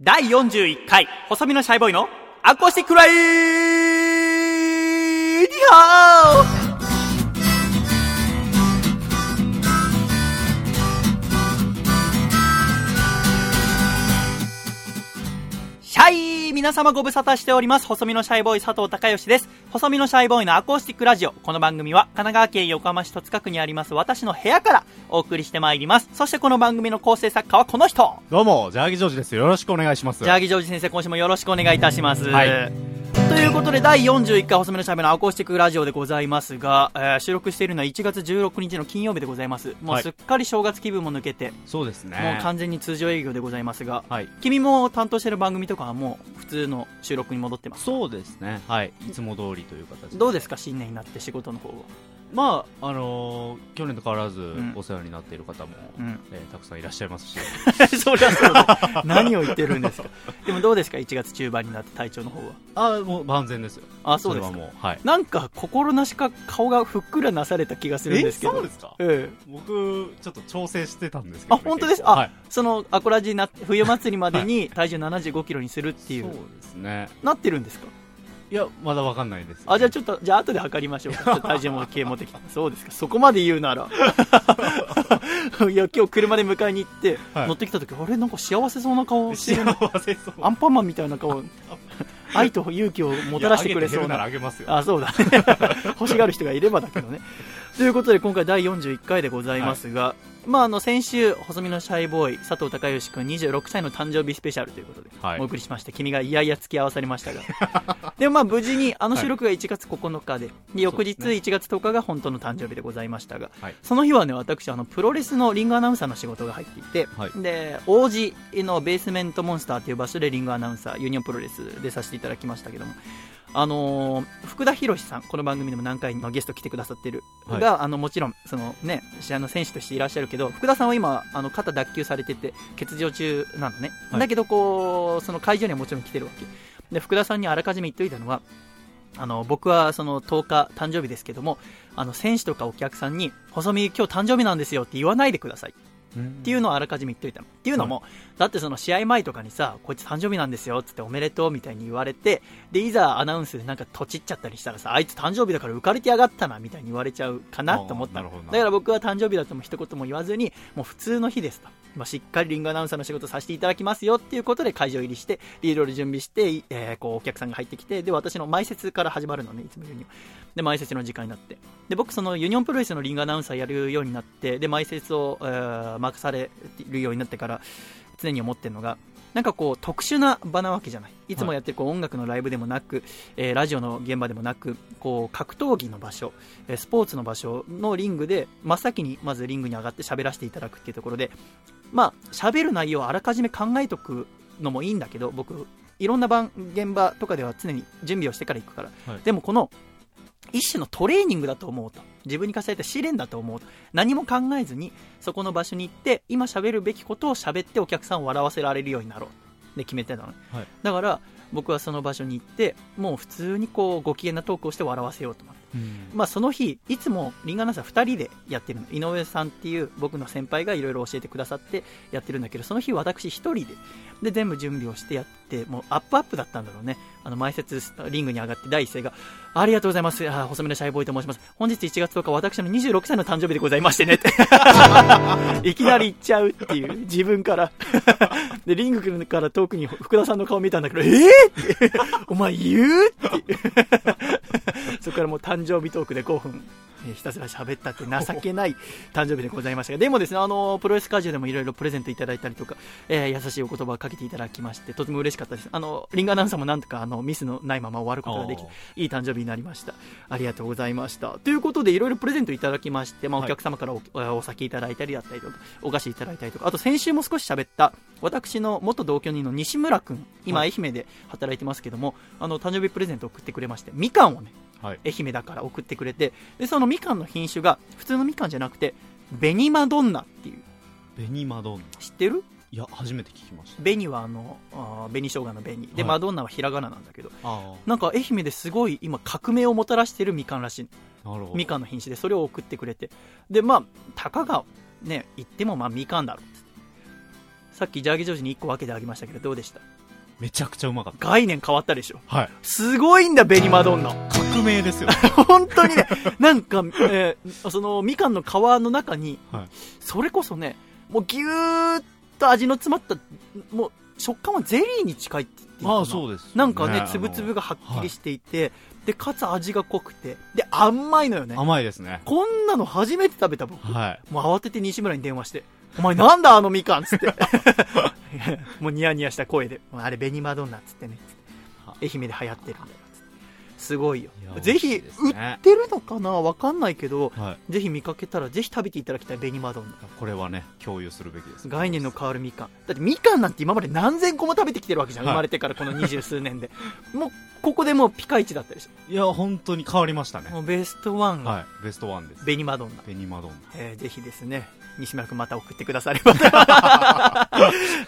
第41回、細身のシャイボーイのアコシクライディオシ皆様ご無沙汰しております。細身のシャイボーイ佐藤孝義です。細身のシャイボーイのアコースティックラジオ。この番組は神奈川県横浜市戸塚区にあります私の部屋からお送りしてまいります。そしてこの番組の構成作家はこの人どうも、ジャーギジョージです。よろしくお願いします。ジャーギジョージ先生、今週もよろしくお願いいたします。はいということで、第41回細めのしゃべのアコースティックラジオでございますが、えー収録しているのは1月16日の金曜日でございます。もうはいすっかり正月気分も抜けて、そうですね。もう完全に通常営業でございますが、はい。君も担当している番組とかはもう普通の収録に戻ってます。そうですね。はい。いつも通りという形で。どうですか、新年になって仕事の方は。まあ、あのー去年と変わらずんお世話になっている方も、うんえーたくさんいらっしゃいますし、そりゃそうだ。何を言ってるんですか？でもどうですか、1月中盤になって体調の方は。あもう万全ですよ。あ、そうですか。れはもう、はい。なんか心なしか顔がふっくらなされた気がするんですけど。そうですか？ええ僕、ちょっと調整してたんですけど、あ、本当です？あ、はい。そのアコラジな冬祭りまでに体重75キロにするっていう、そうですね。なってるんですか？いや、まだわかんないです。あ、じゃあちょっと、じゃあ後で測りましょうか。体重も計持ってきて。そうですか。そこまで言うなら。いや、今日車で迎えに行って、はい乗ってきた時、あれ？なんか幸せそうな顔してるな。幸せそう。アンパンマンみたいな顔。愛と勇気をもたらしてくれそうなあそうだ。欲しがる人がいればだけどね。ということで、今回第41回でございますが、まあ、あの、先週、細身のシャイボーイ、佐藤孝義くん26歳の誕生日スペシャルということで、はい。お送りしまして、君がいやいや付き合わされましたが。でもまあ、無事に、あの収録が1月9日で、で翌日そうです1月10日が本当の誕生日でございましたが、はい。その日はね、私、あの、プロレスのリングアナウンサーの仕事が入っていて、はい。で、王子のベースメントモンスターという場所でリングアナウンサー、ユニオンプロレスでさせていただきましたけども、あのー福田博さん、この番組でも何回もゲスト来てくださってる、はいが、あの、もちろん、そのね、試合の選手としていらっしゃるけど、福田さんは今、あの、肩脱臼されてて、欠場中なのね。はいだけど、こう、その会場にはもちろん来てるわけ。で、福田さんにあらかじめ言っといたのは、あの、僕はその10日誕生日ですけども、あの、選手とかお客さんに、細見今日誕生日なんですよって言わないでください。っていうのをあらかじめ言っといたの。っていうのも、だってその試合前とかにさ、こいつ誕生日なんですよっつっておめでとうみたいに言われて、で、いざアナウンスでなんかとちっちゃったりしたらさ、あいつ誕生日だから浮かれてやがったなみたいに言われちゃうかなと思ったの。だから僕は誕生日だとも一言も言わずに、もう普通の日ですと。まあ、しっかりリングアナウンサーの仕事させていただきますよっていうことで会場入りして、でいろいろ準備して、えーこうお客さんが入ってきて、で、私の前説から始まるのね、いつも言うには。で、前説の時間になって。で、僕、そのユニオンプロレスのリングアナウンサーやるようになって、で、前説を、えー任されるようになってから、常に思ってるのが、なんかこう、特殊な場なわけじゃない。いつもやってるこう音楽のライブでもなく、えーラジオの現場でもなく、こう、格闘技の場所、えースポーツの場所のリングで、真っ先にまずリングに上がって喋らせていただくっていうところで、まあ、喋る内容をあらかじめ考えとくのもいいんだけど、僕、いろんな番、現場とかでは常に準備をしてから行くから、はいでもこの、一種のトレーニングだと思うと。自分に課された試練だと思うと。何も考えずに、そこの場所に行って、今喋るべきことを喋ってお客さんを笑わせられるようになろう。で決めてたのね。はいだから、僕はその場所に行って、もう普通にこう、ご機嫌なトークをして笑わせようと思って。うんまあ、その日、いつもリンガーアナウンサー2人でやってるの。井上さんっていう僕の先輩がいろいろ教えてくださってやってるんだけど、その日私1人で、で、全部準備をしてやって、もうアップアップだったんだろうね。あの、前説リングに上がって第一声が、ありがとうございます。あ細めのシャイボーイと申します。本日1月10日、私の26歳の誕生日でございましてねって。いきなり言っちゃうっていう、自分から。で、リングから遠くに福田さんの顔見たんだけど、えー、って、お前言う？って。そこからもう誕生日トークで5分、えーひたすら喋ったって情けない 誕生日でございましたが、でもですね、あのプロレスカジュでもいろいろプレゼントいただいたりとか、えー優しいお言葉をかけていただきまして、とても嬉しかったです。あの、リングアナウンサーもなんとかあのミスのないまま終わることができいい誕生日になりました。ありがとうございました。ということで、いろいろプレゼントいただきまして、まあ、おはい客様からお,、お酒いただいたりだったりとか、お菓子いただいたりとか、あと先週も少し喋った、私の元同居人の西村くん、今愛媛で働いてますけども、あの、誕生日プレゼント送ってくれまして、みかんをね、はい。愛媛だから送ってくれて、で、そのみかんの品種が、普通のみかんじゃなくて、紅マドンナっていう、紅マドンナ。知ってる？いや、初めて聞きました。紅はあの、あー紅生姜の紅。で、はいマドンナはひらがななんだけど、あなんか愛媛ですごい今革命をもたらしてるみかんらしい。みかんの品種でそれを送ってくれてでまあたかがね言ってもまあみかんだろうさっきジャーギージョージに1個分けてあげましたけどどうでした？めちゃくちゃうまかった。概念変わったでしょ。はい。すごいんだ紅マドンナ。革命ですよ。本当にね。なんか、えーそのみかんの皮の中にはい。それこそねもうぎゅーっと味の詰まったもう食感はゼリーに近いって言ってああそうですなんかねつぶつぶがはっきりしていて、でかつ味が濃くてで甘いのよね。甘いですね。こんなの初めて食べた僕、はい。もう慌てて西村に電話して「お前なんだあのみかん」っつって。もうニヤニヤした声で「あれ紅マドンナ」っつってね。愛媛で流行ってるんだよつ。ってすごいよ。いやぜひ美味しいです売ねってるのかな？わかんないけどはい。ぜひ見かけたらぜひ食べていただきたい紅マドンナ。これはね共有するべきです。概念の変わるみかん。だってみかんなんて今まで何千個も食べてきてるわけじゃん、はい。生まれてからこの二十数年で。もうここでもうピカイチだったでしいや本当に変わりましたね。ょもうベストワンがはい。ベストワンです。紅マドンナ、紅マドンえーぜひですね西村君また送ってくだされば、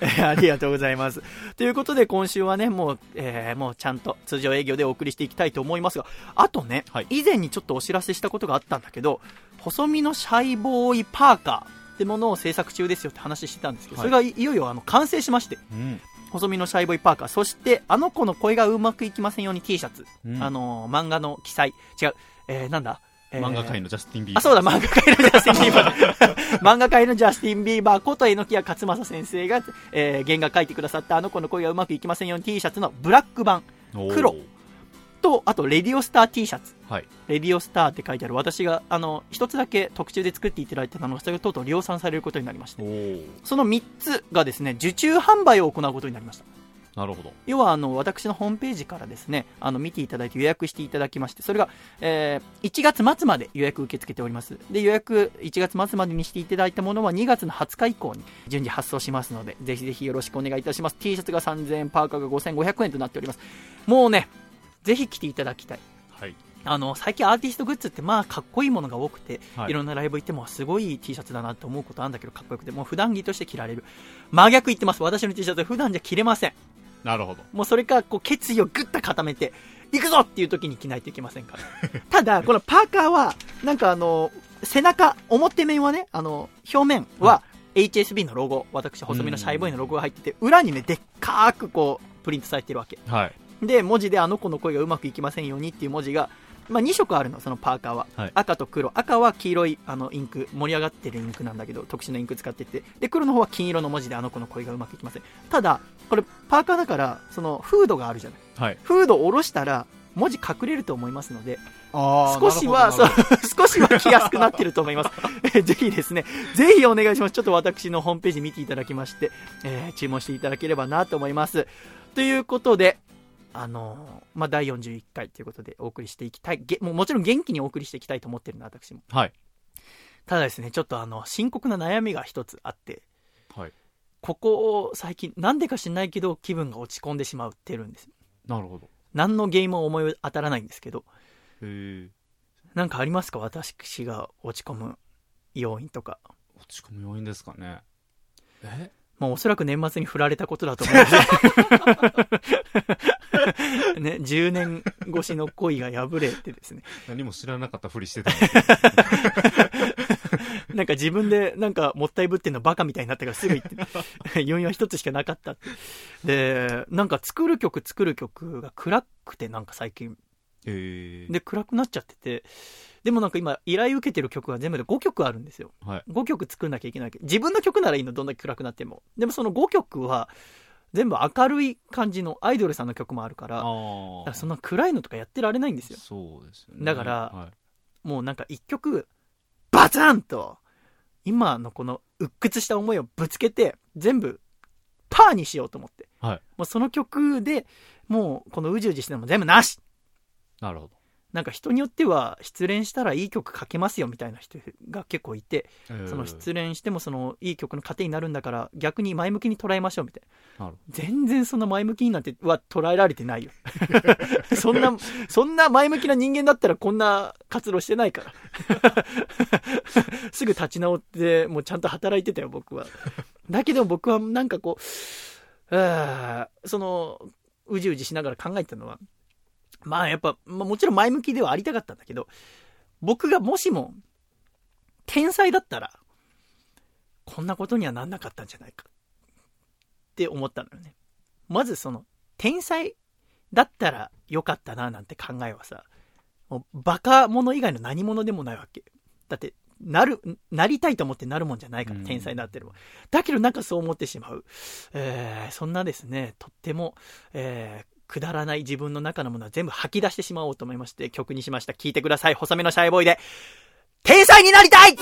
えーありがとうございます。ということで今週はねもう,、えーもうちゃんと通常営業でお送りしていきたいと思いますがあとね、はい。以前にちょっとお知らせしたことがあったんだけど細身のシャイボーイパーカーってものを制作中ですよって話してたんですけど、はい。それがいいよいよあの完成しましてうん。細身のシャイボーイパーカーそしてあの子の恋がうまくいきませんように T シャツ、うん。あの漫画の記載違う、えーなんだ、えー漫画界のジャスティン・ビーバー。あ、そうだ、漫画界のジャスティン・ビーバー。漫画界のジャスティン・ビーバーこと榎屋克優先生が、えー原画描いてくださったあの子の恋がうまくいきませんよ T シャツのブラック版。黒。と、あと、 Radio Star T シャツ。はい。 Radio Star って書いてある。私が、あの、一つだけ特注で作っていただいたのが、それがとうとう量産されることになりまして。その3つがですね、受注販売を行うことになりました。なるほど。要はあの私のホームページからですねあの見ていただいて予約していただきましてそれが、えー1月末まで予約受け付けております。で予約1月末までにしていただいたものは2月の20日以降に順次発送しますのでぜひぜひよろしくお願いいたします。T シャツが3000円パーカーが5500円となっております。もうねぜひ着ていただきたい。はい。あの最近アーティストグッズってまあかっこいいものが多くて、はい。い、ろんなライブ行ってもすごい T シャツだなと思うことあるんだけどかっこよくてもう普段着として着られる。真逆言ってます。私の T シャツは普段じゃ着れませんなるほどもうそれかこう決意をぐっと固めて、行くぞっていう時に着ないといけませんから。ただ、このパーカーは、なんかあの、背中、表面はね、あの、表面は HSB のロゴ、私、細身のシャイボーイのロゴが入ってて、裏にね、でっかーくこう、プリントされてるわけ。はいで、文字であの子の声がうまくいきませんようにっていう文字が、まあ、2色あるの、そのパーカーは。はい赤と黒。赤は黄色いあのインク、盛り上がってるインクなんだけど、特殊なインク使ってて。で、黒の方は金色の文字であの子の声がうまくいきません。ただ、これパーカーだから、そのフードがあるじゃない。はいフードを下ろしたら、文字隠れると思いますので、あ少しは、そう、少しは着やすくなってると思います。え ぜひですね、ぜひお願いします。ちょっと私のホームページ見ていただきまして、えー注文していただければなと思います。ということで、あのーまあ、第41回ということでお送りしていきたい。げもうもちろん元気にお送りしていきたいと思ってるの、私も。はいただですね、ちょっとあの、深刻な悩みが一つあって、はいここ最近、なんでか知んないけど気分が落ち込んでしまうってるんです。なるほど何の原因も思い当たらないんですけど、へえなんかありますか？私が落ち込む要因とか。落ち込む要因ですかねえ？まあおそらく年末に振られたことだと思うので。ね、10年越しの恋が破れてですね。何も知らなかったふりしてた なんか自分でなんかもったいぶってんのバカみたいになったからすぐ言って、要因は一つしかなかったって。で、なんか作る曲作る曲が暗くてなんか最近。へえで、暗くなっちゃってて。でもなんか今依頼受けてる曲が全部で5曲あるんですよ。はい5曲作んなきゃいけないけど自分の曲ならいいのどんだけ暗くなってもでもその5曲は全部明るい感じのアイドルさんの曲もあるからだからそんな暗いのとかやってられないんですよそうですよねだからはいもうなんか1曲バツンと今のこの鬱屈した思いをぶつけて全部パーにしようと思って。はい。もうその曲でもうこのうじうじしても全部なし。なるほなんか人によっては失恋したらいい曲書けますよみたいな人が結構いてどその失恋してもそのいい曲の糧になるんだから逆に前向きに捉えましょうみたいな。全然そんな前向きになんては捉えられてないよ。そんなそんな前向きな人間だったらこんな活動してないから。すぐ立ち直ってもうちゃんと働いてたよ僕は。だけど僕はなんかこうそのうじうじしながら考えてたのはまあやっぱ、まあ、もちろん前向きではありたかったんだけど僕がもしも天才だったらこんなことにはなんなかったんじゃないかっって思ったのよね。まずその、天才だったらよかったななんて考えはさ、もうバカ者以外の何者でもないわけ。だって、なる、なりたいと思ってなるもんじゃないから、うん天才になってるもん。だけどなんかそう思ってしまう。えー、そんなですね、とっても、えー、くだらない自分の中のものは全部吐き出してしまおうと思いまして、曲にしました。聴いてください。細めのシャイボーイで、天才になりたい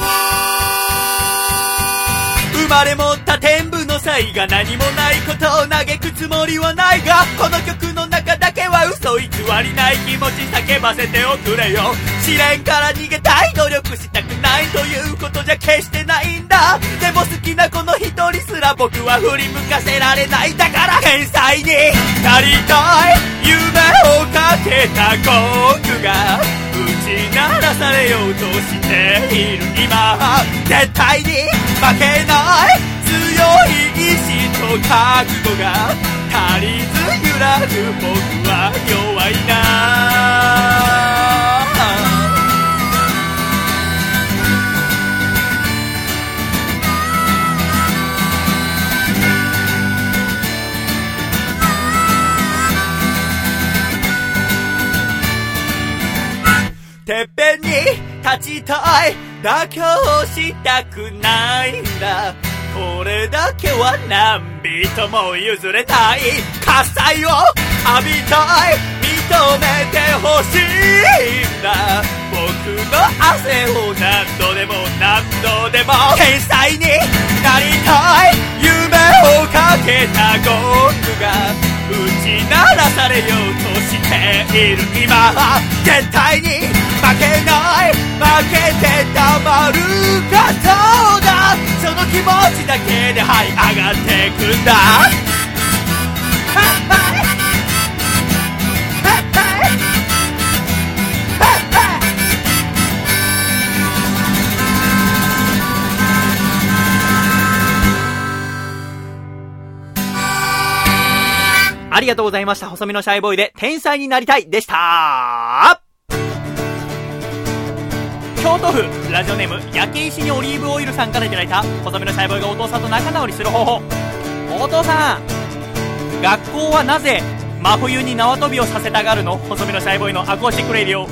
生まれ持った天部の才が何もないことを嘆くつもりはないがこの曲の中だけは嘘偽りない気持ち叫ばせておくれよ試練から逃げたい努力したくないということじゃ決してないんだ。でも好きなこの一人すら僕は振り向かせられないだから天才になりたい夢をかけた僕が打ち鳴らされようとしている今。絶対に負けない強い意志と覚悟が足りず揺らぐ僕は弱いな。妥協したくないんだ。これだけは何人も譲れたい。喝采を浴びたい。認めてほしいんだ。僕の汗を何度でも何度でも。天才になりたい夢をかけたゴングが。打ち鳴らされようとしている今は絶対にけない。負けてたまるかそうだ。その気持ちだけで這い上がってくんだ。ありがとうございました。細身のシャイボーイで天才になりたいでした。京都府ラジオネーム焼け石にオリーブオイルさんから頂いた。細身のシャイボーイがお父さんと仲直りする方法。お父さん学校はなぜ真冬に縄跳びをさせたがるの？細身のシャイボーイのアコースティックレディオ。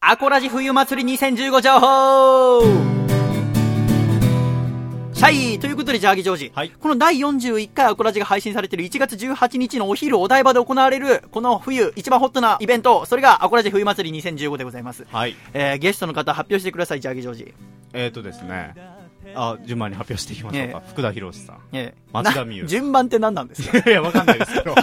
アコラジ冬祭り2015情報。シャイということで、ジャーギジョージ。はいこの第41回アコラジが配信されている1月18日のお昼お台場で行われる、この冬一番ホットなイベント、それがアコラジ冬祭り2015でございます。はい。えー、ゲストの方発表してください、ジャーギジョージ。えっ、ー、とですね。あ、順番に発表していきましょうか。え福田博さん。えー町田美優な順番って何なんですか？いや、わかんないですけど。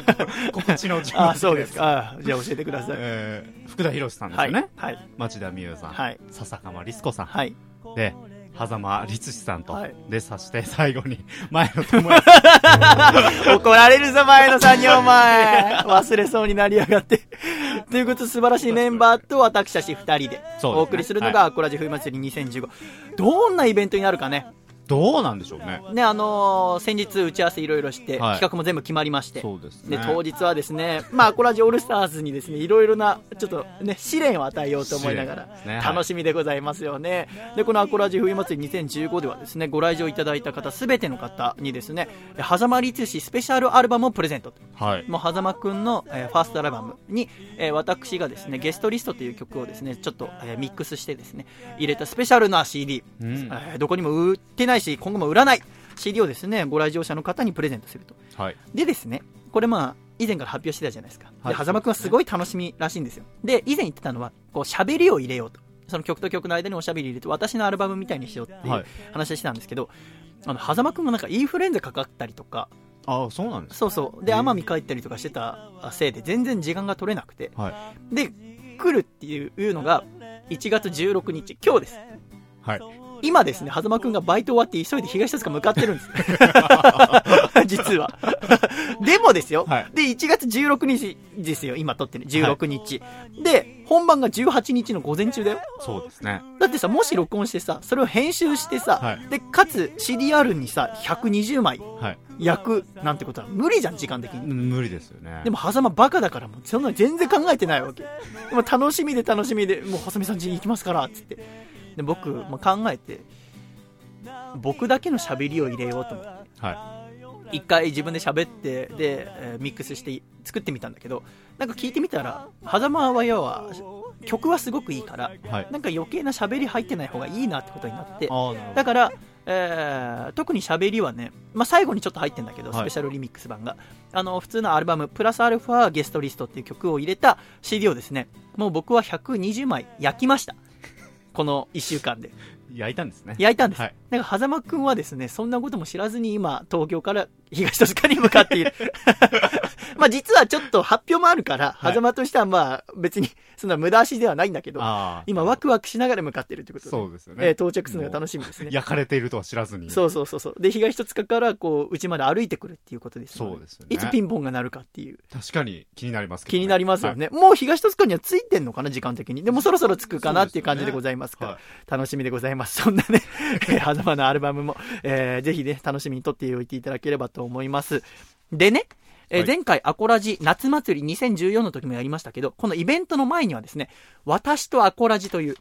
告知の順番あ、そうですか。あじゃあ教えてください。えー、福田博さんですはい。よね。はい。町田美優さん。はい笹鎌リスコさん。はい。で、狭間律史さんと。はいで、そして最後に、前野智也怒られるぞ、前のさんに、お前。忘れそうになりやがって。ということで、素晴らしいメンバーと私たち二人でそうですねお送りするのが、アコラジ冬祭り2015。どんなイベントになるかね。どうなんでしょうね。ね、あのー先日打ち合わせいろいろして、はい企画も全部決まりまして。そうですね。で当日はですね、まあ、アコラジオールスターズにですね、いろいろな、ちょっとね、試練を与えようと思いながらね、はい楽しみでございますよね。で、このアコラジ冬祭り2015ではですね、ご来場いただいた方、すべての方にですね、狭間律師スペシャルアルバムをプレゼント。はい。もう、狭間くんの、えーファーストアルバムに、えー私がですね、ゲストリストという曲をですね、ちょっと、えーミックスしてですね、入れたスペシャルな CD、うんえーどこにも売ってないし、今後も売らない CD をですね、ご来場者の方にプレゼントすると。はい。でですね、これまあ、以前から発表してたじゃないですか。はいで、狭間くんはすごい楽しみらしいんですよ。で、以前言ってたのは、こう、喋りを入れようと。その曲と曲の間におしゃべり入れて、私のアルバムみたいにしようっていはいう話をしてたんですけど、あの、狭間くんがなんかインフルエンザかかったりとか、あ、そうなんですそうそう。で、奄美帰ったりとかしてたせいで、全然時間が取れなくて。はい。で、来るっていうのが、1月16日、今日です。はい。今ですね、狭間くんがバイト終わって急いで東戸塚向かってるんです。実は。でもですよ、はいで、1月16日ですよ、今撮ってる。16日、で、本番が18日の午前中だよ。そうですね。だってさ、もし録音してさ、それを編集してさ、はいで、かつ CDR にさ、120枚はい。焼くなんてことは無理じゃん、時間的に。無理ですよね。でも、狭間バカだから、もう、そんなの全然考えてないわけ。でも、楽しみで楽しみで、もう、細見さん家に行きますから、つって。で、僕、もう考えて、僕だけの喋りを入れようと思っては一回自分で喋ってで、えーミックスして作ってみたんだけどなんか聞いてみたら狭間は要は曲はすごくいいからい。はい。なんか余計な喋り入ってない方がいいなってことになって。だから、えー特に喋りはね、まあ、最後にちょっと入ってんだけど、はいスペシャルリミックス版があの普通のアルバムプラスアルファゲストリストっていう曲を入れた CD をですねもう僕は120枚焼きましたこの1週間で焼いたんですね。焼いたんです、はい。なんか狭間くんはですねそんなことも知らずに今東京から東戸塚に向かっている まあ実はちょっと発表もあるからはい狭間としてはまあ別にそんな無駄足ではないんだけど。今ワクワクしながら向かっているということでそうですよね。えー到着するのが楽しみですね焼かれているとは知らずに。そうそうそうそう。で、東戸塚から、こう、うちまで歩いてくるっていうことですのそうですよね。いつピンポンが鳴るかっていう。確かに気になりますけど気になりますよね。もう東戸塚にはついてんのかな、時間的に。でもそろそろ着くかなっていう感じでございますから。は楽しみでございます。そんなね、えー、まのアルバムも、えーぜひね、楽しみに撮っておいていただければと思います。でね、えーはい前回アコラジ夏祭り2014の時もやりましたけど、このイベントの前にはですね、私とアコラジという、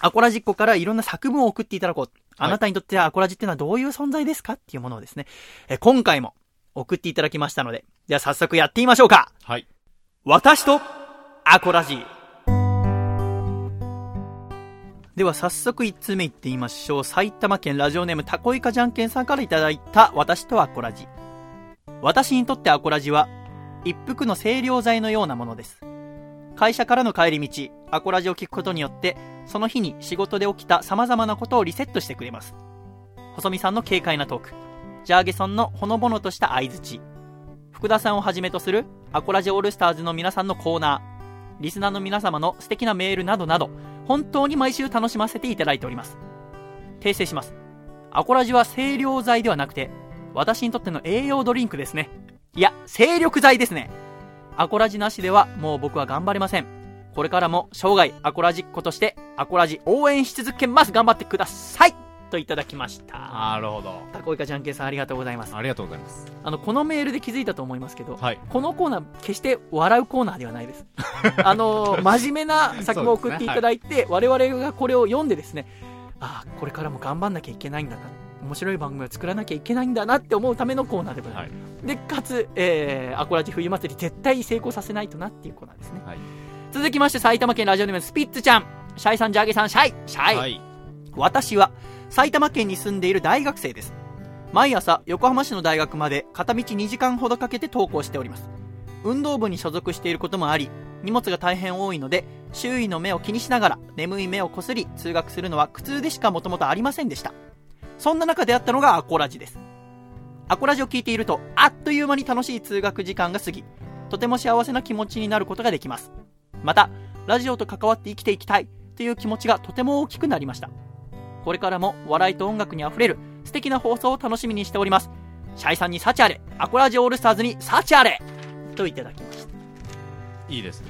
アコラジっ子からいろんな作文を送っていただこう。あなたにとってアコラジっていうのはどういう存在ですかっていうものをですね、えー今回も送っていただきましたので、では早速やってみましょうか。はい。私とアコラジでは早速1通目いってみましょう埼玉県ラジオネームたこいかじゃんけんさんからいただいた私とアコラジ私にとってアコラジは一服の清涼剤のようなものです。会社からの帰り道アコラジを聞くことによってその日に仕事で起きた様々なことをリセットしてくれます。細見さんの軽快なトーク。ジャーゲソンのほのぼのとした相づち福田さんをはじめとするアコラジオールスターズの皆さんのコーナー、リスナーの皆様の素敵なメールなどなど、本当に毎週楽しませていただいております。訂正します。アコラジは清涼剤ではなくて、私にとっての栄養ドリンクですね。いや、精力剤ですね。アコラジなしではもう僕は頑張れません。これからも生涯アコラジっ子としてアコラジ応援し続けます。頑張ってくださいといただきました。なるほど。たこいかじゃんけんさんありがとうございます。ありがとうございます。あの、このメールで気づいたと思いますけど、はい。このコーナー、決して笑うコーナーではないです。あの、真面目な作文を送っていただいて、我々がこれを読んでですね、ああ、これからも頑張んなきゃいけないんだな。面白い番組を作らなきゃいけないんだなって思うためのコーナーでございます。はい。で、かつ、えー、アコラジ冬祭り絶対成功させないとなっていうコーナーですね。はい。続きまして、埼玉県ラジオネームスピッツちゃん。シャイさん、ジャーゲさん、シャイシャイ、はい。私は埼玉県に住んでいる大学生です毎朝横浜市の大学まで片道2時間ほどかけて登校しております運動部に所属していることもあり荷物が大変多いので周囲の目を気にしながら眠い目をこすり通学するのは苦痛でしかもともとありませんでしたそんな中であったのがアコラジですアコラジを聞いているとあっという間に楽しい通学時間が過ぎとても幸せな気持ちになることができますまたラジオと関わって生きていきたいという気持ちがとても大きくなりましたこれからも笑いと音楽にあふれる素敵な放送を楽しみにしております。シャイさんに幸あれ、アコラジオールスターズに幸あれといただきました。いいですね、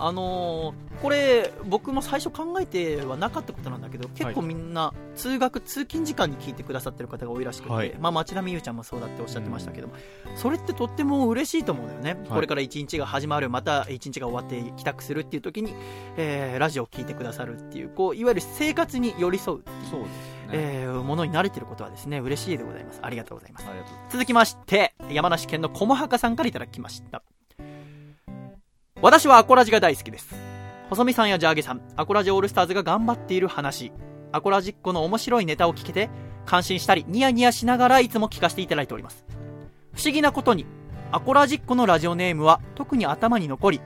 あのーこれ、僕も最初考えてはなかったことなんだけど、結構みんな、通学、通勤時間に聞いてくださってる方が多いらしくて、はいまあ、町並ゆうちゃんもそうだっておっしゃってましたけども、それってとっても嬉しいと思うんだよね。これから一日が始まる、また一日が終わって帰宅するっていう時に、えーラジオを聞いてくださるっていう、こう、いわゆる生活に寄り添う、そうですね。えーものに慣れてることはですね、嬉しいでございます。ありがとうございます。続きまして、山梨県のこもはかさんからいただきました。私はアコラジが大好きです。細見さんやジャーゲさん、アコラジオールスターズが頑張っている話、アコラジっ子の面白いネタを聞けて、感心したり、ニヤニヤしながらいつも聞かせていただいております。不思議なことに、アコラジっ子のラジオネームは特に頭に残り、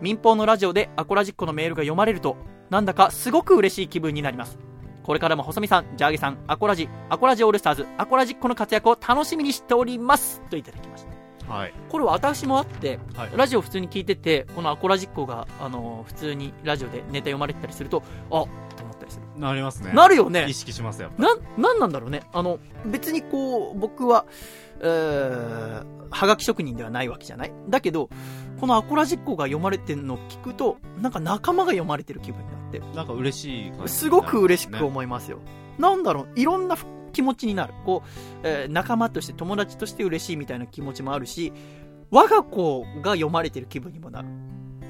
民放のラジオでアコラジっ子のメールが読まれると、なんだかすごく嬉しい気分になります。これからも細見さん、ジャーゲさん、アコラジ、アコラジオールスターズ、アコラジっ子の活躍を楽しみにしております。といただきました。はい。これは私もあって、はい。ラジオ普通に聞いてて、このアコラジっ子が、あの普通にラジオでネタ読まれてたりすると、あと思ったりする。なりますね。なるよね意識しますよ。なん、なんなんだろうね。あの、別にこう、僕は、えー、はがき職人ではないわけじゃないだけど、このアコラジっ子が読まれてるのを聞くと、なんか仲間が読まれてる気分になって、なんか嬉しい感じ、すごく嬉しくね。思いますよ。なんだろう、いろんな気持ちになる。こう、えー仲間として、友達として嬉しいみたいな気持ちもあるし、我が子が読まれてる気分にもなる。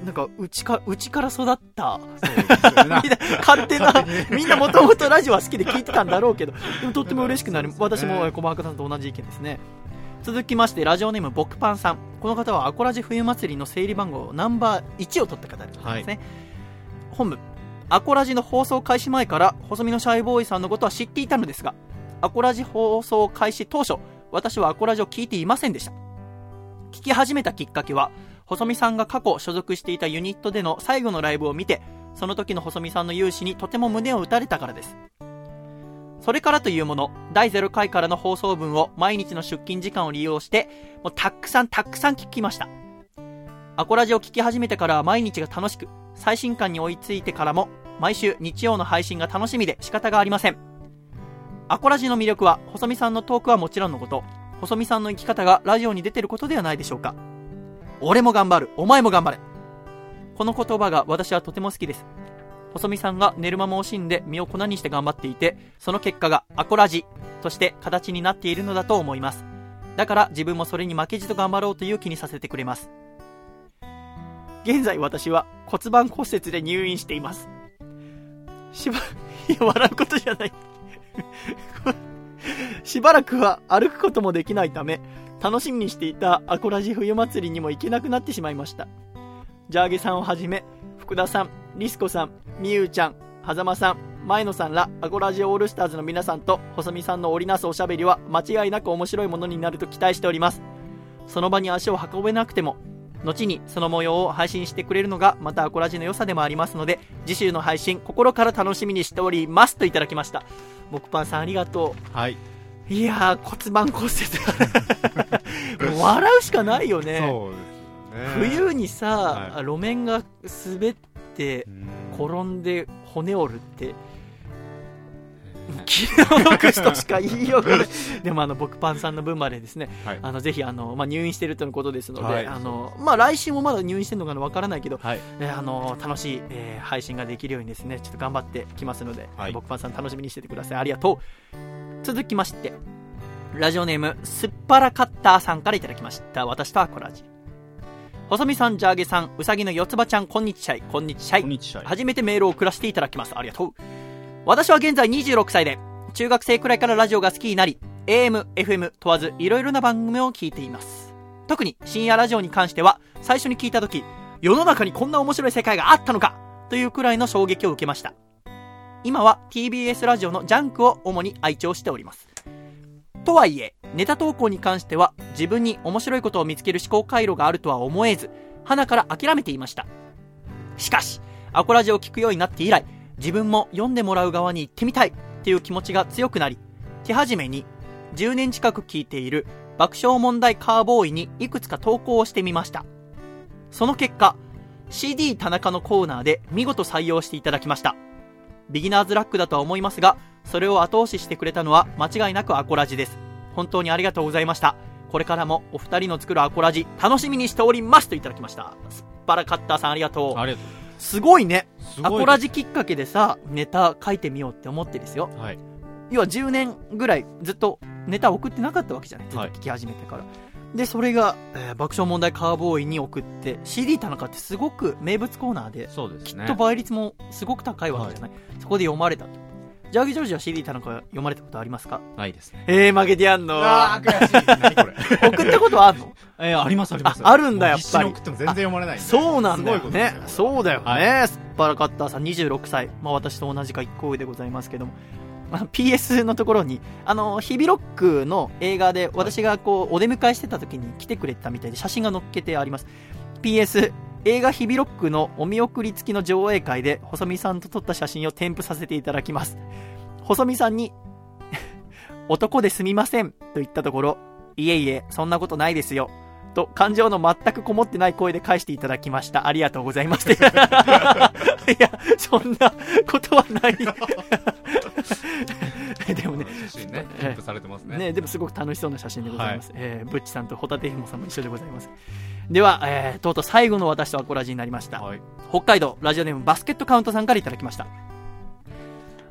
なんか、うちか、うちから育った。みんな、勝手な、みんなもともとラジオは好きで聞いてたんだろうけど、でもとっても嬉しくなる。私も、えー小白さんと同じ意見ですね。続きまして、ラジオネーム、ボクパンさん。この方は、アコラジ冬祭りの整理番号ナンバー1を取った方ですね。本部、アコラジの放送開始前から、細身のシャイボーイさんのことは知っていたのですが、アコラジ放送開始当初、私はアコラジを聞いていませんでした。聞き始めたきっかけは、細見さんが過去所属していたユニットでの最後のライブを見て、その時の細見さんの勇姿にとても胸を打たれたからです。それからというもの、第0回からの放送分を毎日の出勤時間を利用して、もうたくさんたくさん聞きました。アコラジを聞き始めてからは毎日が楽しく、最新刊に追いついてからも、毎週日曜の配信が楽しみで仕方がありません。アコラジの魅力は、細見さんのトークはもちろんのこと、細見さんの生き方がラジオに出てることではないでしょうか。俺も頑張る、お前も頑張れ。この言葉が私はとても好きです。細見さんが寝る間も惜しんで身を粉にして頑張っていて、その結果がアコラジとして形になっているのだと思います。だから自分もそれに負けじと頑張ろうという気にさせてくれます。現在私は骨盤骨折で入院しています。しば、いや、笑うことじゃない。しばらくは歩くこともできないため、楽しみにしていたアコラジ冬祭りにも行けなくなってしまいました。ジャーゲさんをはじめ、福田さん、リスコさん、みゆうちゃん、はざまさん、前野さんらアコラジオールスターズの皆さんと細見さんの織りなすおしゃべりは間違いなく面白いものになると期待しております。その場に足を運べなくても、後にその模様を配信してくれるのがまたアコラジの良さでもありますので、次週の配信心から楽しみにしておりますといただきました。僕パンさんありがとう。はい。いやー、骨盤骨折。笑うしかないよね。そうですね。冬にさ、はい路面が滑ってうん転んで骨折るって気の毒としか言いようがないでもあの僕パンさんの分までですねはい。あのぜひあの、まあ、入院してるとのことですので、はいあのまあ、来週もまだ入院してるのかなわからないけど、はい。えーあの楽しい、えー配信ができるようにですねちょっと頑張ってきますので、はい僕パンさん楽しみにしててくださいありがとう続きましてラジオネームすっぱらカッターさんからいただきました私とアコラジ細見さんジャーゲさんうさぎの四つ葉ちゃんこんにちはこんにちはこんにちは。初めてメールを送らせていただきます。ありがとう。私は現在26歳で、中学生くらいからラジオが好きになり、AM、FM 問わずいろいろな番組を聞いています。特に深夜ラジオに関しては、最初に聞いた時、世の中にこんな面白い世界があったのかというくらいの衝撃を受けました。今は TBS ラジオのジャンクを主に愛聴しております。とはいえ、ネタ投稿に関しては自分に面白いことを見つける思考回路があるとは思えず、鼻から諦めていました。しかし、アコラジオを聞くようになって以来、自分も読んでもらう側に行ってみたいっていう気持ちが強くなり、手始めに10年近く聞いている爆笑問題カーボーイにいくつか投稿をしてみました。その結果、CD 田中のコーナーで見事採用していただきました。ビギナーズラックだとは思いますが、それを後押ししてくれたのは間違いなくアコラジです。本当にありがとうございました。これからもお二人の作るアコラジ楽しみにしておりますといただきました。スッパラカッターさんありがとう。ありがとうすごいね。いアコラジきっかけでさ、ネタ書いてみようって思ってですよ。はい。要は10年ぐらいずっとネタ送ってなかったわけじゃない？ずっとはい聞き始めてから。で、それが、えー爆笑問題カーボーイに送って、CD 田中ってすごく名物コーナーで、そうですね。きっと倍率もすごく高いわけじゃない。そこで読まれたと。ジャーギージョージは CD 田中読まれたことありますか？ないですね。えー、負けてやんのあー、悔しい。何これ。送ったことあるの？えー、ありますあります。ああるんだやっぱり送っても全然読まれないんで。そうなんだよすごいことですね。よそうだよね。はスッパラカッターさん26歳。まあ私と同じか1個上でございますけども。まあ PS のところに、あの、ヒビロックの映画で私がこう、お出迎えしてた時に来てくれたみたいで写真が載っけてあります。PS、映画ヒビロックのお見送り付きの上映会で、細見さんと撮った写真を添付させていただきます。細見さんに、男ですみませんと言ったところ、いえいえ、そんなことないですよ。と感情の全くこもってない声で返していただきました。ありがとうございます。いや、そんなことはない。写真ね、ええ添付されてますね。ね、でもすごく楽しそうな写真でございます。えーブッチさんとホタテヒモさんも一緒でございます。では、えーとうとう最後の私とアコラジになりました。はい。北海道ラジオネームバスケットカウントさんからいただきました。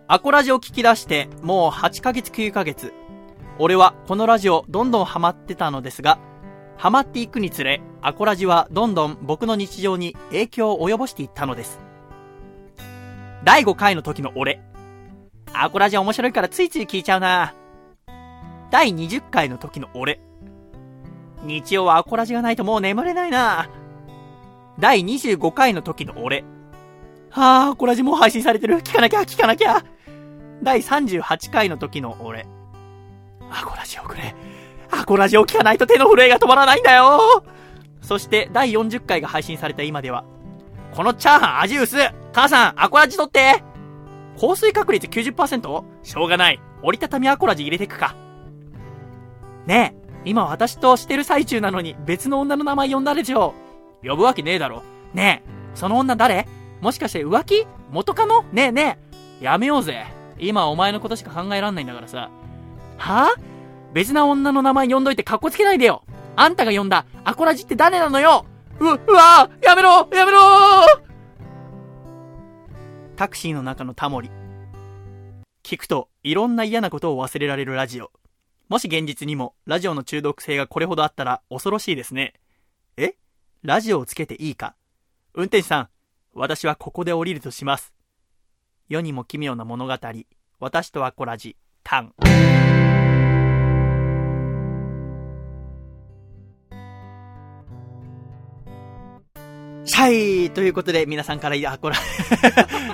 アコラジを聞き出してもう8ヶ月9ヶ月。俺はこのラジオどんどんハマってたのですが、ハマっていくにつれ、アコラジはどんどん僕の日常に影響を及ぼしていったのです。第5回の時の俺。アコラジ面白いからついつい聞いちゃうな。第20回の時の俺。日曜はアコラジがないともう眠れないな。第25回の時の俺。はあ、アコラジもう配信されてる。聞かなきゃ、聞かなきゃ。第38回の時の俺。アコラジをくれ。アコラジを聞かないと手の震えが止まらないんだよそして第40回が配信された今では、このチャーハン味薄母さん、アコラジ取って降水確率 90%? しょうがない。折りたたみアコラジ入れてくか。ねえ、今私としてる最中なのに別の女の名前呼んだでしょ呼ぶわけねえだろ。ねえ、その女誰？もしかして浮気？元カノ？ねえねえ。やめようぜ。今お前のことしか考えらんないんだからさ。はぁ、別な女の名前呼んどいて格好つけないでよあんたが呼んだアコラジって誰なのよ？う、うわぁやめろやめろータクシーの中のタモリ。聞くと、いろんな嫌なことを忘れられるラジオ。もし現実にも、ラジオの中毒性がこれほどあったら恐ろしいですね。え？ラジオをつけていいか？運転手さん、私はここで降りるとします。世にも奇妙な物語。私とはコラジ、タン。はい。ということで、皆さんから、あ、これ、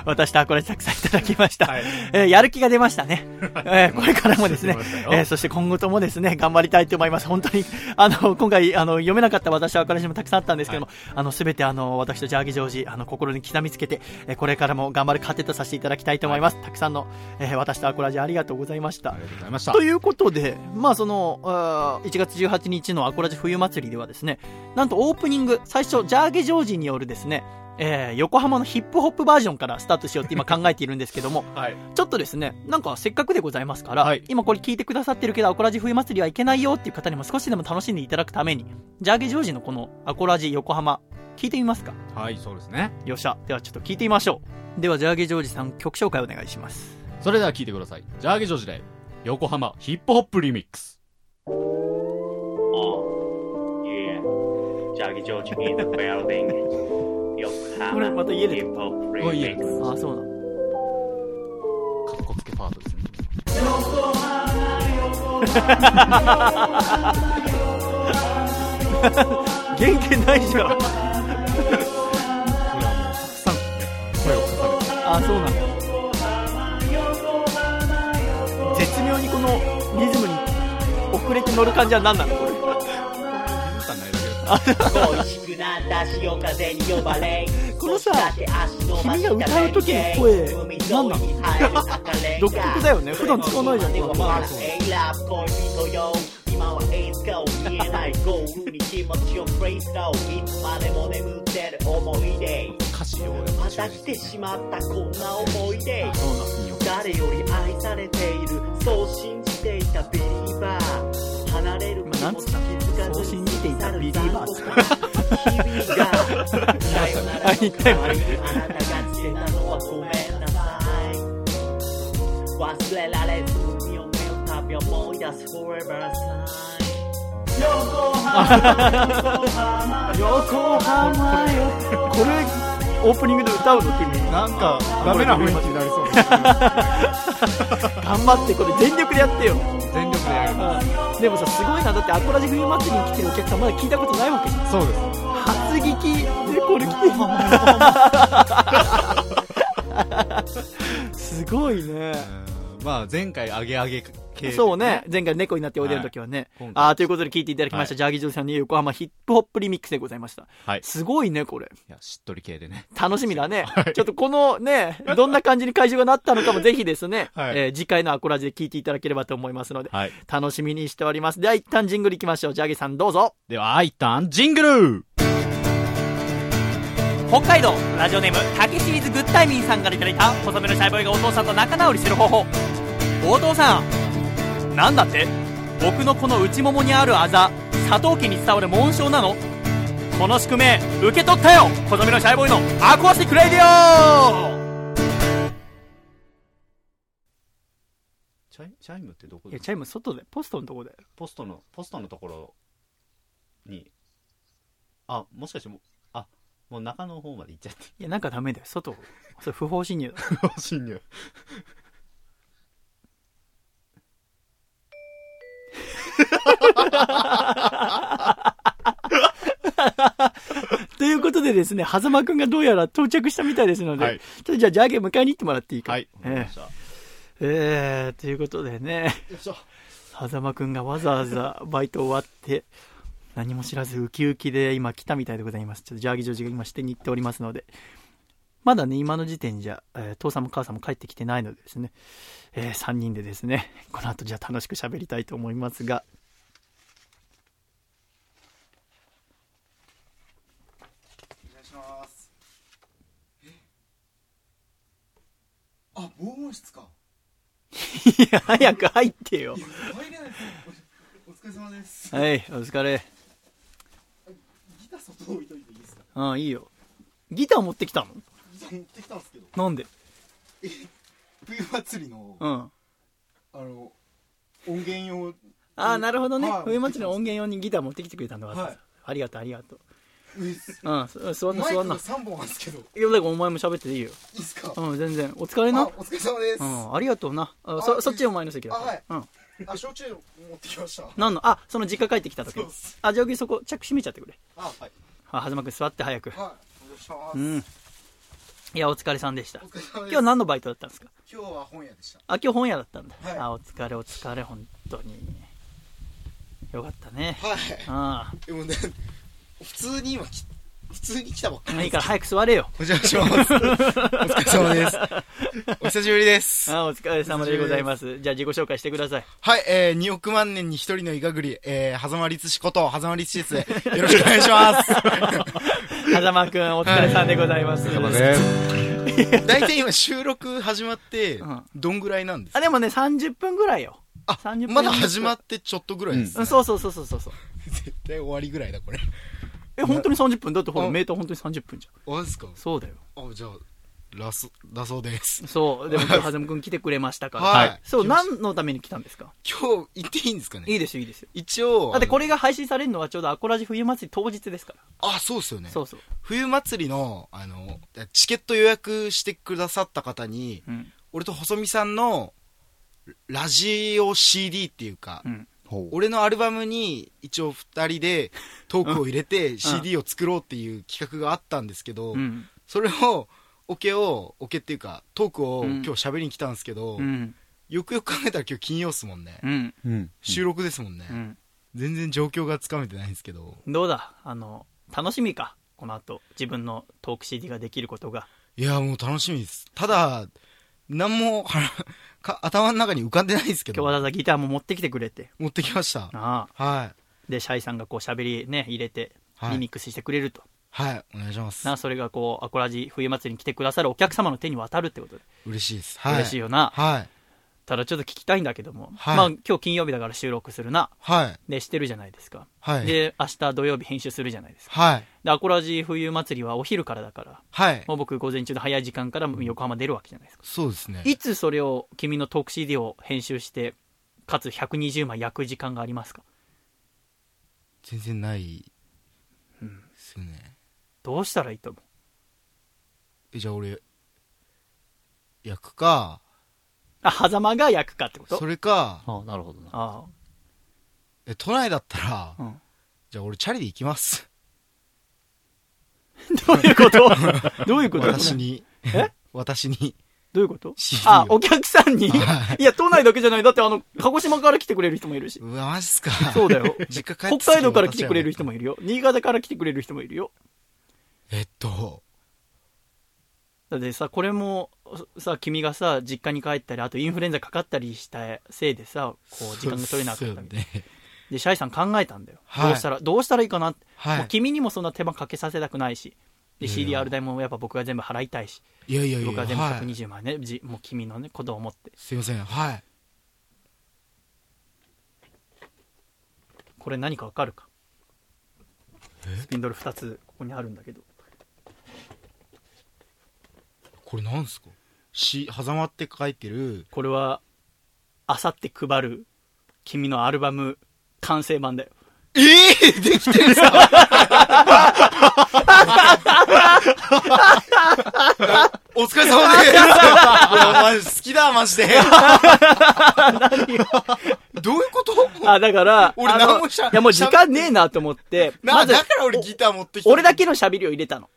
私とあこれたくさんいただきました。はいえーやる気が出ましたね。えーこれからもですねえーそして今後ともですね、頑張りたいと思います。本当に、あの、今回、あの、読めなかった私はあこれもたくさんあったんですけども、あの、すべてあの、私とジャーギジョージ、あの、心に刻みつけて、えーこれからも頑張る糧とさせていただきたいと思います。たくさんの、えー私とアコラジありがとうございましたあ。りがとうございましたと。いうことで、まあその、あー1月18日のアコラジ冬祭りではですね、なんとオープニング、最初、ジャーゲジョージによるですね、えー横浜のヒップホップバージョンからスタートしようって今考えているんですけども、はい。ちょっとですね、なんかせっかくでございますから、はい今これ聞いてくださってるけど、アコラジ冬祭りはいけないよっていう方にも少しでも楽しんでいただくために、ジャーゲジョージのこのアコラジ横浜、聞いてみますか？はい、そうですね。よっしゃ。ではちょっと聞いてみましょう。では、ジャーゲジョージさん、曲紹介お願いします。それでは聞いてください。ジャーゲジョージで、横浜ヒップホップリミックス。George in the building. これまた家で Remix. あ、そうなの。かっこつけパートですね。原型ないじゃん。あ、そうなんだ。絶妙にこのリズムに遅れて乗る感じは何なの？これ。恋しくなった潮風に呼ばれこのさ君が歌う時の声何なの？独特だよね。普段使わないじゃん今まあそうラブ恋人よ今はいつかを見えない。ゴールに気持ちをプレイスローいつまでも眠ってる思い出歌詞を。また来てしまったこんな思い出。誰より愛されているそう信じていたビリーバー。離れる気持ち気づかずそう信じていたビリーバー日々がさよならあ言ったよあなたがつけたのはごめんなさい忘れられず海を思い出す Forever Sign 横浜よ。これ、オープニングで歌うの君。なんか、ダメな雰囲気になりそうです。頑張って、これ全力でやってよ。全力でやる。でもさ、すごいな。だって、アコラジ冬祭りに来てるお客さんまだ聞いたことないわけじゃん。そうです。初聞きでこれ来てる。すごいね。うんまあ、前回、アゲアゲ系、そうね。。前回猫になっておいでる時はね。今回あーということで聞いていただきました。はいジャーギージョーさんの横浜ヒップホップリミックスでございました。はい。すごいね、これ。いや、しっとり系でね。楽しみだね。ちょっとこのね、どんな感じに会場がなったのかもぜひですね、はいえー次回のアコラジで聞いていただければと思いますので、はい。楽しみにしております。では一旦ジングル行きましょう。ジャーギーさんどうぞ。では、一旦、ジングル北海道ラジオネームたけしーズグッタイミンさんからいただいた細めのシャイボーイがお父さんと仲直りする方法お父さんなんだって？僕のこの内ももにあるあざ佐藤家に伝わる紋章なの？この宿命受け取ったよ！細身のシャイボーイのアコースティック radio！チャイチャイムってどこ？いやチャイム外でポストのとこでポストの、ポストのところ、に。あもしかしてもうあもう中の方まで行っちゃって。いや、なんかダメだよ。外、それ不法侵入だ。侵入 ということでですね、狭間くんがどうやら到着したみたいですので、はい。ちょっとじゃあ、ジャーゲン迎えに行ってもらっていいか。はい。えましたええー、ということでね、狭間くんがわざわざバイト終わって、何も知らずウキウキで今来たみたいでございます。ちょっとジャーギジョージが今支店に行っておりますので、まだね、今の時点じゃ、えー父さんも母さんも帰ってきてないのでですね、え3人でですね、この後じゃあ楽しく喋りたいと思いますが、お願いしますえあ防音室か。いや、早く入ってよ。入れないおお疲れ様です。はい、お疲れ。ギター外置いといていいですか？ああ、いいよ。ギター持ってきたの？ギター持ってきたんですけど。なんで？冬祭りのうん。あの音源用ああ、なるほどね。はい。冬祭りの音源用にギター持ってきてくれたんだ。はい。ありがとう、ありがとう。うん、そ座んな、座んな。3本あるんですけどいいや、だからお前も喋ってていいよ。いですかうん、全然。お疲れな。あお疲れ様ですうん、ありがとうな。ああそ、そっちお前の席だはいうん。あ焼酎持ってきましたなんの、あ、その実家帰ってきた時そうっすあ、そこ、着閉めちゃってくれ。あはいあ、はざまくん座って早く。はいうん。いや、お疲れさんでした今日何のバイトだったんですか？今日は本屋でしたあ、今日本屋だったんだ。はいあ、お疲れ、お疲れ、本当に。よかったね。はいあでもね普通に今き普通に来たばっかあ。りいいから早く座れよ。お邪魔します。お疲れ様です。お久しぶりです。あ、お疲れ様でございます。じゃあ自己紹介してください。はい、えー、2億万年に一人のイガグリ、えー、狭間律師こと、狭間律師です。よろしくお願いします。はざまくん、お疲れさんでございます。大体今収録始まってうん、どんぐらいなんですあ、かでもね、30分ぐらいよ。あ30分まだ始まってちょっとぐらいです、うん、そうそうそうそうそうそう。絶対終わりぐらいだ、これ。え、本当に30分？だってほら、あメーター本当に30分じゃん。あ、ですか？そうだよ。あ、じゃあ、ラス、だそうです。そう。でも 今日、はざまくん来てくれましたから。はいそう、何のために来たんですか？今日、行っていいんですかね？いいですよ、いいですよ。一応、だってこれ、れが配信されるのはちょうどアコラジ冬祭り当日ですから。あ、そうですよね。そうそう。冬祭りの、あの、チケット予約してくださった方に、うん。俺と細見さんのラジオ CD っていうか、うん。俺のアルバムに一応二人でトークを入れて CD を作ろうっていう企画があったんですけど、うん。それをオケをオケっていうかトークをうん今日喋りに来たんですけど、うん。よくよく考えたら今日金曜っすもんね、うん。うん収録ですもんね、うん。全然状況がつかめてないんですけどどうだ？あの、楽しみか？この後、自分のトーク CD ができることが。いやもう楽しみですただ何もはか頭の中に浮かんでないですけど今日わざわざギターも持ってきてくれて。持ってきましたああ。はいで、シャイさんがこう喋りね、入れて、はいリミックスしてくれると。はいお願いしますな、それがこう、アコラジ冬祭りに来てくださるお客様の手に渡るってことで。嬉しいです、嬉しいよな。はいただちょっと聞きたいんだけども。はい。まあ今日金曜日だから収録するな。はい。で、してるじゃないですか。はい。で、明日土曜日編集するじゃないですか。はい。で、アコラジ冬祭りはお昼からだから、はい。もう僕午前中の早い時間から横浜出るわけじゃないですか。そうですね。いつそれを君のトーク CD を編集して、かつ120枚焼く時間がありますか？全然ないですよね、どうしたらいいと思う？えじゃあ俺焼くかあ、狭間が焼くかってこと？それかあなるほどな。あえ都内だったら、あ、うん。じゃあ俺チャリで行きます。どういうこと？どういうこと？私に。え？私に。どういうこと？CD あ、を。お客さんに？はい。や、都内だけじゃない。だってあの、鹿児島から来てくれる人もいるし。うわマジっすか。そうだよ。実家帰って北海道から来てくれる人ももいるよ。新潟から来てくれる人もいるよ。えっとだってさ、これも、さ、君がさ、実家に帰ったり、あとインフルエンザかかったりしたせいでさ、こう、時間が取れなかったみたいな。でシャイさん考えたんだよ。はいどうしたら、どうしたらいいかな。はいもう君にもそんな手間かけさせたくないし。で、CDR 代もやっぱ僕が全部払いたいし。いやいやいや僕は全部はい120万ね、じもう君のね、ことを思って。すいませんはいこれ何かわかるか？スピンドル2つここにあるんだけど。これなんすか？し狭間って書いてるこれは、あさって配る君のアルバム完成版だよ。ええできてるさ お疲れ様ですいや、マジ好きだ、マジで。どういうこと？あ、だから、俺何もしゃいやもう時間ねえなと思って、な、まずだから俺ギター持ってきた。俺だけの喋りを入れたの。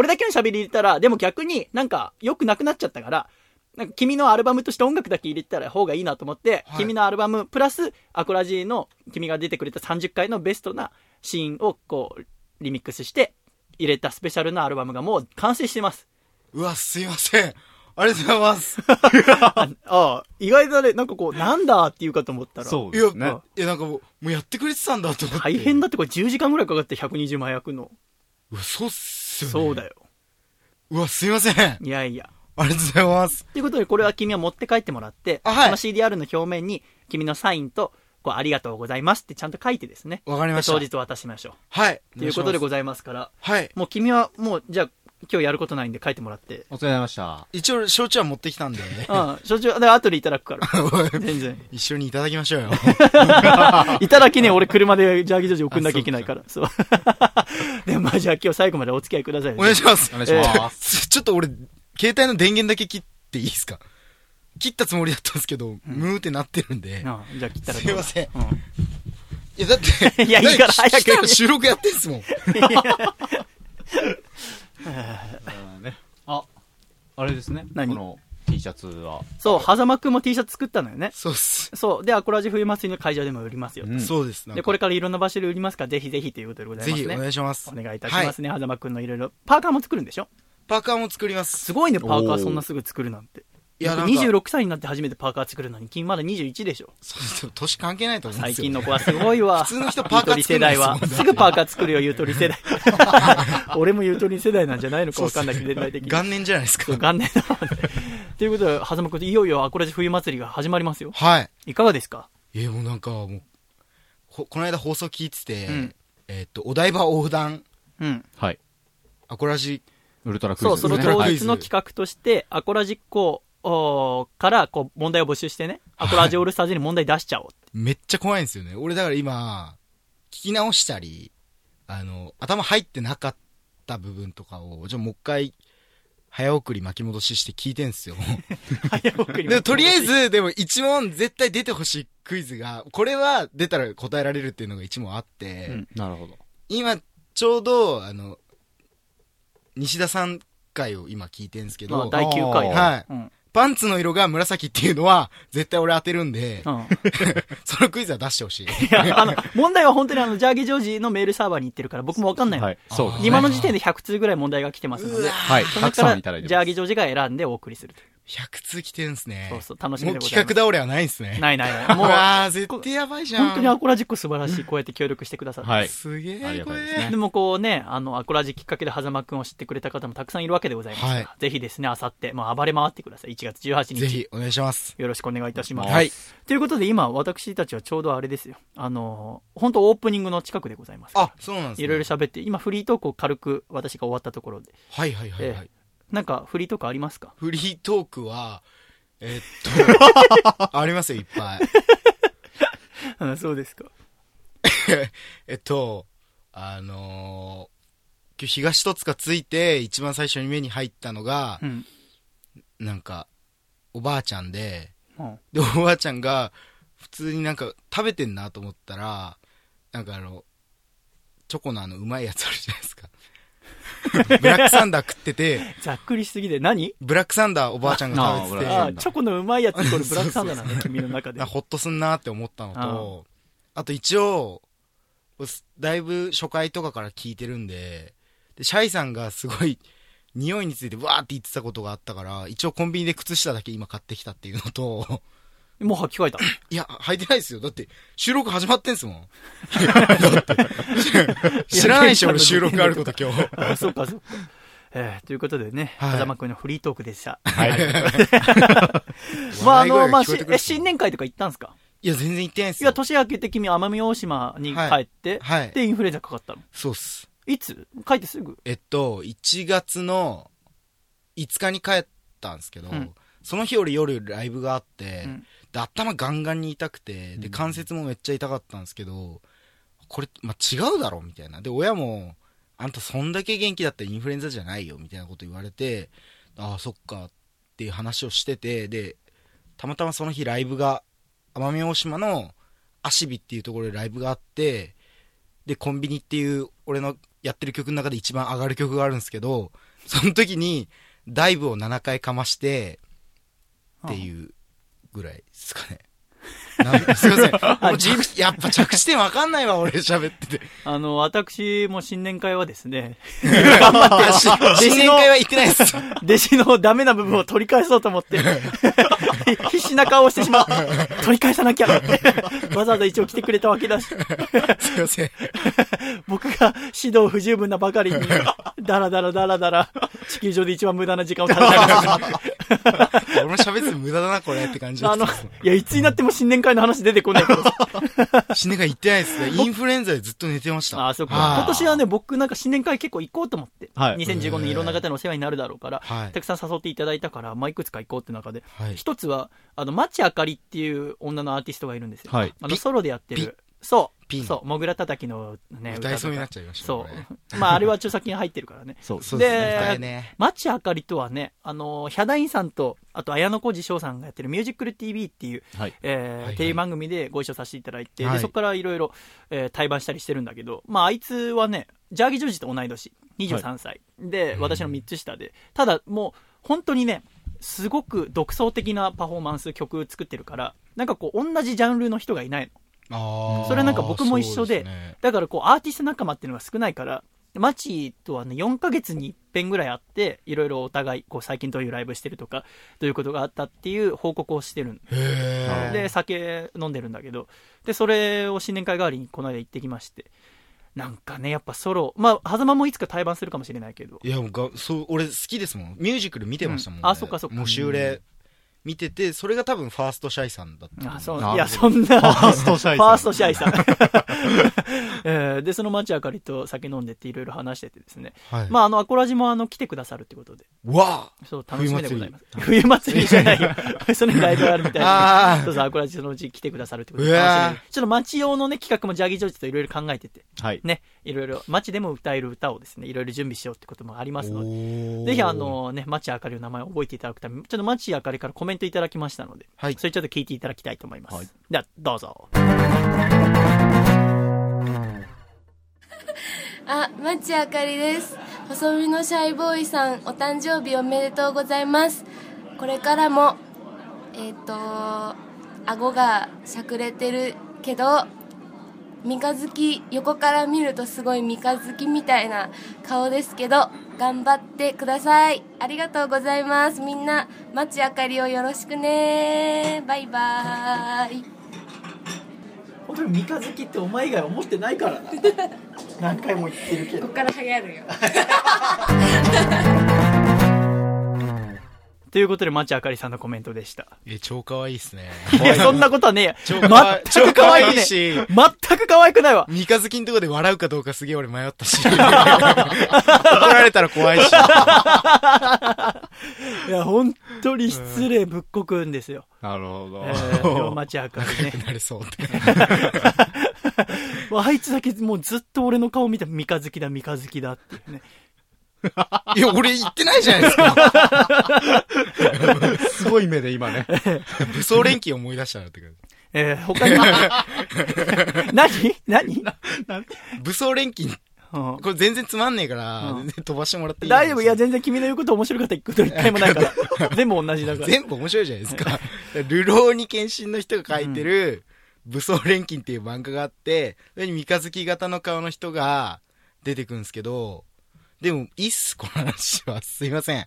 俺だけの喋り入れたら、でも逆になんか良くなくなっちゃったから、なんか君のアルバムとして音楽だけ入れたら方がいいなと思って、はい君のアルバムプラスアコラジの君が出てくれた30回のベストなシーンをこう、リミックスして入れたスペシャルなアルバムがもう完成してます。うわ、すいません。ありがとうございます。あ あ、意外だね。なんかこう、なんだって言うかと思ったら。そういや、ですね。いや、なんかもう、もうやってくれてたんだと思って。大変だってこれ10時間ぐらいかかって120枚焼くの。うわ、そうっすよね。そうだよ。うわ、すいません。あいやいや。りがとうございます。ということで、これは君は持って帰ってもらって、あはいこの CDR の表面に、君のサインと、こう、ありがとうございますってちゃんと書いてですね。わかりました。当日渡しましょはい。う。ということでございますから、はい。もう君は、もう、じゃあ、今日やることないんで書いてもらって。お疲れ様でした。一応、焼酎は持ってきたんで、うん、所長、で、後でいただくから。全然。一緒にいただきましょうよ。いただきね、俺車でジャーギージョージ送んなきゃいけないから。そう。で、まあじゃあ今日最後までお付き合いください。お願いします。お願いします。す ちょっと俺、携帯の電源だけ切っていいですか？切ったつもりだったんですけど、ムーってなってるんで。うんじゃあ切ったらすいません。うんいや、だって、いやいいから早く収録やってんすもん。ねあ、あれですね。何？この T シャツは。そう、狭間くんも T シャツ作ったのよね。そうっす。そう。で、アコラジ冬祭りの会場でも売りますよ。うんそうです。なんで、かこれからいろんな場所で売りますから、ぜひぜひということでございぜひおますね。願いします。お願いいたしますね、狭間くんのいろいろ。パーカーも作るんでしょ？パーカーも作ります。すごいね、パーカーそんなすぐ作るなんて。いや、僕なんか、26歳になって初めてパーカー作るのに、君まだ21でしょ。そうですよ年関係ないと思うんですよ。最近の子はすごいわ。普通の人パーカーゆとり世代は。すぐパーカー作るよ、ゆとり世代。俺もゆとり世代なんじゃないのかわかんないけど、年代的に。元年じゃないですかそう。元年だもんね。ということで、狭間くん、いよいよアコラジ冬祭りが始まりますよ。はい。いかがですか？えもうなんかもう、ここの間放送聞いてて、うんえっと、お台場横断、うん。はい。アコラジ、ウルトラクイそう、その当日の企画として、アコラジっ子おーからこう問題を募集してね、アコラジオールスターズに問題出しちゃおうって。めっちゃ怖いんですよね。俺だから今、聞き直したり、あの、頭入ってなかった部分とかを、じゃあもう一回、早送り巻き戻しして聞いてんすよ。早送りでもとりあえず、でも一問絶対出てほしいクイズが、これは出たら答えられるっていうのが一問あって、うんなるほど。今、ちょうど、あの、西田さん回を今聞いてんすけど、まあ第9回だ。はい。うん。パンツの色が紫っていうのは、絶対俺当てるんで、うん。そのクイズは出してほしい。いや、あの、問題は本当にあの、ジャーギージョージのメールサーバーに行ってるから、僕もわかんないの。はい。そうですね。今の時点で100通ぐらい問題が来てますので、はい。そのたくさんいただいてます。ジャーギージョージが選んでお送りするという。100通来てんすね。そうそう、楽しみもうでございます。企画倒れはないんすね。ないないない。もうう、わー、絶対やばいじゃん。本当にアコラジっ子素晴らしい。こうやって協力してくださって。はい。すげえ、ありがこれ。ででもこうね、あの、アコラジきっかけで狭間くんを知ってくれた方もたくさんいるわけでございますから、はいぜひですね、あさって、もう暴れ回ってください。1月18日。ぜひ、お願いします。よろしくお願いいたします。はい。ということで今、私たちはちょうどあれですよ。あの、本当オープニングの近くでございます。あ、そうなんですね。いろいろ喋って、今フリートークを軽く私が終わったところで。はいはいはいはい。えなんかフリートークありますか？フリートークは、えっと、ありますよ、いっぱい。あそうですか。えっと、あのー、今日東戸塚ついて一番最初に目に入ったのがう、ん。なんか、おばあちゃんで、うんで、おばあちゃんが、普通になんか食べてんなと思ったら、なんかあの、チョコのあのうまいやつあるじゃないですか。ブラックサンダー食ってて、ざっくりしすぎで何？ブラックサンダーおばあちゃんが食べてて、ああ、チョコのうまいやつこれブラックサンダーなんだ、君の中で。ほっとすんなって思ったのと、あと一応、だいぶ初回とかから聞いてるんで、で、シャイさんがすごい、匂いについてわーって言ってたことがあったから、一応コンビニで靴下だけ今買ってきたっていうのと、もう履き替えた。いや、履いてないですよ。だって、収録始まってんすもん。知らないでしょ、俺収録あること今日。あ、そうか、そうか。えー、ということでね、はい風間くんのフリートークでした。はい。まあ、あの、まあ、え新年会とか行ったんすか？いや、全然言ってないっすよ。いや、年明けて君奄美大島に帰って、はい。で、インフルエンザかかったの？そうっす。いつ？帰ってすぐ？えっと、1月の5日に帰ったんですけど、うんその日俺夜ライブがあって、うんで、頭ガンガンに痛くて、で、うん関節もめっちゃ痛かったんですけど、これ、まあ、違うだろ、みたいな。で、親も、あんたそんだけ元気だったらインフルエンザじゃないよ、みたいなこと言われて、ああ、そっか、っていう話をしてて、で、たまたまその日ライブが、奄美大島の足火っていうところでライブがあって、で、コンビニっていう俺のやってる曲の中で一番上がる曲があるんですけど、その時にダイブを7回かまして、っていうぐらいですかね。すいません。もう着やっぱ着地点わかんないわ、俺喋ってて。あの、私も新年会はですね、新年会は行ってないです。弟子のダメな部分を取り返そうと思って、必死な顔をしてしまう。取り返さなきゃって。わざわざ一応来てくれたわけだし、すいません。僕が指導不十分なばかりに、ダラダラダラダラ、地球上で一番無駄な時間を楽しみました。俺も喋ってて無駄だな、これって感じあのいや、いつになっても新年会の話出てこないから。新年会行ってないですね。インフルエンザでずっと寝てました。あ、そっか。はい今年はね、僕なんか新年会結構行こうと思って。はい2015年いろんな方のお世話になるだろうから、はいたくさん誘っていただいたから、まあ、いくつか行こうって中で。はい。一つは、あの、町あかりっていう女のアーティストがいるんですよ。はいあの、ソロでやってる。そう。ピンそう。もぐらたたきのね、歌いそうになっゃちゃいました。そこれう。まあ、あれは著作権入ってるからね。そうそうですね。ね。町あかりとはね、あの、ヒャダインさんと、あと、綾小路翔さんがやってるミュージックル TV っていう、はい。えーはいはいテレビ番組でご一緒させていただいて、はいでそこからいろいろ、えー対バンしたりしてるんだけど、まあ、あいつはね、ジャーギージョージと同い年、23歳。で、私の3つ下で、ただもう、本当にね、すごく独創的なパフォーマンス、曲作ってるから、なんかこう、同じジャンルの人がいないの。それなんか僕も一緒でね。だからこう、アーティスト仲間っていうのが少ないから、マチとはね、4ヶ月に一遍ぐらい会って、いろいろお互い、こう、最近どういうライブしてるとか、どういうことがあったっていう報告をしてるのへー。で、酒飲んでるんだけど、で、それを新年会代わりにこの間行ってきまして、なんかね、やっぱソロ、まあ、狭間もいつか対バンするかもしれないけど、いや、もうが、そう、俺好きですもん。ミュージカル見てましたもん、うん。あそっかそっか。もうシューレ見てて、それが多分ファーストシャイさんだった。あそういや、そんな、ファーストシャイさんファーストシャイさん。えーで、その町あかりと酒飲んでっていろいろ話しててですね、はい。まあ、あの、アコラジもあの、来てくださるってことで、わそう、楽しみでございます。冬祭りじゃないよ。そのライブがあるみたいな。そうそう、アコラジそのうち来てくださるってことでちょっと街用のね、企画もジャギージョージといろいろ考えてて、はい。ね、いろいろ、街でも歌える歌をですね、いろいろ準備しようってこともありますので、ーぜひあ、のね、町あかりの名前を覚えていただくために、ちょっと町あかりからコメントいただきましたので、はいそれちょっと聞いていただきたいと思います。はいでは、どうぞ。あ、町あかりです。細身のシャイボーイさん、お誕生日おめでとうございます。これからも、えっ、と、顎がしゃくれてるけど、三日月、横から見るとすごい三日月みたいな顔ですけど、頑張ってください。ありがとうございます。みんな、町あかりをよろしくね。バイバーイ。本当に三日月ってお前以外思ってないからな。何回も言ってるけここから流行るよ。ということで、町あかりさんのコメントでした。え、超可愛いっすね。いや、そんなことはねえや。超可愛い全し全く可愛くないわ。三日月のとこで笑うかどうかすげえ俺迷ったし。怒られたら怖いし。いや、本当に失礼ぶっこくんですよ。なるほど。えー、両町あかりね。なれそうって。あいつだけもうずっと俺の顔見て三日月だ、三日月だっていうね。いや、俺言ってないじゃないですか。すごい目で今ね。武装連携思い出したなって感じ。えー、他に？何？何？武装連携、うんこれ全然つまんねえから、うん全然飛ばしてもらっていい大丈夫いや、全然君の言うこと面白かったこと一回もないから。全部同じだから。全部面白いじゃないですか。流浪に献身の人が書いてる、武装錬金っていう漫画があって、それに三日月型の顔の人が出てくるんですけど、でも、いいっす、この話は。すいません。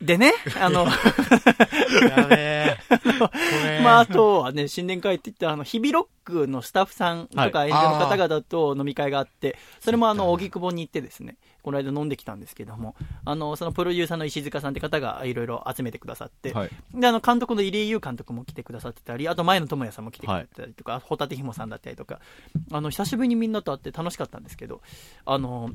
でね、あの、やべえ。まあ、あとはね、新年会って言ったら、あの、日々ロックのスタッフさんとかはい演者の方々と飲み会があって、それもあの、荻窪に行ってですね、この間飲んできたんですけども、あの、そのプロデューサーの石塚さんって方がいろいろ集めてくださって、はい。で、あの、監督の入江優監督も来てくださってたり、あと前野智也さんも来てくれたりとか、ホタテひもさんだったりとか、あの、久しぶりにみんなと会って楽しかったんですけど、あの、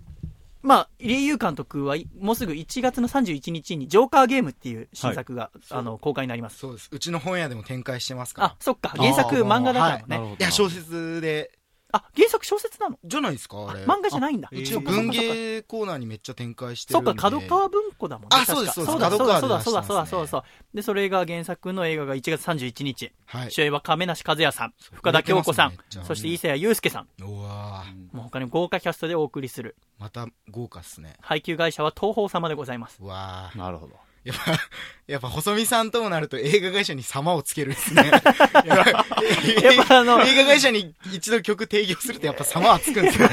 まあ、入江優監督はいもうすぐ1月の31日にジョーカーゲームっていう新作が、あの、公開になります。そうです。うちの本屋でも展開してますから。あ、そっか、原作漫画だからね。なるほど。いや、小説であ、原作小説なの？じゃないですかあれ。漫画じゃないんだ。一応文芸コーナーにめっちゃ展開してそっか、るんで。角川文庫だもんね。あそうですそうですそうだ、そうだ、そうだ、そうだ、そうだ、そうだ、そうだ。で、それが原作の映画が1月31日。はい。主演は亀梨和也さん、深田恭子さんそして伊勢谷友介さん。うわーもう他に豪華キャストでお送りする。また豪華っすね。配給会社は東宝様でございます。うわーなるほど。やっぱ、やっぱ細見さんともなると映画会社に様をつけるんですね。やっぱあの映画会社に一度曲提供するとやっぱ様はつくんですね。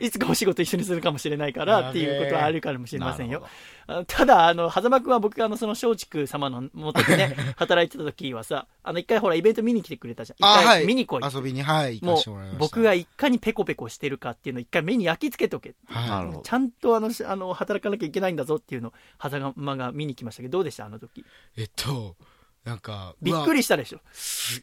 いつかお仕事一緒にするかもしれないからっていうことはあるかもしれませんよただ、あの、狭間くんは僕があの、その松竹様の元でね、働いてた時はさ、あの、一回ほら、イベント見に来てくれたじゃん。一あはい。回見に来い。遊びに、はい、行もうかせてもらいました。僕がいかにペコペコしてるかっていうのを一回目に焼き付けとけ。はい、ち。ゃんとあの、しあの、働かなきゃいけないんだぞっていうのを、狭間が見に来ましたけど、どうでした？あの時。えっと、なんか、びっくりりしたでしょ。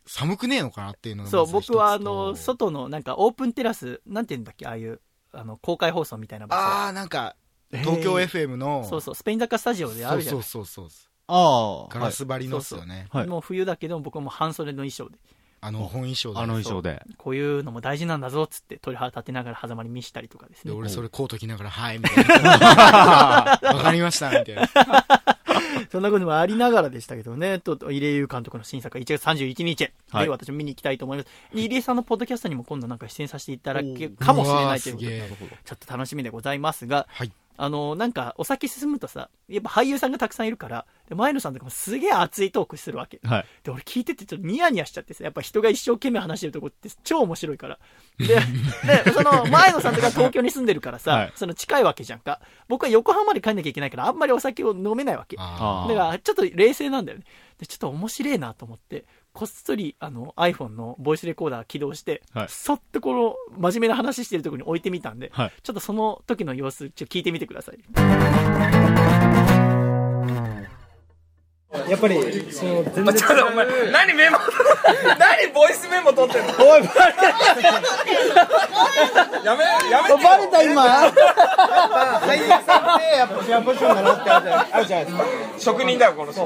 寒くねえのかなっていうのがそう、僕はあとの、外のなんかオープンテラス、なんて言うんだっけ、ああいう、あの、公開放送みたいな場所。ああ、なんか、東京 FM の、そうそう、スペイン坂スタジオであるじゃん。そうそうそうそう。あガラス張りのっすよね。はいもう冬だけど、僕はもう半袖の衣装で。あの、本衣装で。あの衣装で。こういうのも大事なんだぞっつって鳥肌立てながら狭間に見したりとかですで、ね。俺それコート着ながら、はい、みたいな。わかりました、みたいな。そんなこともありながらでしたけどね、と、入江優監督の新作が1月31日はいで私も見に行きたいと思います。で入江さんのポッドキャストにも今度なんか出演させていただけるかもしれないということで、ちょっと楽しみでございますが、はい。あの、なんか、お酒進むとさ、やっぱ俳優さんがたくさんいるから、で前野さんとかもすげえ熱いトークするわけ。はい。で、俺聞いててちょっとニヤニヤしちゃってさ、やっぱ人が一生懸命話してるとこって超面白いから。で、で、その前野さんとか東京に住んでるからさ、はいその近いわけじゃんか。僕は横浜まで帰んなきゃいけないから、あんまりお酒を飲めないわけ。だから、ちょっと冷静なんだよね。で、ちょっと面白いなと思って、こっそり、あの、iPhone のボイスレコーダー起動して、はいそっとこの、真面目な話してるところに置いてみたんで、はいちょっとその時の様子、ちょっと聞いてみてください。やっぱり、その、全然。ちょっとお前、何メモ、何ボイスメモ取ってんの？おい、バレやめ、やめてバレた今俳優さんって、やっぱシェアポジションだなってあるじゃないあるじゃないですか。職人だよ、この人。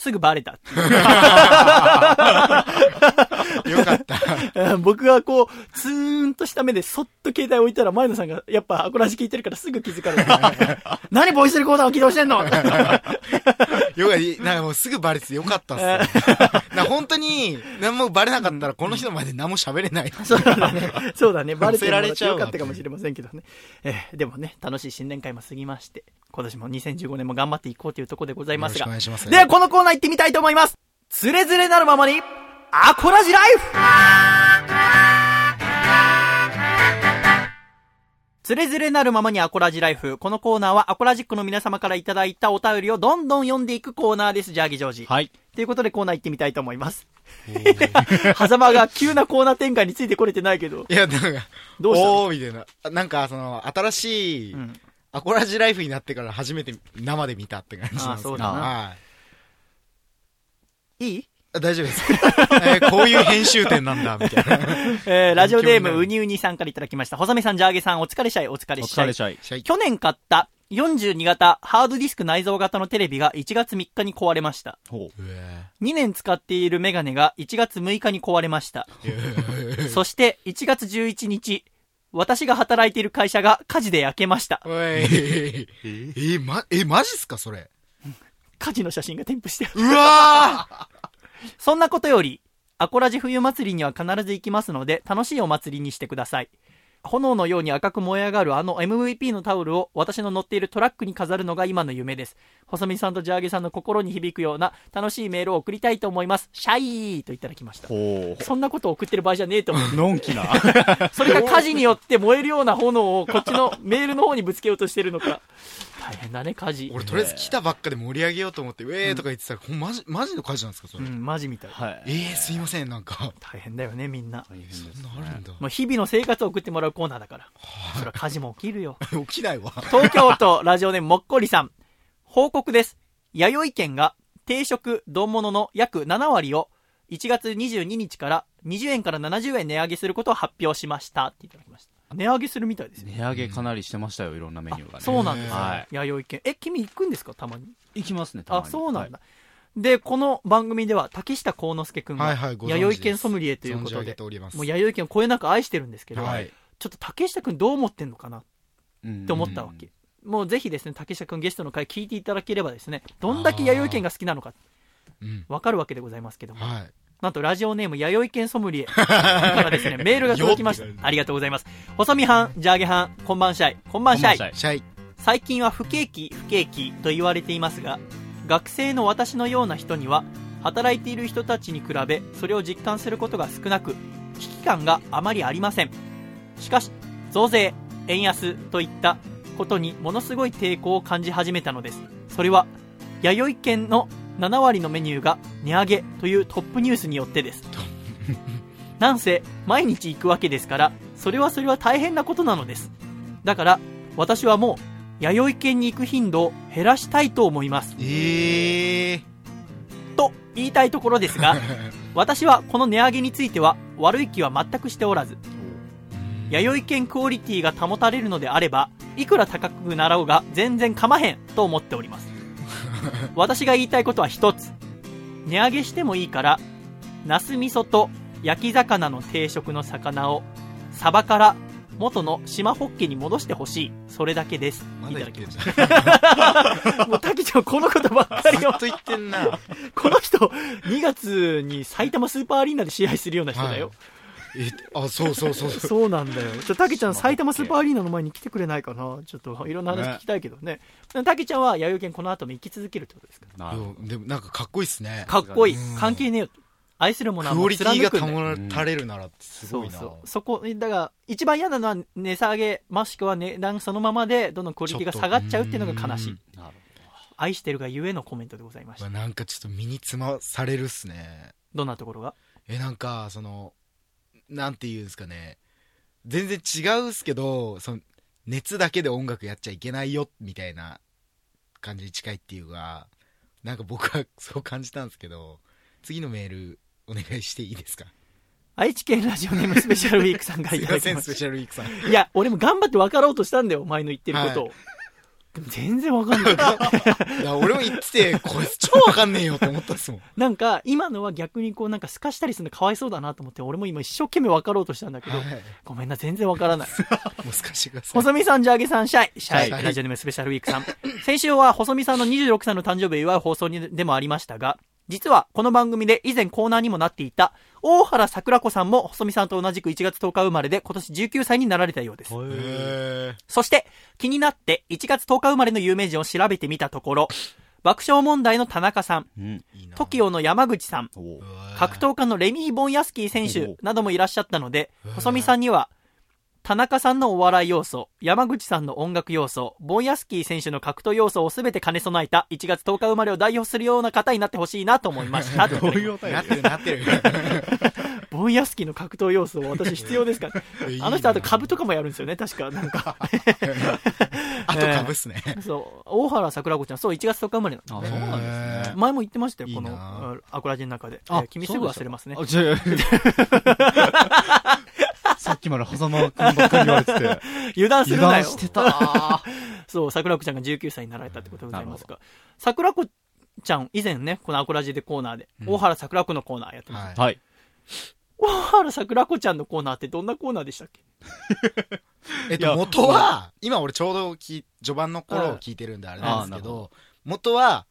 すぐバレた。よかった。僕がこう、ツーンとした目でそっと携帯置いたら前野さんが、やっぱアコラジ聞いてるからすぐ気づかれて、何ボイスレコーダーを起動してんの？よかった。なんかもうすぐバレててよかったっすね。な本当に、何もバレなかったらこの人まで何も喋れない。そうだね。そうだね。バレてられちゃうわよかったかもしれませんけどね。えーでもね、楽しい新年会も過ぎまして、今年も2015年も頑張っていこうというところでございますがよろしくお願い。します。では、このコーナー行ってみたいと思います。つれづれなるままに、アコラジライフつれづれなるままにアコラジライフ。このコーナーはアコラジックの皆様からいただいたお便りをどんどん読んでいくコーナーです。ジャーギジョージ。はい。ということでコーナー行ってみたいと思います。狭間が急なコーナー展開についてこれてないけど、いや、なんか、どうしたの？おーみたいな。あなんか、その、新しい、うんアコラジライフになってから初めて生で見たって感じなんですけどあそうだなはい。いい？あ大丈夫です。えーこういう編集点なんだ、みたいな。えー、ラジオネーム、勉強になるウニウニさんからいただきました。細見さん、ジャーゲさん、お疲れしゃい、お疲れおしゃい。疲れしゃい。去年買った42型ハードディスク内蔵型のテレビが1月3日に壊れました。ほう。うえ2年使っているメガネが1月6日に壊れました。ーそして1月11日、私が働いている会社が火事で焼けました。えー、ま、え、マジっすか、それ。火事の写真が添付してある。うわそんなことより、アコラジ冬祭りには必ず行きますので、楽しいお祭りにしてください。炎のように赤く燃え上がるあの MVP のタオルを私の乗っているトラックに飾るのが今の夢です。細見さんとジャーゲさんの心に響くような楽しいメールを送りたいと思います。シャイーといただきました。ほそんなことを送ってる場合じゃねえと思う。う。のんきな。それが火事によって燃えるような炎をこっちのメールの方にぶつけようとしてるのか。大変だね、火事。俺、とりあえず来たばっかで盛り上げようと思って、ウェーとか言ってたら、ほんマジ、マジの火事なんですか、それ。うん、マジみたい。はい。えー、すいません、なんか。大変だよね、みんな。大変ですそんなあるんだ。もう日々の生活を送ってもらうコーナーだから。それは火事も起きるよ。起きないわ。東京都ラジオネームもっこりさん。報告です。弥生県が定食、丼物の約7割を1月22日から20円から70円値上げすることを発表しました。っていただきました。値上げするみたいですね。値上げかなりしてましたよ、いろんなメニューがね。そうなんですよ、はい。弥生県。え、君行くんですか？たまに。行きますね、たまあ、にそうなんだ。で、この番組では竹下幸之助くんが、はいはいご存知です弥生県ソムリエというこ存じ上げとで、ておりますもう弥生県をこえなく愛してるんですけど、はいちょっと竹下くんどう思ってんのかな？うんって思ったわけ。もうぜひですね、竹下くんゲストの回聞いていただければですね、どんだけ弥生県が好きなのか、うんわかるわけでございますけども、はいなんとラジオネーム弥生県ソムリエ。からですね、メールが届きました。ありがとうございます。細身班、ジャーゲ班、こんこんばんシャイ。こんばんシャイ最近は不景気不景気と言われていますが学生の私のような人には働いている人たちに比べそれを実感することが少なく危機感があまりありません。しかし増税円安といったことにものすごい抵抗を感じ始めたのです。それは弥生県の7割のメニューが値上げというトップニュースによってです。なんせ毎日行くわけですからそれはそれは大変なことなのです。だから私はもう弥生県に行く頻度を減らしたいと思います。ええと言いたいところですが 私はこの値上げについては悪い気は全くしておらず弥生県クオリティが保たれるのであればいくら高くなろうが全然構へんと思っております私が言いたいことは一つ。値上げしてもいいからナス味噌と焼き魚の定食の魚をサバから元の島ホッケに戻してほしい。それだけです。まだ言ってまん。しただもう滝ちゃんこのことばっかりをずっと言ってんな。この人2月に埼玉スーパーアリーナで試合するような人だよ、えあそうそうそうそう そうなんだよ。ちょ、たけちゃん、埼玉スーパーアリーナの前に来てくれないかな？ちょっと、いろんな話聞きたいけどね。たけちゃんは、弥生県この後も生き続けるってことですか？なるほどいやでもなんかかっこいいっすねかっこいいうん。関係ねえよ。愛するものはもうクオリティが。保たれるならってすごいなそうそう。そこ、だから、一番嫌なのは値下げ、もしくは値段そのままで、どんどんクオリティが下がっちゃうっていうのが悲しい愛してるがゆえのコメントでございました。なんかちょっと身につまされるっすねどんなところが？えなんかそのなんていうんですかね全然違うっすけどその熱だけで音楽やっちゃいけないよみたいな感じに近いっていうかなんか僕はそう感じたんですけど次のメールお願いしていいですか？愛知県ラジオネームスペシャルウィークさんからすいいませんスペただきましシャルウィークさんた。いや、俺も頑張って分かろうとしたんだよ、お前の言ってることを。でも全然分かんない。いや俺も言っててこいつ超わかんねえよって思ったっすもん なんか、今のは逆にこう、なんか透かしたりするのかわいそうだなと思って、俺も今一生懸命分かろうとしたんだけど、はいごめんな、全然分からない。もう透かしてください細見さん、ジャーゲさん、シャイ。シャイ。はいラジオネームスペシャルウィークさん。先週は細見さんの26歳の誕生日を祝う放送にでもありましたが、実はこの番組で以前コーナーにもなっていた、大原桜子さんも細見さんと同じく1月10日生まれで今年19歳になられたようです。へそして、気になって1月10日生まれの有名人を調べてみたところ、爆笑問題の田中さん、うん。TOKIO の山口さん、格闘家のレミー・ボンヤスキー選手などもいらっしゃったので細見さんには、田中さんのお笑い要素、山口さんの音楽要素、ボンヤスキー選手の格闘要素をすべて兼ね備えた1月10日生まれを代表するような方になってほしいなと思いました。どういうお便なってるなってる ボンヤスキーの格闘要素を私必要ですか？ら。あの人あと株とかもやるんですよね、確か。なんか。あと株っすねそう。大原桜子ちゃん、そう、1月10日生まれなの。あ、そうなんですね。前も言ってましたよ、この、あアコラジの中で。あえー君すぐ忘れますね。きまで狭間くんばっかり言われてて。油断するなよ。油断してた。そう、桜子ちゃんが19歳になられたってことでございますが、桜子ちゃん、以前ね、このアコラジでコーナーで、うん大原桜子のコーナーやってます。はいはい。大原桜子ちゃんのコーナーってどんなコーナーでしたっけ？えっと、元は、今俺ちょうどき序盤の頃を聞いてるんであれなんですけど、元は、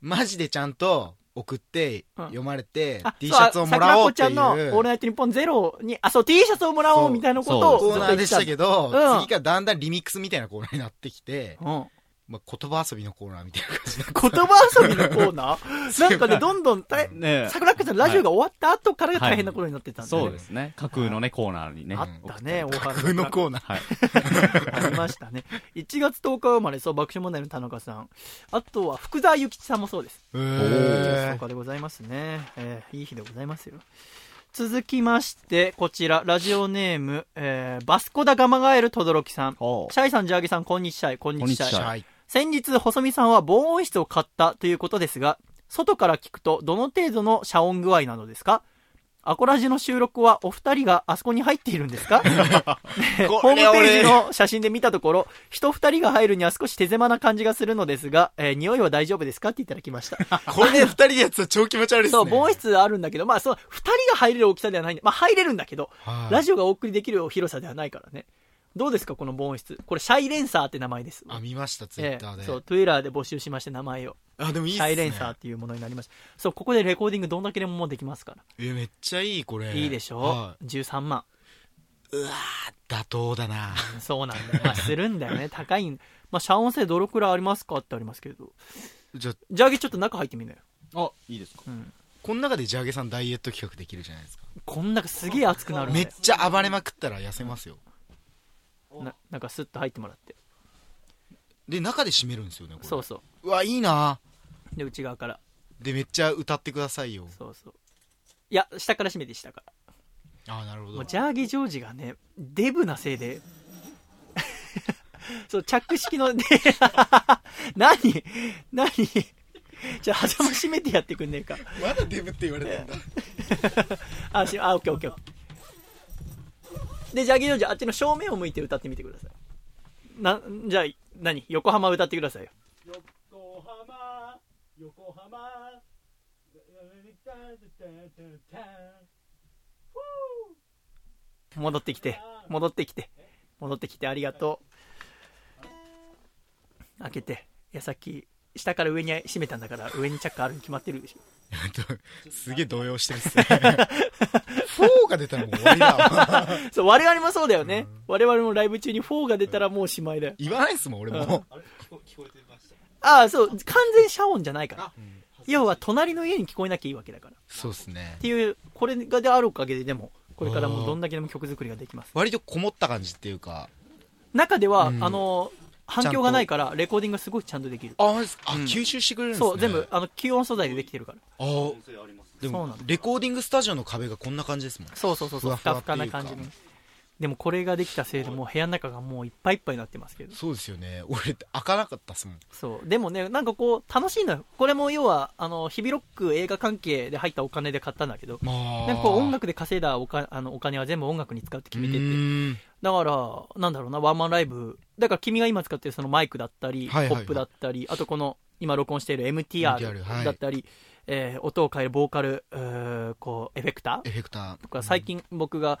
マジでちゃんと送って、うん。読まれてあ、T シャツをもらおうっていそう。桜子ちゃんのオーうルナイトニッポンゼロに、あ、そう、T シャツをもらおうみたいなことをコーナーでしたけど、うん。次からだんだんリミックスみたいなコーナーになってきて、うん。まあ、言葉遊びのコーナーみたいな感じで。言葉遊びのコーナー？なんかね、どんどん大、ね桜子ちゃんラジオが終わった後からが大変なことになってたんで、ねそうですね。架空のね、コーナーにね。あったね、大送原架空のコーナー。はい。ありましたね。1月10日生まれ、そう、爆笑問題の田中さん。あとは、福沢諭吉さんもそうです。へ1ー月10日でございますね。えーいい日でございますよ。続きまして、こちら、ラジオネーム、えーバスコダガマガエルトドロキさん。シャイさん、ジャーゲさん、こんにちは。こんにちは。先日、細見さんは防音室を買ったということですが、外から聞くとどの程度の遮音具合なのですか？アコラジの収録はお二人があそこに入っているんですか、ねホームページの写真で見たところ、人二人が入るには少し手狭な感じがするのですが、えー匂いは大丈夫ですか？っていただきました。これで二人でやつは超気持ち悪いですね。そう、防音室あるんだけど、まあ、その、二人が入れる大きさではないまあ、入れるんだけど、はいラジオがお送りできる広さではないからね。どうですか、この防音室。これ、シャイレンサーって名前です。あ、見ました、ツイッターで。ええそう、トゥエラーで募集しまして、名前を。あ、でもいいっすね。シャイレンサーっていうものになりました。そう、ここでレコーディングどんだけでももうできますから。え、めっちゃいい、これ。いいでしょ、は ?13 万。い。うわー妥当だな。そうなんだよ。まあ、するんだよね。高いん。まあ、遮音性どのくらいありますかってありますけど。じゃあ、じゃあげちょっと中入ってみなよ。あ、いいですかうん。この中でジャーゲさんダイエット企画できるじゃないですか。こん中すげえ熱くなるめっちゃ暴れまくったら痩せますよ。ななんかスッと入ってもらって。で、中で締めるんですよね、これ。そうそうわ、いいなう。で、内側から。で、めっちゃ歌ってくださいよ。そうそう。いや、下から締めて下から。あーなるほど。ジャーゲジョージがね、デブなせいで、そう、チャック式の、で 何何じゃあ、狭間閉めてやってくんねえか。まだデブって言われてんだ。あ、しあ、オッケーオッケーオッケー。で、ジャーゲジョージ、あっちの正面を向いて歌ってみてください。な、じゃあ、何？横浜歌ってくださいよ。横浜横浜戻ってきて、戻ってきて、戻ってきてありがとう。開けて。いや、さっき、下から上に閉めたんだから、上にチャックあるに決まってるでしょ。すげえ動揺してるっすね。フォーが出たらもう終わりだわ。そう、我々もそうだよね。我々もライブ中に4が出たらもうおしまいだよ。言わないっすもん、俺も。ああ、そう、完全遮音じゃないから。要は、隣の家に聞こえなきゃいいわけだから。っそうっすね。ていう、これがであるおかげで、でも、これからもうどんだけでも曲作りができます。割とこもった感じっていうか。中では、うんあの、反響がないから、レコーディングがすごいちゃんとできる。あ、あ、うん吸収してくれるんですね。そう、全部、。あの、吸音素材でできてるから。あでもそうなんだ、レコーディングスタジオの壁がこんな感じですもん。そうそうそうそう、ふかふかな感じの。でもこれができたせいで、もう部屋の中がもういっぱいいっぱいになってますけど。そうですよね。俺、開かなかったっすもん。そう。でもね、なんかこう、楽しいのよ。これも要は、あの、ヒビロック映画関係で入ったお金で買ったんだけど、まあ。なんかこう音楽で稼いだおかあのお金は全部音楽に使うって決めてうて。だから、なんだろうな、ワンマンライブ。だから君が今使ってるそのマイクだったり、はいはいはいポップだったり、あとこの、今録音している MTR だったり、えー音を変えるボーカル、えーこう、エフェクター？エフェクター。とか、最近僕が、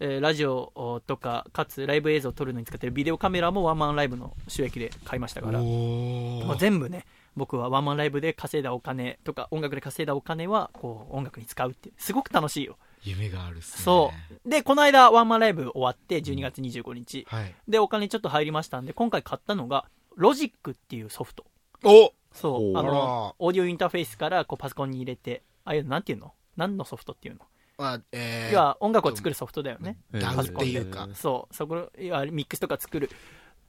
えーラジオとか、かつライブ映像を撮るのに使ってるビデオカメラもワンマンライブの収益で買いましたから、おもうー。全部ね、僕はワンマンライブで稼いだお金とか、音楽で稼いだお金は、こう、音楽に使うっていう。すごく楽しいよ。夢があるっすね。そう。で、この間ワンマンライブ終わって、12月25日。はい。で、お金ちょっと入りましたんで、今回買ったのが、ロジックっていうソフト。おそう。おあのオーディオインターフェースからこうパソコンに入れて、ああいうのなんていうの？何のソフトっていうの？まあ、えー。要は音楽を作るソフトだよね。ダウっていうか。そう。そこ、ミックスとか作る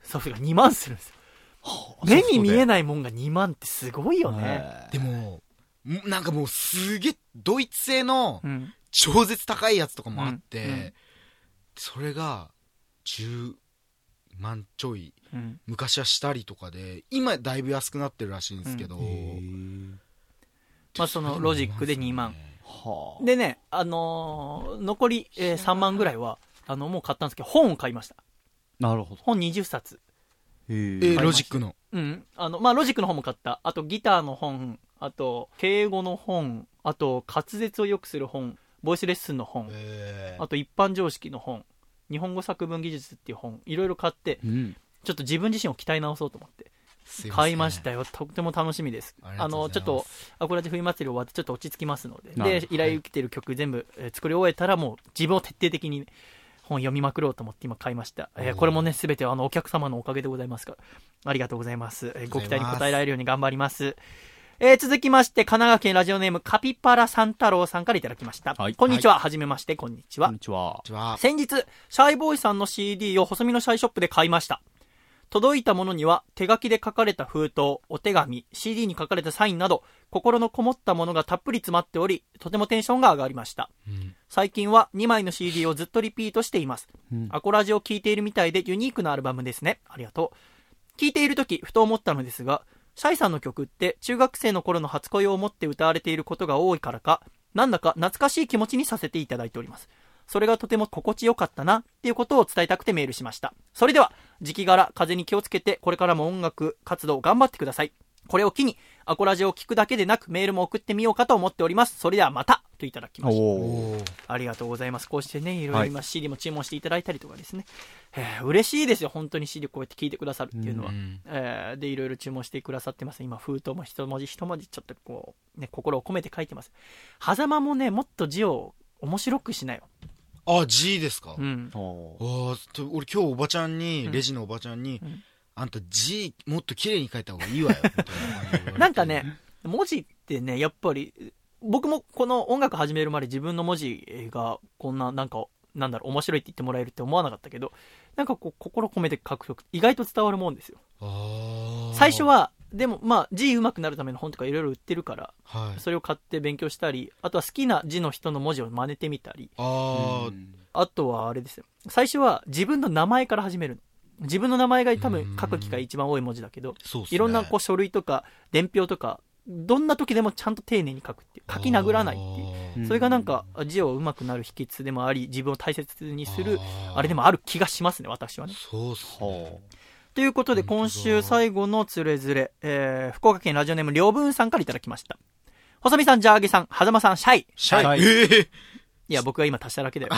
ソフトが2万するんですよ。目に見えないもんが2万ってすごいよね。でも、んなんかもうすげえ、ドイツ製のうん。超絶高いやつとかもあって、うんうんそれが10万ちょい、うん。昔はしたりとかで、今だいぶ安くなってるらしいんですけど、まあそのロジックで2万。はでね、あのー残り、えー3万ぐらいは、あの、もう買ったんですけど、本を買いました。なるほど。本20冊。へええーロジックの。うん。あの、まあ、ロジックの本も買った。あと、ギターの本。あと、敬語の本。あと、滑舌を良くする本。ボイスレッスンの本。えあと、一般常識の本。日本語作文技術っていう本。いろいろ買って、うん。ちょっと自分自身を鍛え直そうと思って。ー買いましたよ。とても楽しみです。あの、ちょっと、アコラジ冬祭り終わってちょっと落ち着きますので。で依頼受けてる曲全部、えー作り終えたらもう自分を徹底的に、本読みまくろうと思って今買いました。えーこれもね、すべてあの、お客様のおかげでございますから。ありがとうございます。えーご期待に応えられるように頑張ります。えー続きまして、神奈川県ラジオネーム、カピパラ三太郎さんからいただきました。はいこんにちは。はじめまして、こんにちはこん。にちは。先日、シャイボーイさんの CD を細身のシャイショップで買いました。届いたものには手書きで書かれた封筒、お手紙、CD に書かれたサインなど、心のこもったものがたっぷり詰まっており、とてもテンションが上がりました。うん最近は2枚の CD をずっとリピートしています。うんアコラジを聴いているみたいでユニークなアルバムですね。ありがとう。聴いているとき、ふと思ったのですが、シャイさんの曲って中学生の頃の初恋を思って歌われていることが多いからか、なんだか懐かしい気持ちにさせていただいております。それがとても心地よかったなっていうことを伝えたくてメールしました。それでは、時期柄、風に気をつけて、これからも音楽活動頑張ってください。これを機に、アコラジオを聞くだけでなく、メールも送ってみようかと思っております。それではまたといただきました。ありがとうございます。こうしてね、いろいろはい今 CD も注文していただいたりとかですね。えー嬉しいですよ、本当に CD こうやって聞いてくださるっていうのは。うんえーで、いろいろ注文してくださってます。今、封筒も一文字一文字ちょっとこう、ね、心を込めて書いてます。狭間もね、もっと字を面白くしなよ。あ、G ですか、うん。おあ俺今日おばちゃんに、うんレジのおばちゃんに、んあんた G もっと綺麗に書いた方がいいわよ。なんかね、文字ってね、やっぱり、僕もこの音楽始めるまで自分の文字がこんな、なんか、なんだろう、面白いって言ってもらえるって思わなかったけど、なんかこう、心込めて書くと意外と伝わるもんですよ。最初、は、でもまあ字上手くなるための本とかいろいろ売ってるから、はい。それを買って勉強したり、あとは好きな字の人の文字を真似てみたり、あーあとはあれですよ。最初は自分の名前から始めるの。自分の名前が多分書く機会一番多い文字だけど。いろんなこう書類とか伝票とか、どんな時でもちゃんと丁寧に書くっていう、書き殴らないっていう。それがなんか字を上手くなる秘訣でもあり、自分を大切にする、あれでもある気がしますね、私はね。そうっすね。ということで、今週最後のつれづれ、えー、福岡県ラジオネーム、りょうぶんさんからいただきました。細見さん、ジャーゲさん、はざまさん、シャイ。シャイ。はいえーいや、僕は今足しただけだよ。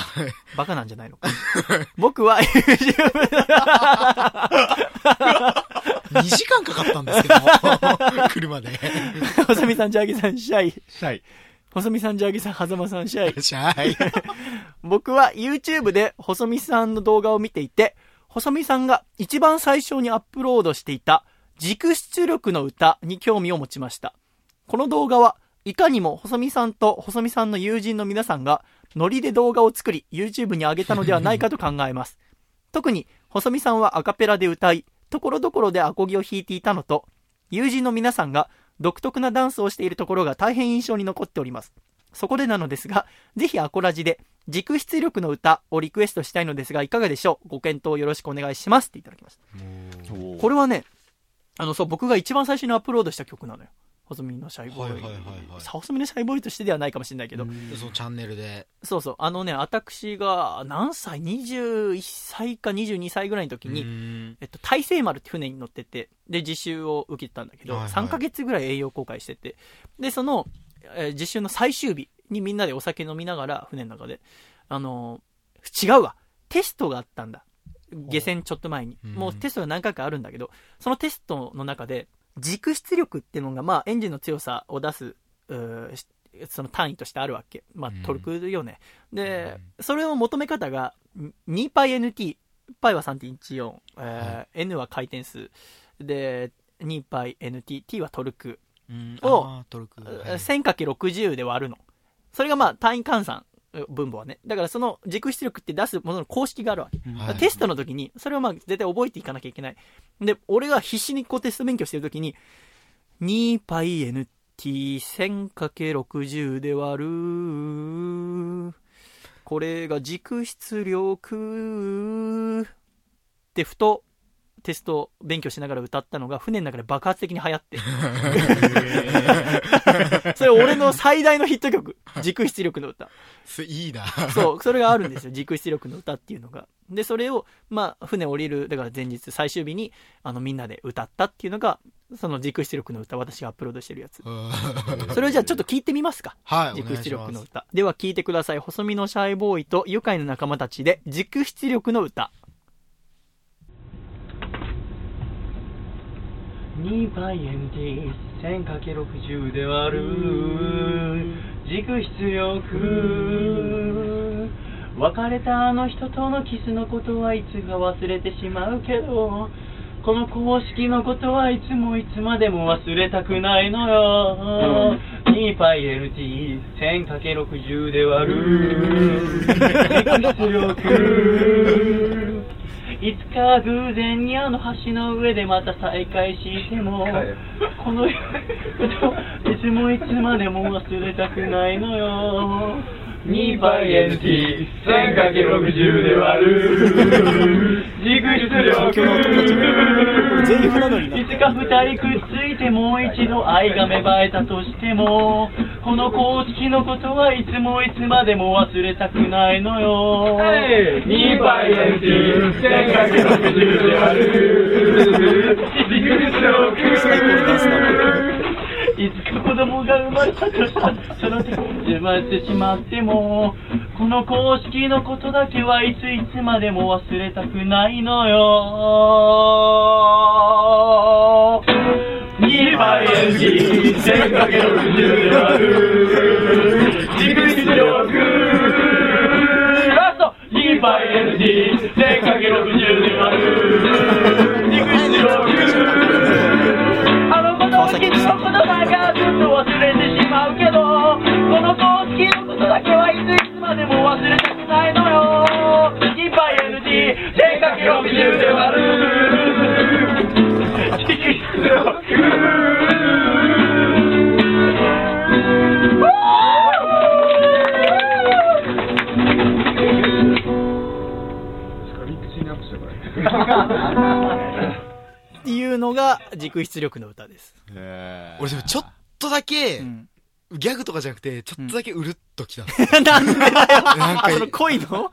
バカなんじゃないのか。僕は 2時間かかったんですけど、車で。細見さん、ジャーゲさん、シャイ。シャイ。細見さん、ジャーゲさん、はざまさん、シャイ。シャイ。僕は YouTube で細見さんの動画を見ていて、細見さんが一番最初にアップロードしていた軸出力の歌に興味を持ちました。この動画はいかにも細見さんと細見さんの友人の皆さんがノリで動画を作り YouTube に上げたのではないかと考えます。特に細見さんはアカペラで歌い、ところどころでアコギを弾いていたのと、友人の皆さんが独特なダンスをしているところが大変印象に残っております。そこでなのですが、ぜひアコラジで軸出力の歌をリクエストしたいのですが、いかがでしょう？ご検討よろしくお願いしますっていただきました。これはね、あの、そう、僕が一番最初にアップロードした曲なのよ。細身のシャイボーイ。はいはいはいはい細身のシャイボーイとしてではないかもしれないけど、そのチャンネルで。そうそう、あのね、私が何歳 ?21 歳か22歳ぐらいの時に、に、えっと、大西丸って船に乗ってて、で、実習を受けてたんだけど、はいはい3ヶ月ぐらい栄養公開してて、で、その、えー実習の最終日にみんなでお酒飲みながら、船の中で、あのー違うわ、テストがあったんだ。下船ちょっと前に。うんもうテストが何回かあるんだけど、そのテストの中で、軸出力っていうのが、まあ、エンジンの強さを出す、その単位としてあるわけ。まあ、トルクよね。うん、で、それの求め方が 2πNT。π は3.14、えー、はい、n は回転数。で、2πNT。t はトルク。を、うん、を。1000×60 で割るの。それがまあ単位換算分母はね。だからその軸出力って出すものの公式があるわけ。だからテストの時に、それをまあ絶対覚えていかなきゃいけない。で、俺が必死にこうテスト勉強してる時に、2πNT1000×60 で割る。これが軸出力ってふとテスト勉強しながら歌ったのが船の中で爆発的に流行って。それ俺の最大のヒット曲。軸出力の歌。すいいな。そう、それがあるんですよ。軸出力の歌っていうのが。で、それを、まあ、船降りる、だから前日、最終日に、あの、みんなで歌ったっていうのが、その軸出力の歌、私がアップロードしてるやつ。それをじゃあちょっと聞いてみますか。はい、お軸出。力の歌。では聞いてください。細身のシャイボーイと愉快な仲間たちで、軸出力の歌。2倍 NT1000×60 で割る。軸出力別れたあの人とのキスのことはいつか忘れてしまうけどこの公式のことはいつもいつまでも忘れたくないのよ。2πLT1000×60 で割る軸出力いつか偶然にあの橋の上でまた再会しても、この いつもいつまでも忘れたくないのよ。2倍 NT1000×60 で割る。軸出力いつか二人くっついてもう一度愛が芽生えたとしてもこの公式のことはいつもいつまでも忘れたくないのよ。2倍 NT1000×60 で割る。軸出力いつか子供が生まれたとしたその時生まれてしまってもこの公式のことだけはいついつまでも忘れたくないのよ。2倍 NG 1000かけ60で割る。軸出力ラスト2倍 NG 1000かけ60で割る。軸出力あの子の君の言葉がずっと忘れてしまうけどこの公式のことだけはいついつまでも忘れたくないのよ2倍 NG 1000かけ60で割る軸出力っていうのが軸出力の歌です。俺でもちょっとだけ、うん。ギャグとかじゃなくて、ちょっとだけうるっときた。なんでだよ。なんかあ、その恋の？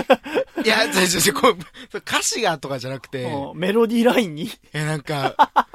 いや、違う違う違うこう歌詞がとかじゃなくて、もうメロディーラインに？え、なんか、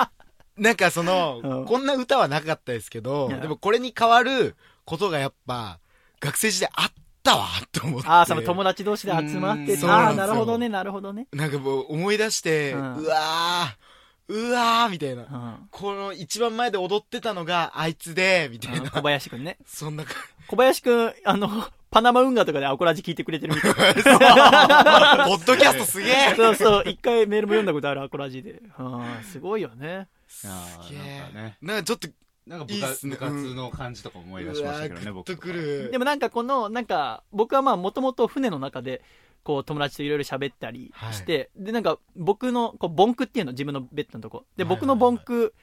なんかその、うん。こんな歌はなかったですけどでもこれに変わることがやっぱ、学生時代あったわ、と思って。ああ、その友達同士で集まってうん、ああ、なるほどね、なるほどね。なんかもう思い出して、ううんわー、うわー、みたいな。うん。この一番前で踊ってたのがあいつで、みたいな。小林くんね。そんな感小林くん、あの、パナマ運河とかでアコラジ聞いてくれてるみたい。じ。ポッドキャストすげえそうそう、一回メールも読んだことあるアコラジで。うん、すごいよね。すげえなんかね。なんかちょっと、なんか部いいっすね活部活の感じとか思い出しましたけどね、うわー僕グッとくる。でもなんかこの、なんか、僕はまあもともと船の中で、こう友達といろいろ喋ったりして、でなんか僕のこうボンクっていうの自分のベッドのとこ。ではいはいはい。僕のボンク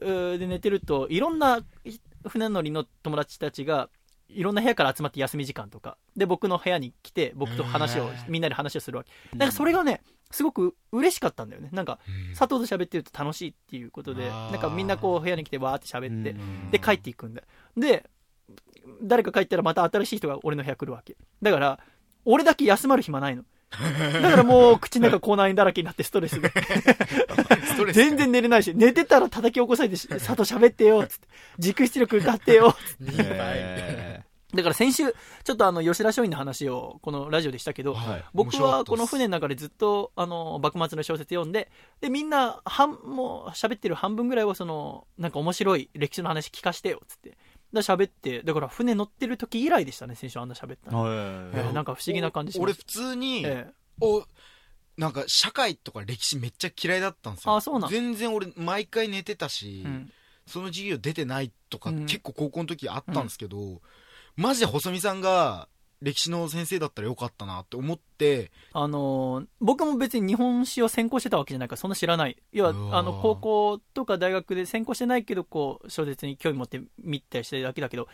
で寝てるといろんな船乗りの友達たちがいろんな部屋から集まって休み時間とか。で僕の部屋に来て僕と話をみんなで話をするわけ。なんかそれがねすごく嬉しかったんだよね。なんか佐藤と喋ってると楽しいっていうことでなんかみんなこう部屋に来てわーって喋ってうん。で帰っていくんだ。よで誰か帰ったらまた新しい人が俺の部屋来るわけ。だから俺だけ休まる暇ないの。だからもう口の中口内炎だらけになってストレスで ストレス。全然寝れないし寝てたら叩き起こされてし佐藤喋ってよつって。軸出力歌ってよ2 倍。へ だから先週ちょっとあの吉田松陰の話をこのラジオでしたけど、はい。僕はこの船の中でずっとあの幕末の小説読んででみんな半もう喋ってる半分ぐらいはそのなんか面白い歴史の話聞かしてよっつってだから喋ってだから船乗ってる時以来でしたね先週あんな喋ったの、ーえーなんか不思議な感じしま俺す普通に、えお、なんか社会とか歴史めっちゃ嫌いだったんですよ。あそうなん。全然俺毎回寝てたし、えうん。その授業出てないとか、うん。結構高校の時あったんですけど、マジで細見さんが歴史の先生だったらよかったなって思って、あのー僕も別に日本史を専攻してたわけじゃないからそんな知らない。要はあの高校とか大学で専攻してないけどこう小説に興味持って見たりしてるだけだけど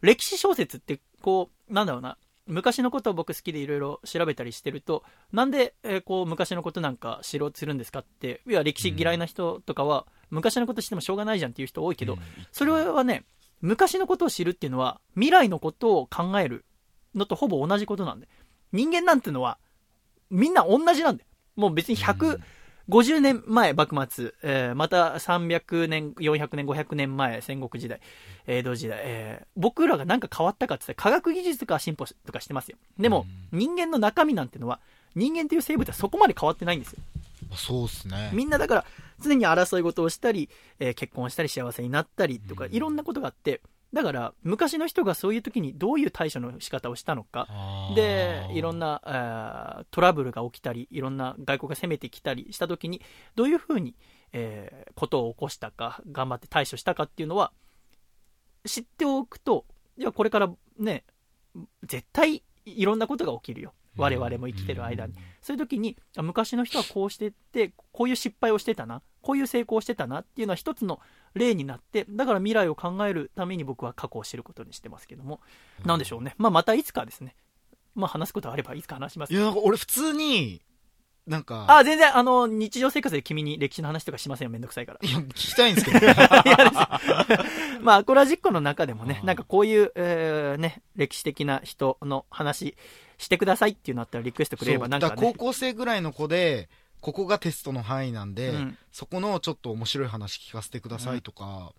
歴史小説ってこうなんだろうな。昔のことを僕好きでいろいろ調べたりしてるとなんで、えーこう昔のことなんか知ろうとするんですかって要は歴史嫌いな人とかは、昔のこと知ってもしょうがないじゃんっていう人多いけど、それはね昔のことを知るっていうのは未来のことを考えるのとほぼ同じことなんで。人間なんてのはみんな同じなんだよもう別に150年前幕末、えーまた300年400年500年前戦国時代江戸時代、えー僕らが何か変わったかって言ったら科学技術とか進歩とかしてますよ。でも、人間の中身なんてのは人間という生物はそこまで変わってないんですよ。そうっすね。みんなだから常に争い事をしたり、えー結婚したり幸せになったりとか、いろんなことがあってだから昔の人がそういう時にどういう対処の仕方をしたのか。でいろんな、えートラブルが起きたりいろんな外国が攻めてきたりした時にどういうふうに、えーことを起こしたか頑張って対処したかっていうのは知っておくといやこれからね絶対いろんなことが起きるよ我々も生きてる間に、そういう時にあ昔の人はこうしてってこういう失敗をしてたな。こういう成功をしてたなっていうのは一つの例になって、だから未来を考えるために僕は過去を知ることにしてますけども、なんでしょうね。まあまたいつかですね。まあ話すことあればいつか話します。いや、なんか俺普通に、なんか、あ、全然、あの、日常生活で君に歴史の話とかしませんよ、めんどくさいから。いや、聞きたいんですけど。まあ、アコラジックの中でもね、なんかこういう、えーね、歴史的な人の話してくださいっていうのあったらリクエストくれればなんかね。高校生ぐらいの子で、ここがテストの範囲なんで、うんそこのちょっと面白い話聞かせてくださいとか、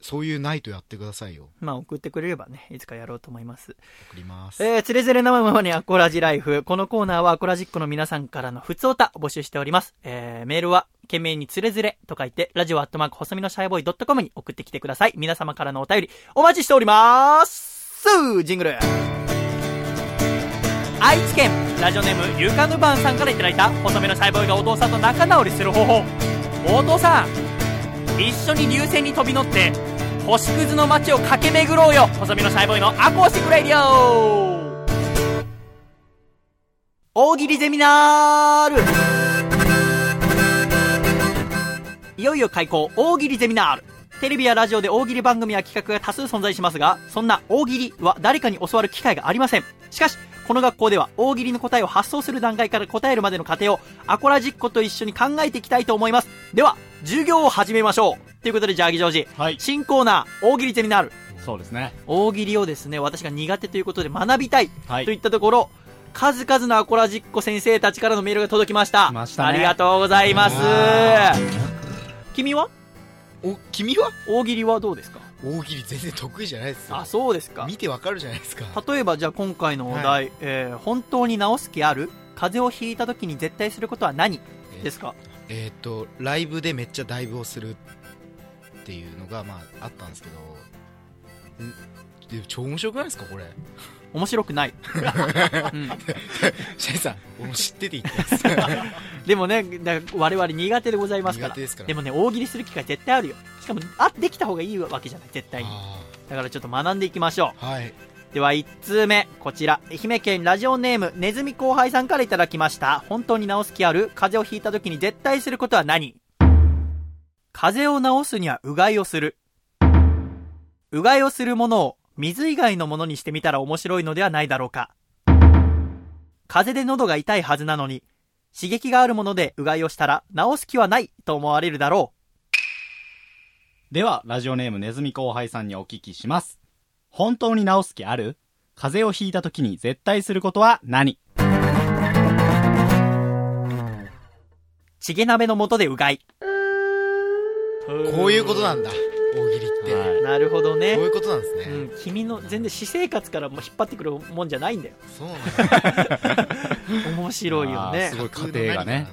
そういうナイトやってくださいよ。まあ、送ってくれればね、いつかやろうと思います。送ります。えー、つれづれなままにアコラジライフ。このコーナーはアコラジックの皆さんからのふつおた募集しております。えー、メールは、懸命につれづれと書いて、ラジオアットマーク細身のシャイボーイドットコムに送ってきてください。皆様からのお便り、お待ちしておりますジングル愛知県、ラジオネーム、ゆかぬばんさんからいただいた、細身のシャイボーイがお父さんと仲直りする方法。お父さん、一緒に流星に飛び乗って、星屑の街を駆け巡ろうよ。細身のシャイボーイのアコースティック radio。大喜利ゼミナール。いよいよ開講大喜利ゼミナール。テレビやラジオで大喜利番組や企画が多数存在しますがそんな大喜利は誰かに教わる機会がありません。しかしこの学校では大喜利の答えを発想する段階から答えるまでの過程をアコラジッコと一緒に考えていきたいと思います。では授業を始めましょう。ということでジャーギジョージ。はい。新コーナー大喜利ゼミナールそうですね。大喜利をですね私が苦手ということで学びたいはいといったところ、数々のアコラジッコ先生たちからのメールが届きました。来ましたねありがとうございます。君は？お、君は？大喜利はどうですか？大喜利全然得意じゃないですよあ。そうですか見てわかるじゃないですか。例えばじゃあ今回のお題、えー本当に治す気ある？風邪をひいた時に絶対することは何？ですか？えーっと、ライブでめっちゃダイブをするっていうのが、まあ、あったんですけど、んで超面白くないですか、これ？面白くない、うん。シャイさん、俺も知ってて言ってます。でもねだ我々苦手でございますから。ですから。でもね大喜利する機会絶対あるよ。しかもあできた方がいいわけじゃない絶対に。あだからちょっと学んでいきましょう。ーはい。では1通目こちら。愛媛県ラジオネームネズミ後輩さんからいただきました。本当に治す気ある。風邪をひいた時に絶対することは何？風邪を治すにはうがいをする。うがいをするものを水以外のものにしてみたら面白いのではないだろうか。風邪で喉が痛いはずなのに刺激があるものでうがいをしたら治す気はないと思われるだろでは、ラジオネームネズミ後輩さんにお聞きします。本当に治す気ある？風邪をひいた時に絶対することは何？うチゲ鍋の素でうがい。こういうことなんだ、大喜利なるほどねこういうことなんですね。うん、君の全然私生活からも引っ張ってくるもんじゃないんだよそうなんだ。面白いよねすごい家庭がね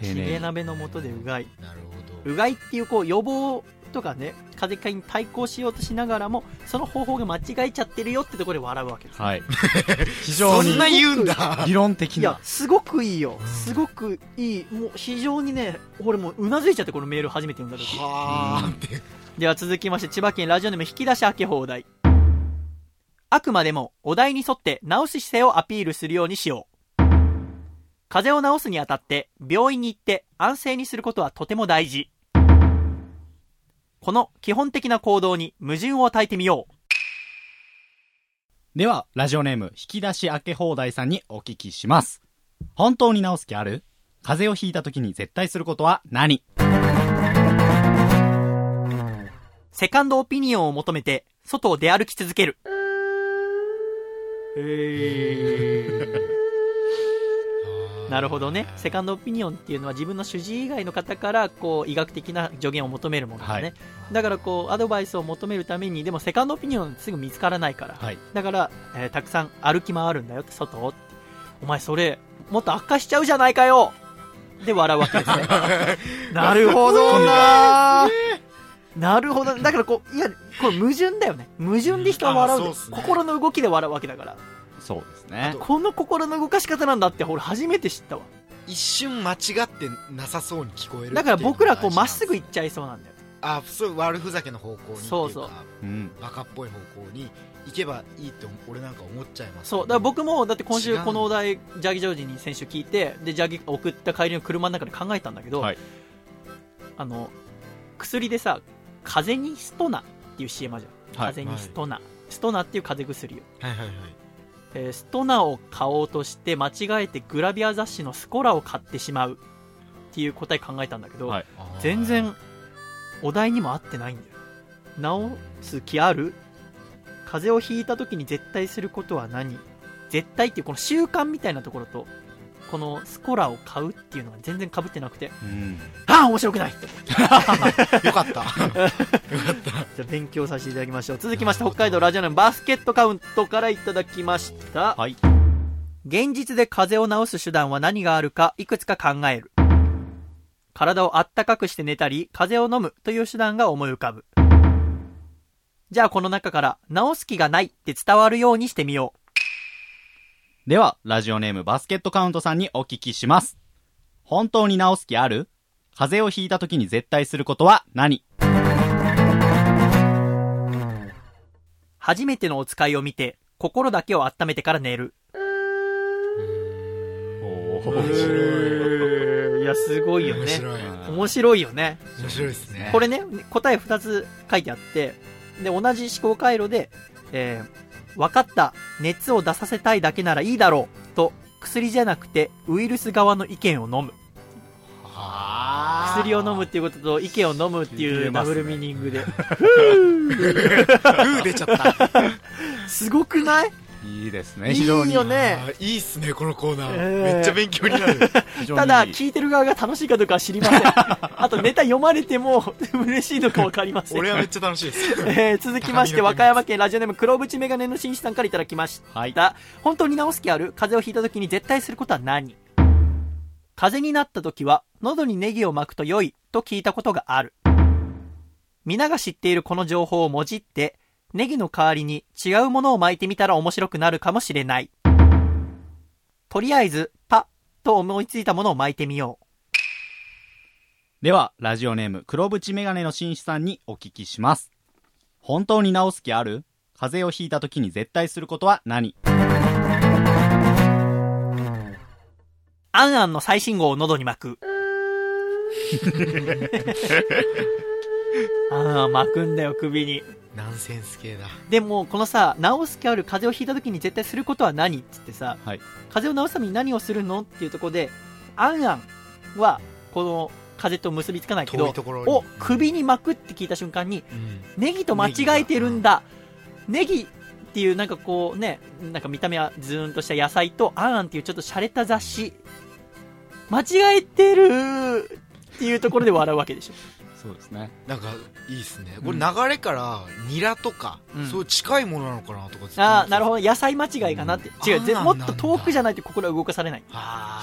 丁チゲ寧に。鍋の素でうがいなるほど。うがいっていうこう予防とかね風邪に対抗しようとしながらもその方法が間違えちゃってるよってところで笑うわけですはい。非常にそんな言うんだ。理論的いやな。すごくいいよすごくいいもう非常にね俺もううなずいちゃってこのメール初めて読んだ時はーって。では続きまして千葉県ラジオネーム引き出し開け放題。あくまでもお題に沿って治す姿勢をアピールするようにしよう。風邪を治すにあたって病院に行って安静にすることはとても大事。この基本的な行動に矛盾を与えてみよう。では、ラジオネーム、引き出し開け放題さんにお聞きします。本当に治す気ある？風邪をひいた時に絶対することは何？セカンドオピニオンを求めて外を出歩き続けるなるほどね。セカンドオピニオンっていうのは自分の主治医以外の方からこう医学的な助言を求めるものだね。はいだからこうアドバイスを求めるためにでもセカンドオピニオンすぐ見つからないから。はい。だから、えーたくさん歩き回るんだよって外を。お前それもっと悪化しちゃうじゃないかよで笑うわけですね。なるほどななるほど。だからこう、いや、これ矛盾だよね。矛盾で人は笑ううね心の動きで笑うわけだから。そうですね。この心の動かし方なんだって俺初めて知ったわ。一瞬間違ってなさそうに聞こえるだから僕らこうまっすぐ行っちゃいそうなんだよ。あそう悪ふざけの方向にそうそううん。バカっぽい方向に行けばいいって俺なんか思っちゃいますそう。だから僕も、だって今週このお題、ジャギジョージに先週聞いて、で、ジャギ送った帰りの車の中で考えたんだけど、はいあの薬でさ風邪にストナっていう CM じゃん、はい。風邪にストナ、ストナっていう風邪薬を、はいはいはい。えーストナを買おうとして間違えてグラビア雑誌のスコラを買ってしまうっていう答え考えたんだけど、はい。全然お題にも合ってないんだよ。治す気ある？風邪をひいた時に絶対することは何？絶対っていうこの習慣みたいなところとこのスコラを買うっていうのが全然被ってなくてうん。ああ面白くない よかった。じゃあ勉強させていただきましょう。続きまして北海道ラジオネームバスケットカウントからいただきました。はい。現実で風邪を治す手段は何があるかいくつか考える。体をあったかくして寝たり風邪を飲むという手段が思い浮かぶ。じゃあこの中から治す気がないって伝わるようにしてみようでは、ラジオネームバスケットカウントさんにお聞きします。本当に治す気ある？風邪をひいた時に絶対することは何？初めてのお使いを見て心だけを温めてから寝る。いやすごいよね。面白い。面白いよね。面白いですね。これね、答え2つ書いてあって、で、同じ思考回路で、えー、分かった、熱を出させたいだけならいいだろう、と、薬じゃなくて、ウイルス側の意見を飲む。薬を飲むっていうことと、意見を飲むっていうダブルミーニングで。ふー出ちゃった。すごくない？いいですね。い非常に。いよね。いいっすねこのコーナー、えーめっちゃ勉強になるただ、聞いてる側が楽しいかどうかは知りません。あと、ネタ読まれても嬉しいのか分かりません。俺はめっちゃ楽しいですえー続きまして、和歌山県ラジオネーム黒縁メガネの紳士さんからいただきました。はい本当に治す気ある？風邪をひいた時に絶対することは何？風邪になった時は、喉にネギを巻くと良いと聞いたことがある。皆が知っているこの情報をもじって、ネギの代わりに違うものを巻いてみたら面白くなるかもしれない。とりあえず、パッと思いついたものを巻いてみよう。では、ラジオネーム黒縁メガネの紳士さんにお聞きします。本当に治す気ある？風邪をひいた時に絶対することは何？アンアンの最新号を喉に巻く。アンアン巻くんだよ、首に。ナンセンス系だでも、このさ、治す気ある風邪をひいた時に絶対することは何って言ってさ、はい風邪を治すために何をするのっていうところで、アンアンは、この風邪と結びつかないけど遠い、ところにお、首に巻くって聞いた瞬間に、うんネギと間違えてるんだ。ネギっていうなんかこうね、なんか見た目はズーンとした野菜と、アンアンっていうちょっと洒落た雑誌。間違えてるっていうところで笑うわけでしょ。そうですね。なんかいいっすねうんこれ流れからニラとか、うんそういう近いものなのかなとかああ、なるどほど。野菜間違いかなって。違う、ぜあーもっと遠くじゃないと心は動かされない。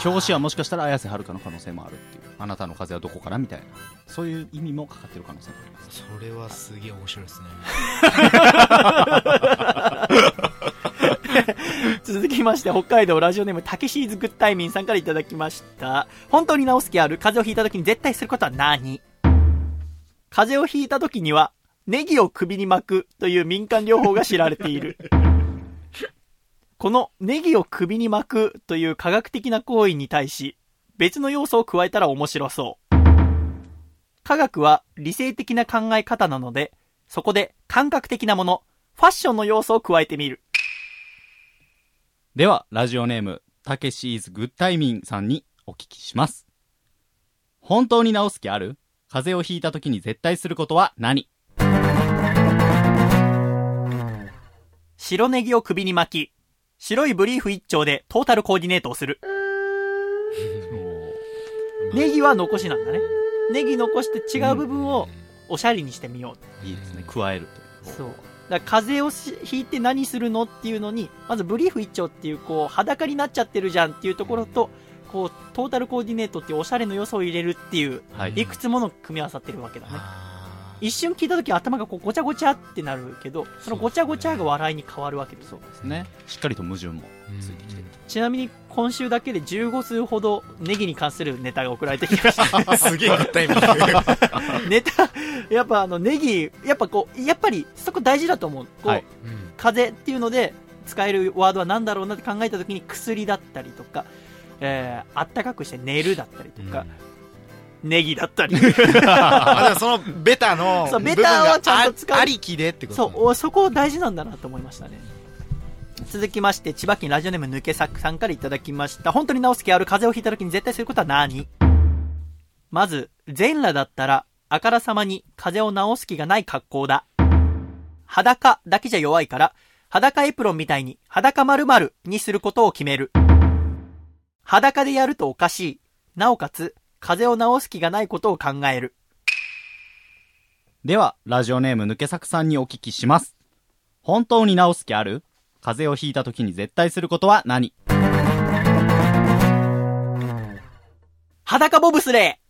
表紙はもしかしたら綾瀬はるかの可能性もあるっていう。あなたの風はどこからみたいな。そういう意味もかかってる可能性もあります。それはすげえ面白いですね 続きまして、北海道ラジオネーム、たけしーずグッタイミンさんからいただきました。本当に治す気ある風邪をひいた時に絶対することは何？風邪をひいた時には、ネギを首に巻くという民間療法が知られている。このネギを首に巻くという科学的な行為に対し、別の要素を加えたら面白そう。科学は理性的な考え方なので、そこで感覚的なもの、ファッションの要素を加えてみる。では、ラジオネーム、たけしーズグッタイミンさんにお聞きします。本当に治す気ある？風邪をひいた時に絶対することは何？白ネギを首に巻き、白いブリーフ一丁でトータルコーディネートをする。ネギは残しなんだね。ネギ残して違う部分をおしゃれにしてみよう。いいですね。加えるという。そう。だから風邪をしひいて何するのっていうのに、まずブリーフ一丁っていうこう裸になっちゃってるじゃんっていうところと、こうトータルコーディネートっていうおしゃれの要素を入れるっていう、はい。いくつもの組み合わさってるわけだね。あ一瞬聞いた時頭がこうごちゃごちゃってなるけど、そのごちゃごちゃが笑いに変わるわけですよ。ですね。しっかりと矛盾もーついてきてる。ちなみに今週だけで15数ほどネギに関するネタが送られてきました。すげえグッタイミングネタ、やっぱあのネギ、やっぱこう、やっぱりそこ大事だと思う。こう、はいうん風邪っていうので使えるワードは何だろうなって考えた時に薬だったりとか、えー、あったかくして寝るだったりとか、ネギだったり。あそのベタのそうベ部分がタをちゃんと使うあありきでってことそう、おそこ大事なんだなと思いましたね。続きまして、千葉県ラジオネーム抜け作さんからいただきました。本当に直す気ある風邪をひいた時に絶対することは何？まず、全裸だったら、あからさまに風邪を治す気がない格好だ。裸だけじゃ弱いから、裸エプロンみたいに裸〇〇にすることを決める。裸でやるとおかしい。なおかつ、風邪を治す気がないことを考える。では、ラジオネーム抜け作さんにお聞きします。本当に治す気ある？風邪をひいた時に絶対することは何？裸ボブスレ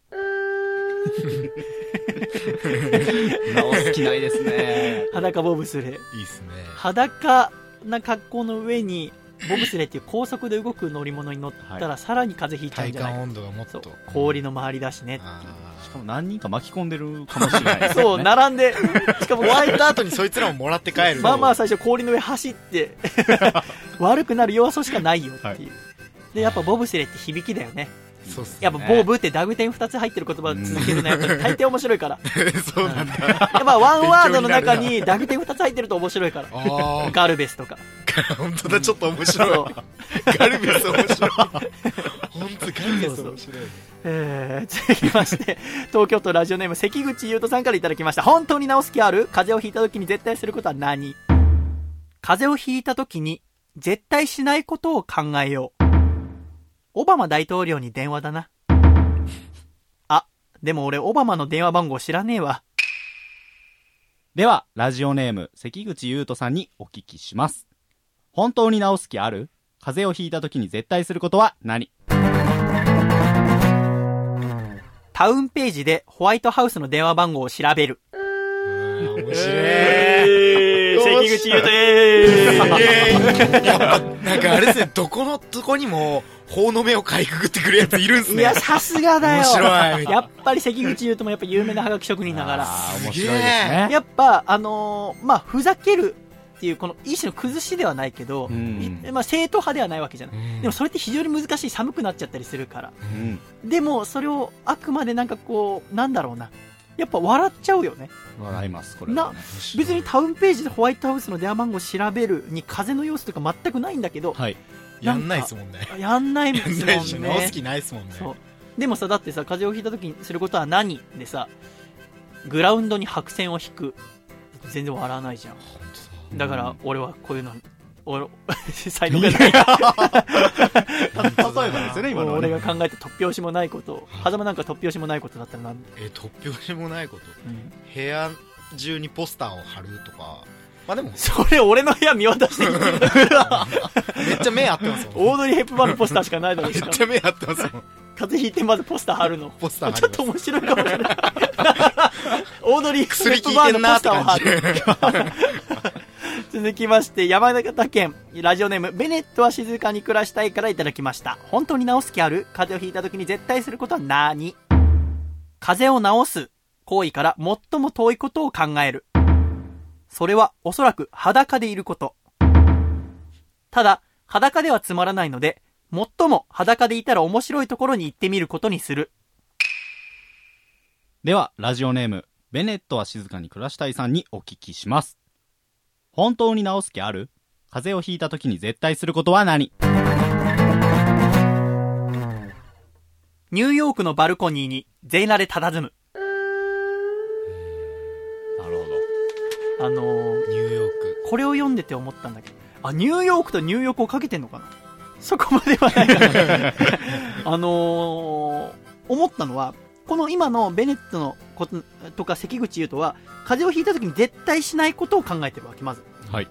治す気ないですね。ー裸ボブスレー。いいっすね裸な格好の上にボブスレーっていう高速で動く乗り物に乗ったらさらに風邪ひいちゃうん体じゃないか、感温度がもっと。氷の周りだしね、あしかも何人か巻き込んでるかもしれない。ね。そう並んで。しかもー終わった後にそいつらももらって帰るまあまあ最初氷の上走って。悪くなる要素しかないよっていう、はい。でやっぱボブスレーって響きだよねそうっすね。やっぱボブってダグ点2つ入ってる言葉続けるのやっぱり大抵面白いから。そうなんだ。やっぱワンワードの中にダグ点2つ入ってると面白いから。あガルベスとか。あ本当だちょっと面白い。ガルベス面白い。本当ガルベス面白い。えー、続きまして、東京都ラジオネーム関口優斗さんからいただきました。本当に治す気ある？風邪をひいた時に絶対することは何？風邪をひいた時に絶対しないことを考えよう。オバマ大統領に電話だな。あ、でも俺オバマの電話番号知らねえわ。では、ラジオネーム、関口優斗さんにお聞きします。本当に治す気ある？風邪をひいた時に絶対することは何？タウンページでホワイトハウスの電話番号を調べる。面白いえー、関口優斗えーやっぱなんかあれですねどこのとこにも法の目をかいくぐってくるやついるんすねいや、さすがだよ。面白いやっぱり関口優斗もやっぱ有名なハガキ職人だから。面白いですね。やっぱ、あのーまあ、ふざけるっていう、この一種の崩しではないけど、うんいまあ、正統派ではないわけじゃない。うんでもそれって非常に難しい、寒くなっちゃったりするから。うん。でも、それをあくまでなんかこう、なんだろうな。やっぱ笑っちゃうよね。笑います、これは、ね。別にタウンページでホワイトハウスの電話番号調べるに風の様子とか全くないんだけど、はい。やんないっすもんねやんないですもん やんないし直すね。気ないっすもんねそう。でもさ、だってさ、風邪をひいた時にすることは何でさ、グラウンドに白線を引く。全然笑わないじゃん。だから、俺はこういうの、俺、才能がない。例えばですよね、今の。俺が考えた突拍子もないことを、狭間なんか突拍子もないことだったらなんで、え突拍子もないことうん部屋中にポスターを貼るとかまあでも それ俺の部屋見渡してきてる めっちゃ目合ってますもんオードリー・ヘップバーンのポスターしかないだろうめっちゃ目合ってますもん風邪ひいてまずポスター貼るの。ポスターちょっと面白いかもしれない。オードリー・ヘ薬ップバーンのポスターを貼る。続きまして、山形県、ラジオネーム、ベネットは静かに暮らしたいからいただきました。本当に治す気ある？風邪をひいた時に絶対することは何？風邪を治す行為から最も遠いことを考える。それはおそらく裸でいること。ただ、裸ではつまらないので、最も裸でいたら面白いところに行ってみることにする。では、ラジオネーム、ベネットは静かに暮らしたいさんにお聞きします。本当に治す気ある？風邪をひいた時に絶対することは何？ニューヨークのバルコニーに全裸で佇む。これを読んでて思ったんだけど、あ、ニューヨークと入浴をかけてんのかな？そこまではないかな。あのー思ったのは、この今のベネットのこととか関口優斗は、風邪をひいた時に絶対しないことを考えてるわけ、まず。ど。はい。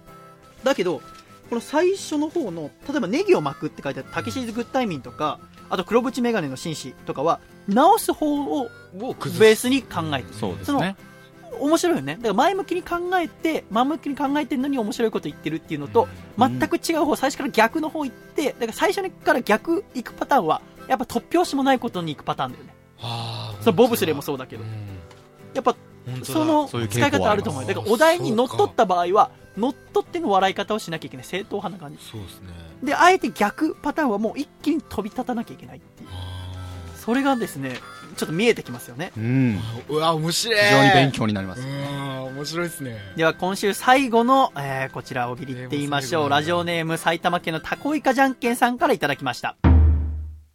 だけど、この最初の方の、例えばネギを巻くって書いてある、タケシーズグッタイミンとか、あと黒縁メガネの紳士とかは、直す方をベースに考えてる。そうですね。面白いよね。だから前向きに考えて、前向きに考えてるのに面白いこと言ってるっていうのと、全く違う方、最初から逆の方行って、だから最初から逆行くパターンは、やっぱ突拍子もないことに行くパターンだよね。あそれボブスレーもそうだけど。やっぱ、その使い方あると思うよ。だからお題に乗っ取った場合は、乗っ取っての笑い方をしなきゃいけない。正統派な感じ。そうですねで、あえて逆パターンはもう一気に飛び立たなきゃいけないっていう。それがですねちょっと見えてきますよねうん。うわ面白い非常に勉強になります。うん面白いですねでは今週最後の、えーこちら大喜利いってみましょう。ラジオネーム埼玉県のタコイカじゃんけんさんからいただきました。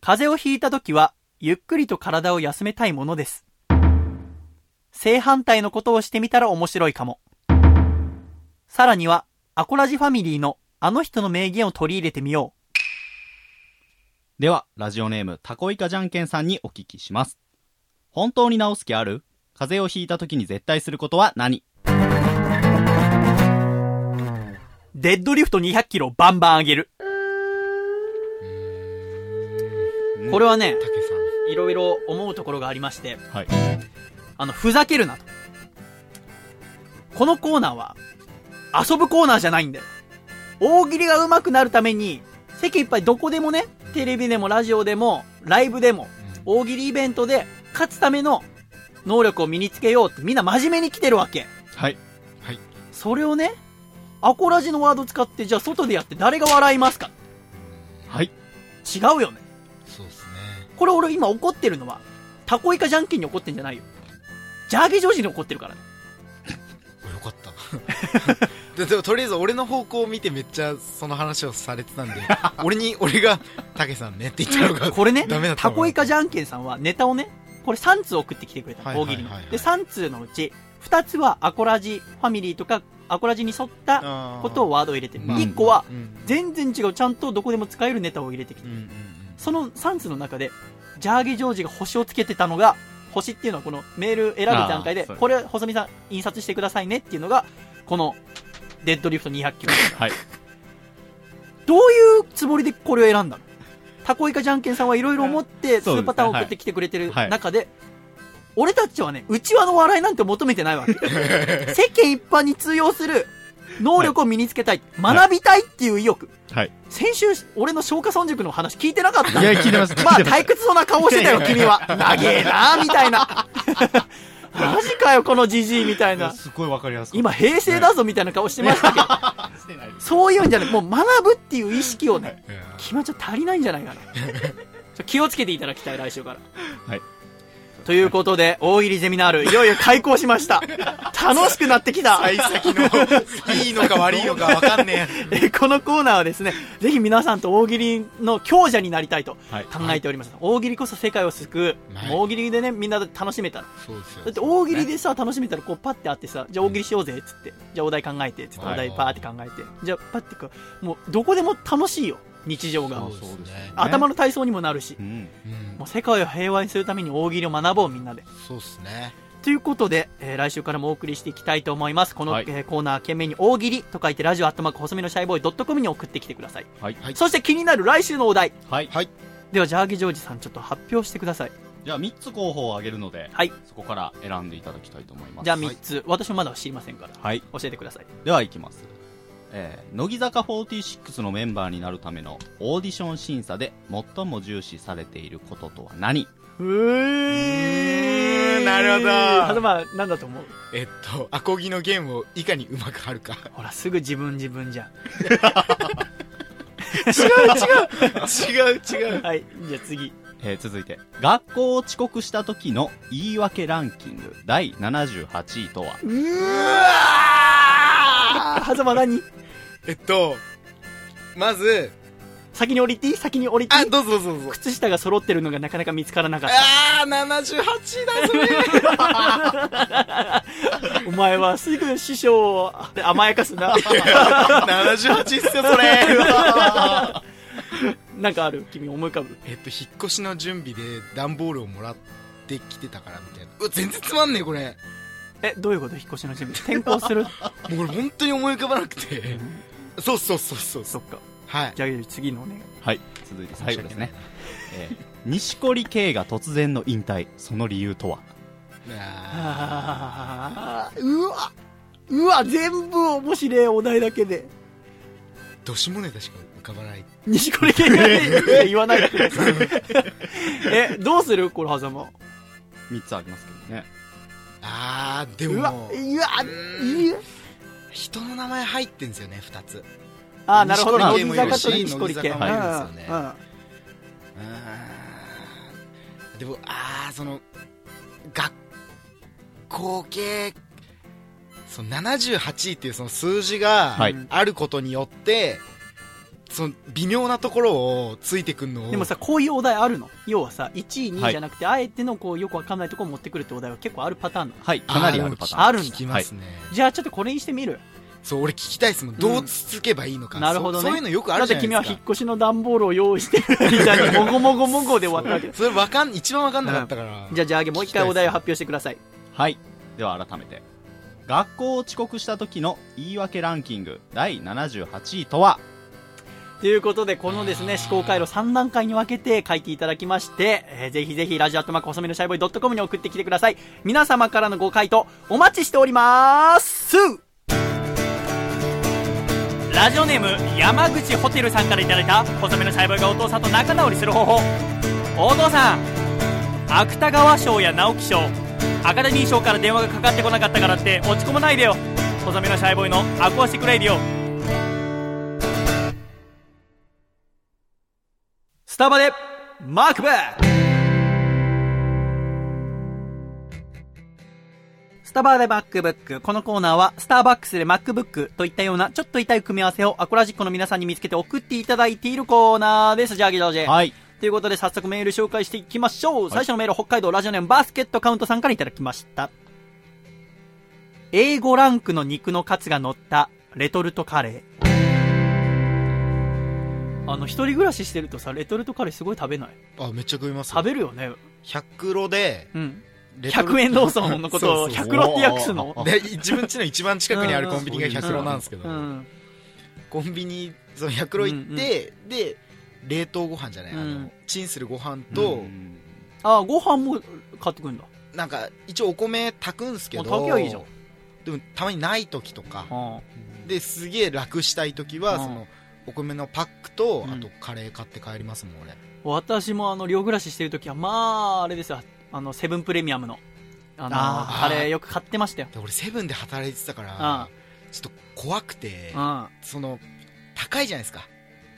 風邪をひいた時は、ゆっくりと体を休めたいものです。正反対のことをしてみたら面白いかも。さらには、アコラジファミリーのあの人の名言を取り入れてみよでは、ラジオネーム、タコイカじゃんけんさんにお聞きします。本当に治す気ある？風邪をひいた時に絶対することは何？う。デッドリフト200キロバンバン上げる。これはね、いろいろ思うところがありまして、はい。あの、ふざけるなと。このコーナーは、遊ぶコーナーじゃないんだよ。大喜利が上手くなるために、世間いっぱいどこでもね、テレビでもラジオでも、ライブでも、大喜利イベントで勝つための能力を身につけようってみんな真面目に来てるわけ。はい。それをね、アコラジのワード使って、じゃあ外でやって誰が笑いますか？はい。違うよね。んそうですねこれ俺今怒ってるのは、タコイカじゃんけんに怒ってんじゃないよ。ジャーゲジョージに怒ってるからね。よかったででもとりあえず俺の方向を見てめっちゃその話をされてたんで 俺に俺が「たけさんね」って言ったのがこれねダメだっ、たコイカじゃんけんさんはネタをね、これ3通送ってきてくれた大喜利の。で、3通のうち、2つはアコラジファミリーとか、アコラジに沿ったことをワードを入れてる。うん1個はうん全然違う、ちゃんとどこでも使えるネタを入れてきてその3通の中で、ジャーゲジョージが星をつけてたのが、星っていうのはこのメール選ぶ段階で、これ、細見さん印刷してくださいねっていうのが、この、デッドリフト200キロ。はい。どういうつもりでこれを選んだの？タコイカじゃんけんさんはいろいろ思って、そうですね2パターン送ってきてくれてるはい中で、俺たちはね、内輪の笑いなんて求めてないわけ。世間一般に通用する能力を身につけたい。学びたいっていう意欲。はい。先週、俺の消化村塾の話聞いてなかったいや、聞いてます。まあ、退屈そうな顔してたよ、君は。長えなみたいな。マジかよ、このじじいみたいな。すごいわかりやすい。今、平成だぞ、みたいな顔してましたけど。そういうんじゃない、もう学ぶっていう意識をね、いや君はちょっと足りないんじゃないかな。気をつけていただきたい、来週から。はい。ということで、大喜利ゼミナール、いよいよ開講しました。楽しくなってきた。幸先のいいのか悪いのか分かんねえ えこのコーナーはですね、ぜひ皆さんと大喜利の強者になりたいとはい考えております。大喜利こそ世界を救う。はい大喜利でね、みんなで楽しめたら。そうですよだって大喜利でさ、楽しめたらこうパッてあってさ、じゃあ大喜利しようぜ、っつって。じゃあお題考えて、っつってはいお題パーって考えて。じゃあパッてこう、もうどこでも楽しいよ、日常が。そうですね頭の体操にもなるしう。ん。うんもう世界を平和にするために大喜利を学ぼうみんなで。そうですねということで、えー来週からもお送りしていきたいと思います。この、はいえーコーナー、懸命に大喜利と書いて、ラジオアットマーク細身のシャイボーイドットコムに送ってきてください。はい。はいそして気になる来週のお題。はい。はいでは、ジャーゲジョージさん、ちょっと発表してください。じゃあ、3つ候補を挙げるので、はい。そこから選んでいただきたいと思います。じゃあ3つ、私もまだ知りませんから、はい。教えてください。では、いきます。えー、乃木坂46のメンバーになるためのオーディション審査で最も重視されていることとは何？うーん。なるほど。はずま、なんだと思う？えっとアコギのゲームをいかにうまく張るか。ほら、すぐ自分自分じゃん。違う違う。はい、じゃあ次。えー続いて、学校を遅刻した時の言い訳ランキング第78位とは？うわーはずま何えっとまず先に降りていい？先に降りていい？あどうぞどうぞどうぞ。靴下が揃ってるのがなかなか見つからなかっあー78だそれた。お前はすぐ師匠を甘やかすな。78っすよそれ。なんかある？君思い浮かぶ？えっと引っ越しの準備で段ボールをもらってきてたからみたいな。うわ全然つまんねえこれえ、どういうこと？引っ越しの準備。転校する？もうこれ本当に思い浮かばなくてそうそうそうそうそっか。はいじゃあ次のお願い。はい。続いて最後ですね。えー、錦織圭が突然の引退、その理由とは？あうわうわ全部面白いお題だけで。ーどしもネタしか浮かばない西これ系がね言わないでください。え、どうするこれ、はざま。?3 つありますけどね。あーでも。うわ、うんいや。人の名前入ってんですよね2つ。あー、なるほど。乃木坂と錦織いるんですよね。でもああその学校系その78っていうその数字がはい。あることによって、その微妙なところをついてくんのを。でもさこういうお題あるの？要はさ1位2はい。位じゃなくて、あえてのこうよくわかんないところを持ってくるってお題は結構あるパターンなの。はい、かなりあるパターン。あるんだ聞きますね、じゃあちょっとこれにしてみる。そう俺聞きたいですもん。どうつつけばいいのか、なるほどね。そそういうのよくあだってるじゃないですか。君は引っ越しの段ボールを用意してる間にもごもごもごで終わったわけ。ですそれわかん一番わかんなかったから、じゃあじゃあもう一回お題を発表してください。はい。では改めて。学校を遅刻した時の言い訳ランキング第78位とは？ということで、このですね、思考回路3段階に分けて書いていただきまして、えーぜひぜひラジオアットマーク細めのシャイボーイ .com に送ってきてください。皆様からのご回答、お待ちしておりますラジオネーム、山口ホテルさんからいただいた、細めのシャイボーイがお父さんと仲直りする方法。お父さん、芥川賞や直木賞、アカデミー賞から電話がかかってこなかったからって落ち込まないでよ。細身のシャイボーイのアコースティック radio。スタバで MacBook スタバで MacBook。このコーナーは、スターバックスで MacBook といったような、ちょっと痛い組み合わせをアコラジックの皆さんに見つけて送っていただいているコーナーです。じゃあ、ギドジェ。はい。ということで、早速メール紹介していきましょう。最初のメール、北海道ラジオネームバスケットカウントさんからいただきました。A5 ランクの肉のカツが乗ったレトルトカレー。あの、一人暮らししてるとさ、レトルトカレーすごい食べない？あめっちゃ食います食べるよね。100ロでうん。レトルト。100円ローソンのことを そうそう100ロって訳すの？で自分家の一番近くにあるコンビニが100ロなんですけど、うん。コンビニその100ロ行って、で冷凍ご飯じゃない、あうん。のチンするご飯と、うんあ、ご飯も買ってくるんだ。なんか一応お米炊くんですけどあ炊きゃいいじゃん。でもたまにない時とか。あですげえ楽したい時はうん。そのお米のパックと、うんあとカレー買って帰りますもん俺私もあの、寮暮らししてるときは、まあ、あれですよ。あの、セブンプレミアムの、あの、カレーよく買ってましたよ。で俺セブンで働いてたからあちょっと怖くてうん。その高いじゃないですか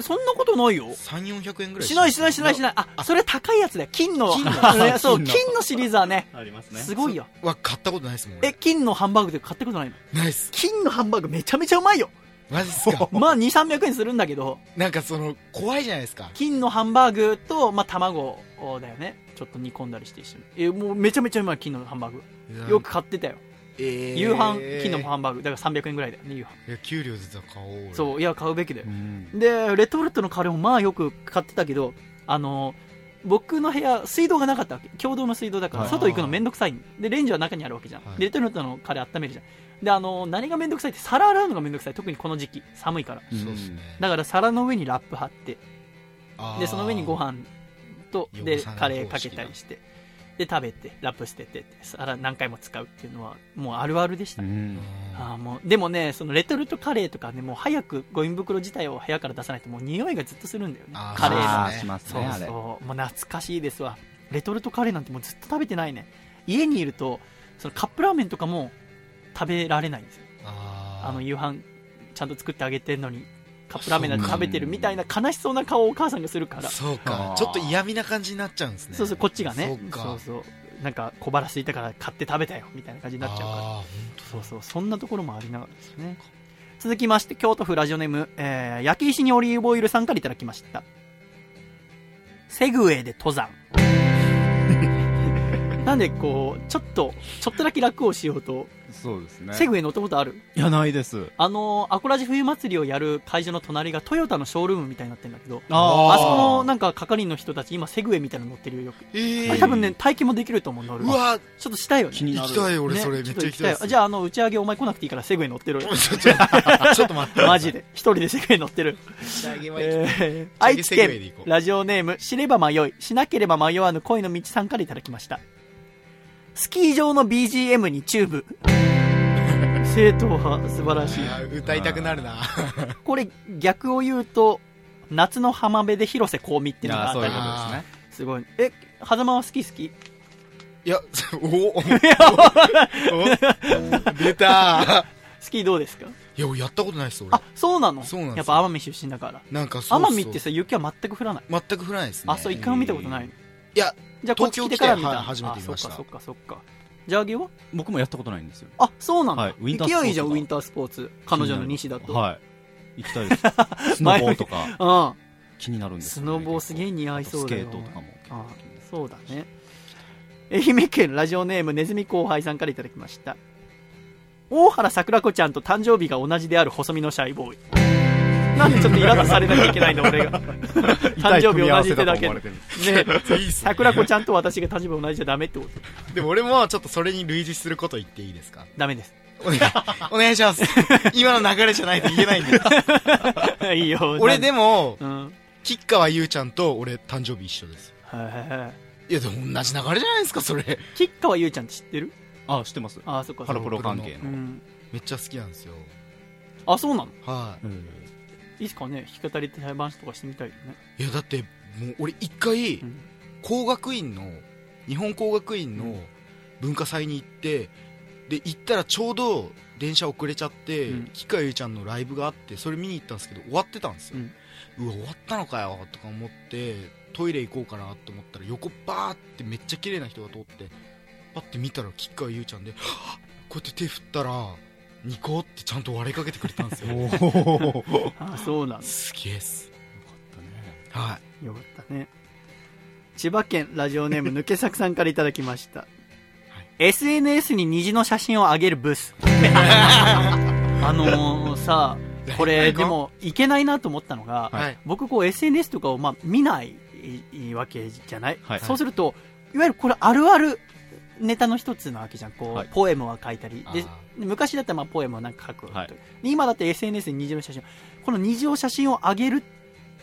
そんなことないよ。3400円ぐらいしないしないしないしない。あ、それ高いやつだよ。金の。金のね そう、金のシリーズはね、ありますね。すごいよ。は買ったことないですもんえ、俺金のハンバーグで買ったことないの？ないっす金のハンバーグめちゃめちゃうまいよ。マジっすか？まあ、2、300円するんだけど、なんかその怖いじゃないですか金のハンバーグと、まあ、卵だよね。ちょっと煮込んだりして一緒に。え、もうめちゃめちゃうまい、金のハンバーグ。よく買ってたよ。えー夕飯、金のハンバーグ。だから300円ぐらいだよね、夕飯。いや給料出たら買おう俺そう、いや、買うべきだよう。んで、レトルトのカレーもまあよく買ってたけど、あの、僕の部屋、水道がなかったわけ。共同の水道だから、はい外行くのめんどくさいんで、レンジは中にあるわけじゃん。はいでレトルトのカレー温めるじゃん。で、あの、何がめんどくさいって、皿洗うのがめんどくさい。特にこの時期、寒いから。そうですねだから皿の上にラップ貼って、で、その上にご飯と、で、カレーかけたりして、で、食べて、ラップ捨てて皿何回も使うっていうのは、もうあるあるでした。うんあーもうでもね、そのレトルトカレーとかね、もう早くゴミ袋自体を部屋から出さないと、もう匂いがずっとするんだよねカレーの。あーしますそう。そう。もう懐かしいですわ。レトルトカレーなんてもうずっと食べてないね。家にいると、そのカップラーメンとかも食べられないんですよ。あの夕飯ちゃんと作ってあげてんのに、カップラーメンなんて食べてるみたいな悲しそうな顔をお母さんがするから。そうかちょっと嫌味な感じになっちゃうんですねそうそう、こっちがね。そうかそうそう。なんか小腹空いたから買って食べたよ、みたいな感じになっちゃうから。あそうそう、そんなところもありながらですね。続きまして、京都府ラジオネーム、えー、焼き石にオリーブオイルさんからいただきました。セグウェイで登山。なんでこう、ちょっと、ちょっとだけ楽をしようと、そうですね。セグウェイ乗ったことある？いや、ないです。あのー、アコラジ冬祭りをやる会場の隣がトヨタのショールームみたいになってるんだけど、ああそこのなんか係員の人たち今セグウェイみたいなの乗ってるよよく。ーえーあれ多分ね、体験もできると思う、乗る。うわちょっとしたいよね。気になる。行きたい俺ねそれめっちゃ行きたいじゃあ、あの、打ち上げお前来なくていいからセグウェイ乗ってる。ちょちょちょっと待って マジで。一人でセグウェイ乗ってる。えー愛知セグウェイで行こう県ラジオネーム知れば迷いしなければ迷わぬ恋の道さんからいただきましたスキー場の BGM にチューブ。正統派素晴らしい。歌いたくなるな。これ逆を言うと夏の浜辺で広瀬香美っていうのがあったりとですね。すごい。え狭間は好き好き？いやおおお 出た。スキーどうですか？いや俺やったことないです俺。あそうなの？そうなんやっぱ奄美出身だから。なんかそうそう。奄美ってさ雪は全く降らない？全く降らないですね。あそう一回も見たことないの？いやじゃあこっち来てから見た初めて見ました。あそっかそっかそっか。じゃああげは？僕もやったことないんですよあそうなんだ、はいウィンタースポーツ行きゃいいじゃんウィンタースポーツ。彼女の西だと、はい。行きたいです。スノボーとか。うん。気になるんですね。ノボーすげえ似合いそうだよスケートとかもあそうだね。愛媛県ラジオネームネズミ後輩さんからいただきました。大原桜子ちゃんと誕生日が同じである細身のシャイボーイなんでちょっとイラッとされなきゃいけないの俺が。誕生日同じってだけでね。桜子ちゃんと私が誕生日同じじゃダメってこと。でも俺もちょっとそれに類似すること言っていいですか？ダメです。お願い。します。今の流れじゃないと言えないんで。いいよ。俺でもうん。吉川優ちゃんと俺誕生日一緒です。はいはいはい。いやでも同じ流れじゃないですかそれ。吉川優ちゃんって知ってる？あ知ってます。あそっかハロプロ関係の。うん。めっちゃ好きなんですよ。あそうなの？はい。いいっすかね。弾き語りって裁判所とかしてみたいよね。いやだってもう俺一回うん。工学院の日本工学院の文化祭に行ってで行ったらちょうど電車遅れちゃって、うん。吉川優ちゃんのライブがあってそれ見に行ったんですけど終わってたんですよ、うわ終わったのかよとか思ってトイレ行こうかなと思ったら横バーってめっちゃ綺麗な人が通ってパッて見たら吉川優ちゃんでこうやって手振ったらニコってちゃんと笑いかけてくれたんですよ。あそうなんだ。すげえっす。はよかったね。千葉県ラジオネーム 抜け作さんからいただきました、SNS に虹の写真を上げるブス。あのー、さこれでもいけないなと思ったのが、い、はい、僕こう SNS とかをまあ見ないわけじゃない、はい。そうするといわゆるこれあるあるネタの一つなわけじゃん。こう、はい。ポエムは書いたり。であ昔だったらまあポエムをなんか書く、はい。で今だって SNS に虹の写真この虹の写真を上げる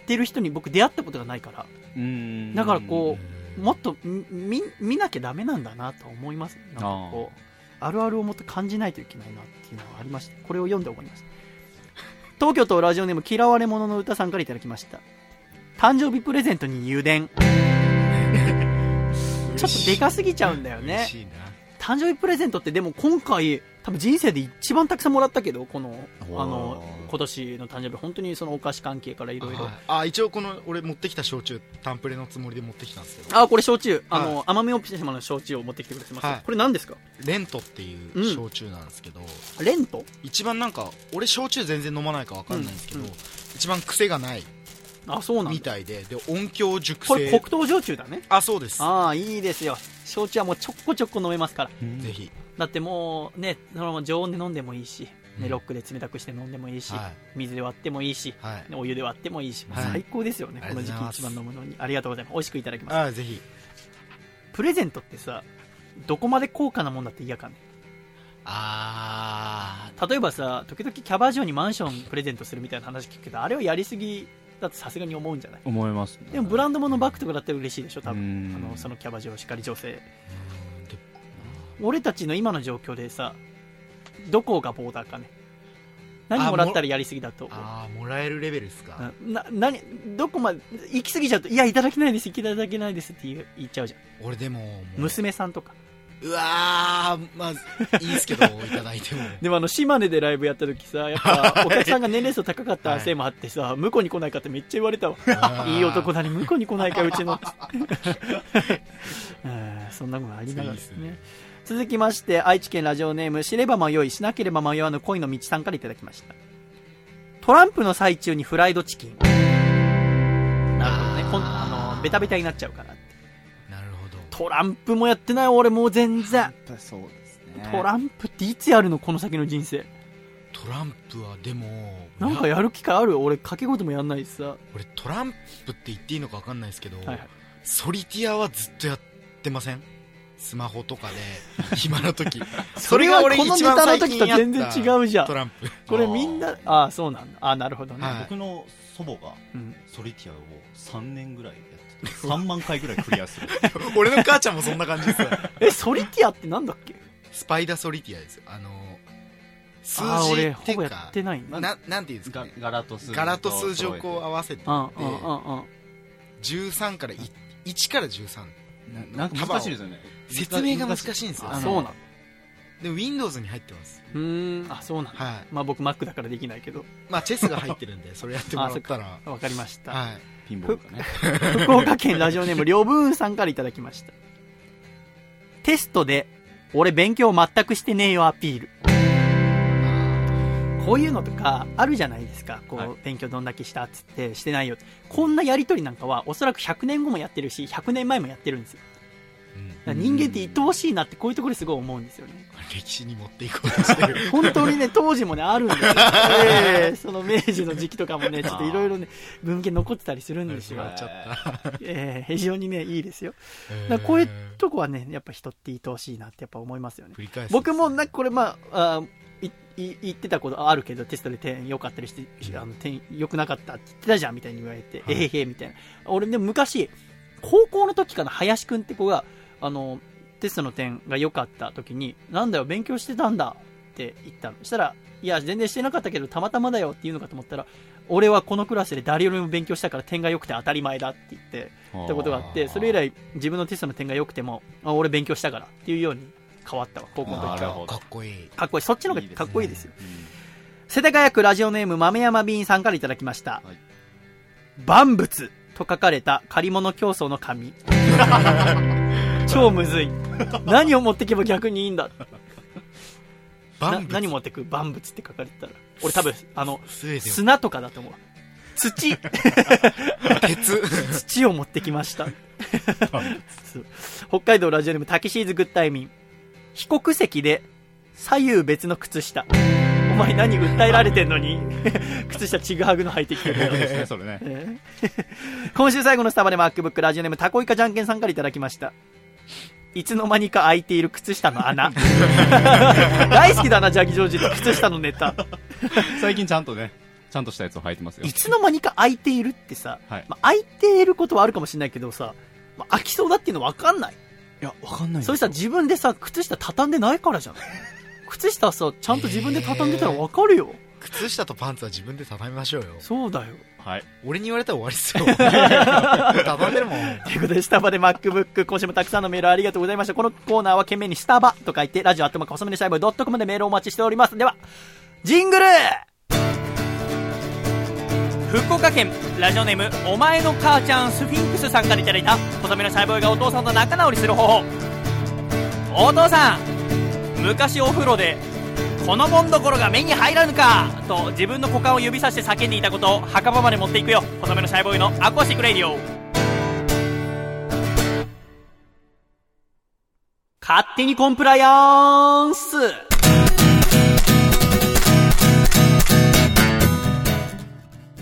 ってる人に僕出会ったことがないから。うん。だからこうもっとみ見見なきゃダメなんだなと思います。なんかこうあるあるをもっと感じないといけないなっていうのがありましてこれを読んで思いました。東京都ラジオネーム嫌われ者の歌さんからいただきました。誕生日プレゼントに油田ちょっとでかすぎちゃうんだよね。誕生日プレゼントってでも今回多分人生で一番たくさんもらったけどこのあの今年の誕生日本当にそのお菓子関係からいろいろはいあ一応この俺持ってきた焼酎タンプレのつもりで持ってきたんですけど。あこれ焼酎。あの、奄美大島の焼酎を持ってきてくれてます、はい。これ何ですか？レントっていう焼酎なんですけど、レント？一番なんか俺焼酎全然飲まないかわかんないんですけど、うんうん。一番癖がないあそうなんだ。みたいで。で音響熟これ成黒糖焼酎だね。あそうです。ああいいですよ。焼酎はもうちょこちょこ飲めますから。ぜひ。だってもうねそのまま常温で飲んでもいいし、ね、うん。ロックで冷たくして飲んでもいいし、は水で割ってもいいし、はい。ねお湯で割ってもいいし、もうはい最高ですよね、あこの時期りがとうございます。一番飲むのに。ありがとうございます。美味しくいただきます。あぜひ。プレゼントってさどこまで高価なもんだって嫌かね？あ例えばさ時々キャバ嬢にマンションプレゼントするみたいな話聞くけどあれはやりすぎだとさすがに思うんじゃない？思いますね。でもブランド物のバッグとかだったら嬉しいでしょ多う分ん。あのそのキャバ嬢しかり女性。俺たちの今の状況でさどこがボーダーかね。何もらったらやりすぎだとあーもらえるレベルですか、うん。な何どこまで行き過ぎちゃうといやいただけないですいただけないですって言う言っちゃうじゃん。俺でも娘さんとかうわーまあいいですけどいただいても。でもあの島根でライブやった時さやっぱ お客さんが年齢層高かったせいもあってさ、向こうに来ないかってめっちゃ言われたわい。い男だに向こうに来ないかうちの。うんそんなことありながらですね。すね。続きまして愛知県ラジオネーム知れば迷いしなければ迷わぬ恋の道さんからいただきました。トランプの最中にフライドチキン。なるほどねあのベタベタになっちゃうからトランプもやってない俺もう全然。そうですね。トランプっていつやるのこの先の人生。トランプはでもなんかやる機会ある俺掛け事もやんないしさ俺トランプって言っていいのか分かんないですけど、はいはい。ソリティアはずっとやってません？スマホとかで 暇な時。それはこのネタの時と全然う違うじゃん。トランプ。これみんなああそうなんだ。ああなるほどね、はい。僕の祖母がうん。ソリティアを3年ぐらいやってて3万回ぐらいクリアする。俺の母ちゃんもそんな感じです えソリティアってなんだっけ？スパイダーソリティアです。よあの数字っていうかやってないんだななんていうんですかが柄と数字柄と数字をこう合わせて。うんうんうんうん13からい1から13ななんか難しいですよね。説明が難しいんですよ。ああのそうなんでも Windows に入ってます。うーん、あ、そうなんだ。はい。まあ僕 Mac だからできないけど。まあチェスが入ってるんでそれやってもらったら。わかりました。はいピンボールがね。福岡県ラジオネーム、りょぶーんさんからいただきました。テストで、俺勉強全くしてねえよアピール。こういうのとかあるじゃないですか。こう、はい勉強どんだけしたっつって、してないよ。こんなやりとりなんかは、おそらく100年後もやってるし、100年前もやってるんですよ。人間って愛おしいなってこういうところですごい思うんですよね。歴史に持っていこうとしてる本当にね、当時もね、あるんですよ。ええその明治の時期とかもね、ちょっといろいろね、文献残ってたりするんですよ。ええ非常にね、いいですよ。だからこういうとこはね、やっぱ人って愛おしいなってやっぱ思いますよね。繰り返す僕もなんかこれまあ、あいい言ってたことあるけど、テストで点良かったりして、あの点良くなかったって言ってたじゃんみたいに言われて、はいえへへみたいな。俺でも昔、高校の時かな、林くんって子が、あの、テストの点が良かった時に、なんだよ、勉強してたんだって言ったの。そしたら、いや、全然してなかったけど、たまたまだよって言うのかと思ったら、俺はこのクラスで誰よりも勉強したから点が良くて当たり前だって言って、ったことがあって、それ以来自分のテストの点が良くても、あ俺勉強したからっていうように変わったわ、高校の時から。かっ。こいいかっこいい。そっちの方がかっこいいですよ。うん世田谷区ラジオネーム豆山ビーンさんからいただきました。はい万物と書かれた借り物競争の紙。超むずい。何を持ってけば逆にいいんだ。何持ってく？万物って書かれてたら。俺多分、あの、砂とかだと思う。土。鉄 土を持ってきました。北海道ラジオネームタキシーズグッタイミン。非国籍で左右別の靴下。お前何訴えられてんのに？靴下ちぐはぐの履いてきてる ね、それね。え ー今週最後のスタバで MacBook ラジオネームタコイカじゃんけんさんからいただきました。いつの間にか開いている靴下の穴。大好きだな、ジャギジョージの靴下のネタ。最近ちゃんとね、ちゃんとしたやつを履いてますよい。つの間にか開いているってさ、はいまあ、開いていることはあるかもしれないけどさ、まあ、開きそうだっていうの分かんない。いや、わかんないそれさ、自分でさ、靴下畳んでないからじゃん。靴下さ、ちゃんと自分で畳んでたら分かるよ。靴下とパンツは自分で畳みましょうよそうだよ。はい。俺に言われたら終わりっすよ 畳んでるもんということで、スタバで MacBook、今週もたくさんのメールありがとうございました。このコーナーは懸命にスタバと書いて、ラジオアットマーク細めのシャイボードットコムでメールをお待ちしております。では、ジングル福岡県ラジオネームお前の母ちゃんスフィンクスさんからいただいた細めのシャイボーイがお父さんと仲直りする方法お父さん昔お風呂でこのもんどころが目に入らぬかと自分の股間を指さして叫んでいたことを墓場まで持っていくよ。細身のシャイボーイのアコースティック radio。勝手にコンプライアンス。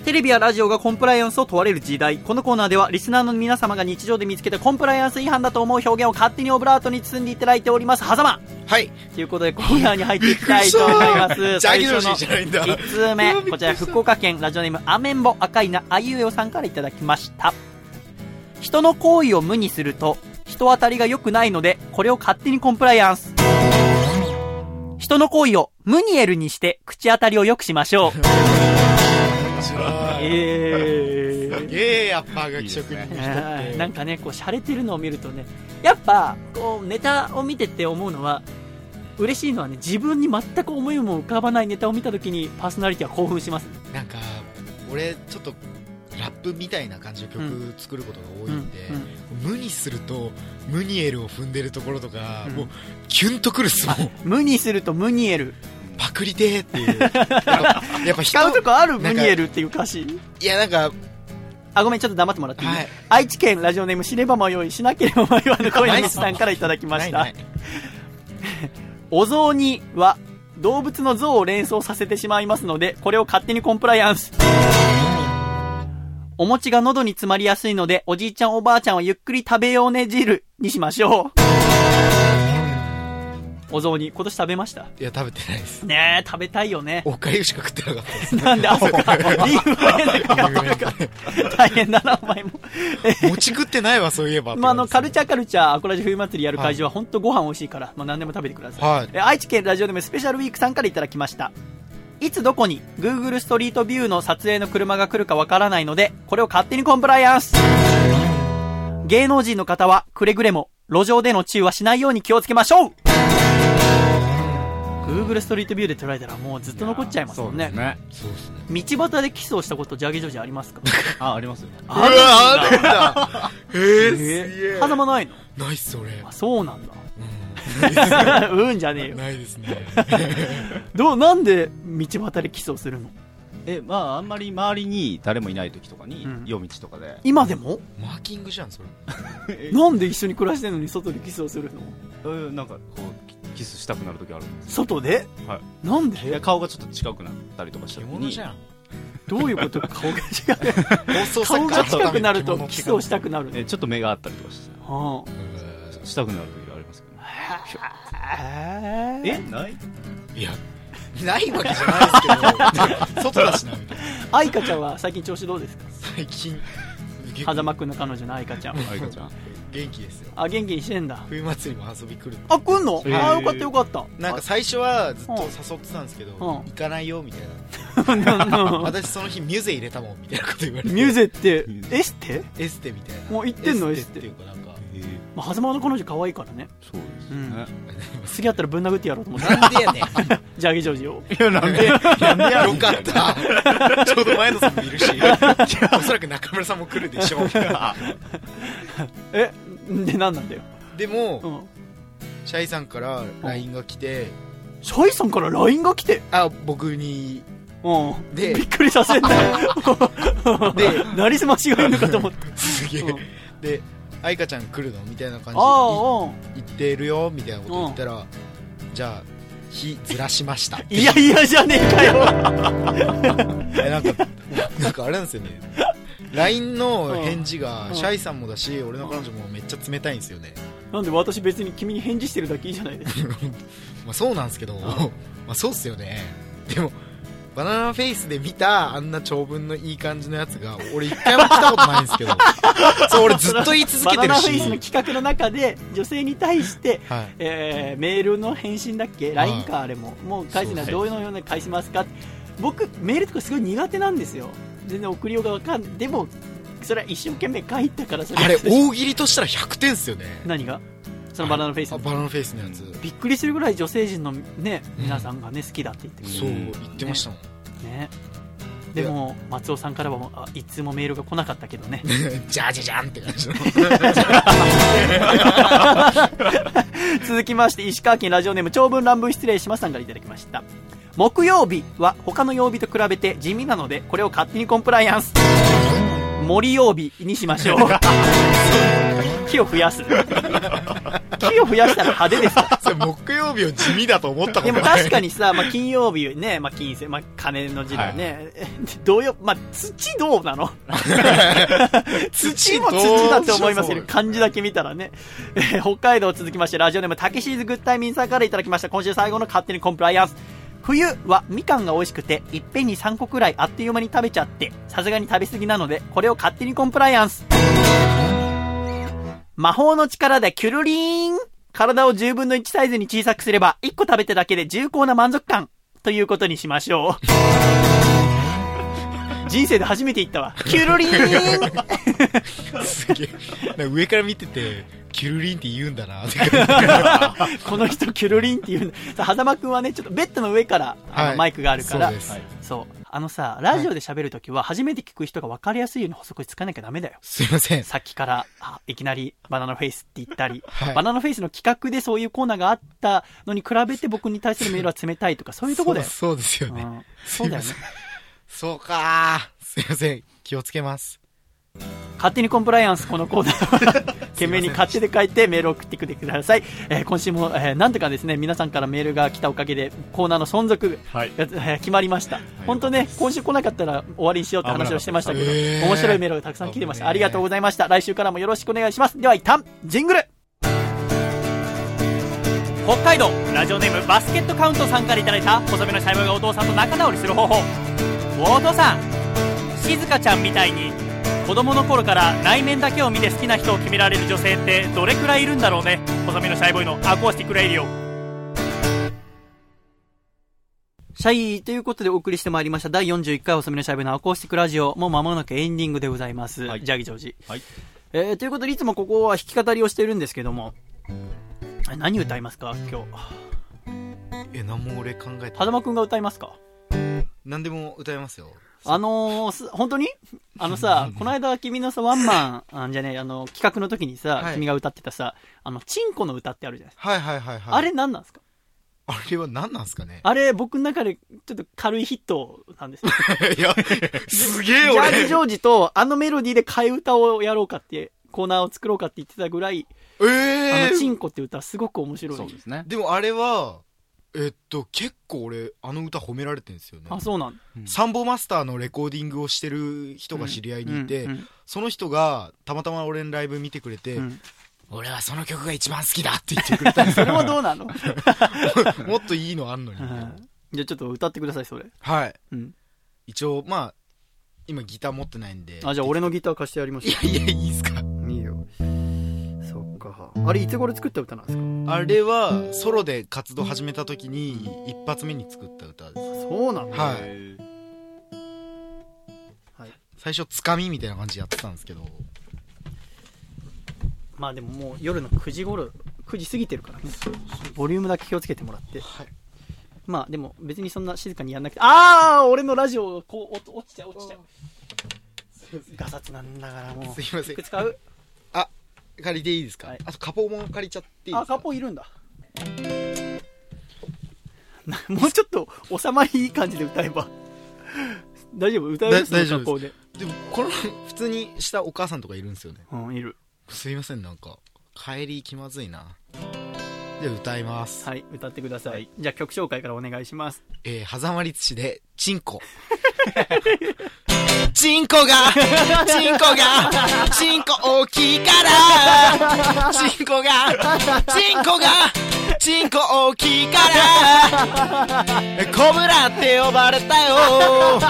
テレビやラジオがコンプライアンスを問われる時代。このコーナーでは、リスナーの皆様が日常で見つけたコンプライアンス違反だと思う表現を勝手にオブラートに包んでいただいております。はざまはいということで、コーナーに入っていきたいと思います。ジャギロジーじゃないんだ1通目。こちら、福岡県ラジオネーム、アメンボ赤いなあいうえおさんからいただきました。人の行為を無にすると、人当たりが良くないので、これを勝手にコンプライアンス。人の行為をムニエルにして、口当たりを良くしましょう。えー。げえやっぱがき職人の人はいってなんかね、こう、洒落てるのを見るとね、やっぱ、こう、ネタを見てて思うのは、嬉しいのはね、自分に全く思いも浮かばないネタを見たときに、パーソナリティは興奮します。なんか俺ちょっとラップみたいな感じの曲作ることが多いんで、無にするとムニエルを踏んでるところとか、うん。もうキュンとくるっすもん。無にするとムニエル。パクリてーっていうやっぱ 使うとこある？ムニエルっていう歌詞？いやなんかあ、ごめん、ちょっと黙ってもらっていい、はい愛知県ラジオネーム死ねば迷い、しなければ迷わぬ恋の道さんからいただきました。お雑煮は動物の像を連想させてしまいますので、これを勝手にコンプライアンス。お餅が喉に詰まりやすいので、おじいちゃんおばあちゃんはゆっくり食べようね汁にしましょう。お雑煮、今年食べましたいや食べてないですねえ、食べたいよね。おかゆしか食ってなかったですなんで、あ、そっか。リーフレンドかかったか。大変だな、お前も。え餅食ってないわそういえばまあ、あの、カルチャーカルチャー、アコラジ冬祭りやる会場は本当ご飯美味しいから、まあ何でも食べてください。はいえ愛知県ラジオでもスペシャルウィークさんからいただきました。いつどこに Google ストリートビューの撮影の車が来るかわからないので、これを勝手にコンプライアンス。芸能人の方はくれぐれも路上でのチューはしないように気をつけましょう Google ストリートビューで捉えたらもうずっと残っちゃいますもんねね。そうですね。道端でキスをしたことジャギジョージありますか？あ、ありますよ。あるんだあるんだへえ、すげええ。狭間ないの？ないっす、俺。あそうなんだうん うんじゃねえよ ないですね。どうなんで道端でキスをするの？え、まあ、あんまり周りに誰もいない時とかに、うん夜道とかで、今でも？マーキングじゃん、それ。なんで一緒に暮らしてるのに外でキスをするの？えーなんかこう、キキスしたくなる時あるんです外で？はい。なんいやで顔がちょっと近くなったりとかした時に。獣じゃん。どういうこと？顔が違う。放送顔が近くなると獣キスをしたくなる。のえちょっと目があったりとかして。はしたくなる時ありますけどね。あえ？ない？いや、ないわけじゃないですけど、外だしな、みたいな。愛花ちゃんは最近調子どうですか？最近、狭間くんの彼女の愛花ちゃん。愛花ちゃん。元気ですよ。あ元気にしてんだ。冬祭りも遊び来るあ来んの？へーあよかったよかった。なんか最初はずっと誘ってたんですけど、うん。行かないよみたいあな、ミ私その日ミュゼ入れたもんみたいなこと言われて。ューゼって？ミューゼ。エステ？エステみたいな。もう行ってんの？エステっていうかなんかえーまあ狭間の彼女可愛いからね。そうですうん。ね次会ったらぶん殴ってやろうと思って。なんでやねんジャギジョージを。いやなんでなんでやよかった。ちょうど前野さんもいるし。おそらく中村さんも来るでしょう。えで何なんだよ。でも、うん。シャイさんから LINE が来て、シャイさんから LINE が来て？あ僕に。うん。で。びっくりさせんなよ。で。なりすましがいるのかと思ったすげえ、うん。で愛花ちゃん来るの？みたいな感じで言ってるよみたいなこと言ったら、じゃあ日ずらしました。う んいやいやじゃねえかよ。えなんかなんかあれなんですよね。LINE の返事がうん。シャイさんもだし俺の彼女もめっちゃ冷たいんですよね、なんで私別に君に返事してるだけいいじゃないですか。まあそうなんですけど、まあそうっすよね。でもバナナフェイスで見たあんな長文のいい感じのやつが俺一回も来たことないんですけど。そう俺ずっと言い続けてるバナナフェイしスの企画の中で女性に対して、はい。えーメールの返信だっけ？LINE かあれも。もう返すのはどういうような返しますか？僕メールとかすごい苦手なんですよ。全然送りようがわかんないでもそれは一生懸命書いたからそれ。あれ大喜利としたら100点っすよね。何が？そのバナナフェイスあバナナフェイスのやつ。びっくりするぐらい女性陣のね皆さんがね好きだって言ってくれそう言ってましたもん、るねでも松尾さんからはあいつもメールが来なかったけどね。じゃじゃじゃんって感じの。続きまして石川県ラジオネーム長文乱文失礼しますさんからいただきました。木曜日は他の曜日と比べて地味なのでこれを勝手にコンプライアンス。森曜日にしましょう。木を増やす木を増やしたら派手ですか？木曜日を地味だと思ったことでないも確かにさ、まあ、金曜日ね、まあ、金星、まあ、金の字だよね、どうよ、まあ、土どうなの？土も土だって思いますけど、漢字だけ見たらね。えー北海道続きまして、ラジオネーム、たけしーずグッタイミンさんからいただきました。今週最後の勝手にコンプライアンス。冬はみかんが美味しくて、いっぺんに3個くらいあっという間に食べちゃって、さすがに食べ過ぎなので、これを勝手にコンプライアンス。魔法の力でキュルリーン体を10分の1サイズに小さくすれば、1個食べただけで重厚な満足感。ということにしましょう。人生で初めて言ったわ。キュルリーンすげえ上から見ててキュルリンって言うんだな この人キュルリンって言うんだ。さ、はざまくんはね、ちょっとベッドの上から、あのはいマイクがあるから、そうそう。あのさ、ラジオで喋るときは、初めて聞く人が分かりやすいように補足つかなきゃダメだよ。すいません。さっきから、あいきなりバナナフェイスって言ったり、は いバナナフェイスの企画でそういうコーナーがあったのに比べて僕に対するメールは冷たいとか、そういうとこだよ。そうそうですよね、うん、そうだよね。そうかー。すいません。気をつけます勝手にコンプライアンスこのコーナーは。懸命に勝手で書いてメールを送ってきてください、えー今週も、えーなんとかですね皆さんからメールが来たおかげでコーナーの存続はい。が、えー決まりました、本当ね今週来なかったら終わりにしようって話をしてましたけど、面白いメールがたくさん来てました。ありがとうございました。来週からもよろしくお願いします。では一旦ジングル。北海道ラジオネームバスケットカウントさんからいただいた細身のシャイボーイがお父さんと仲直りする方法。お父さんしずかちゃんみたいに子供の頃から内面だけを見て好きな人を決められる女性ってどれくらいいるんだろうね。細身のシャイボーイのアコースティック radio。シャイということでお送りしてまいりました。第41回細身のシャイボーイのアコースティックラジオ。もう間もなくエンディングでございます、はい。ジャギジョージ、はい。えーということでいつもここは弾き語りをしてるんですけども。何歌いますか？今日。え何も俺考えて風間くんが歌いますか？何でも歌えますよあのーす、本当に？あのさ、この間君のさ、ワンマン、あんじゃねえ、あの、企画の時にさ、はい君が歌ってたさ、あの、チンコの歌ってあるじゃないですか。はいはいはいはいあれ何なんですか？あれは何なんすかね？あれ、僕の中で、ちょっと軽いヒットなんですよ。いやすげえジャージ・俺ジョージと、あのメロディーで替え歌をやろうかって、コーナーを作ろうかって言ってたぐらい、えあえの、チンコって歌すごく面白い。そうですね。でもあれはえっと結構俺あの歌褒められてるんですよね。あ、そうなん。だ。サンボマスターのレコーディングをしてる人が知り合いにいて、うんうんその人がたまたま俺のライブ見てくれて、うん。俺はその曲が一番好きだって言ってくれたんです それはどうなの、よ もっといいのあんのに、うん。じゃあちょっと歌ってください、それ。はい。うん。一応まあ今ギター持ってないんで。あ、じゃあ俺のギター貸してやりましょいやいやいいっすか。あれ、いつ頃作った歌なんですか？あれはソロで活動始めた時に一発目に作った歌です。そうなのはい。はい。最初つかみみたいな感じでやってたんですけど。まあでももう夜の9時頃、9時過ぎてるからね。ボリュームだけ気をつけてもらって。まあでも別にそんな静かにやんなくて、あー俺のラジオ、こう、お落ちちゃう、落ちちゃう。ガサツなんだからもう。すいません。使う？借りていいですか、はいあとカポも借りちゃっていいであ、すか？カポいるんだ。な もうちょっと収まりいい感じで歌えば。大丈夫？歌えます？だ大丈夫で。でもこの普通にしたお母さんとかいるんですよねうん、いる。すいませんなんか帰り気まずいなじゃあ歌います、はい、歌ってください。じゃあ曲紹介からお願いします。えー、狭間律師でチンコ。チンコがチンコがチンコ大きいから。チンコがチンコがチンコ大きいから。コブラって呼ばれたよ。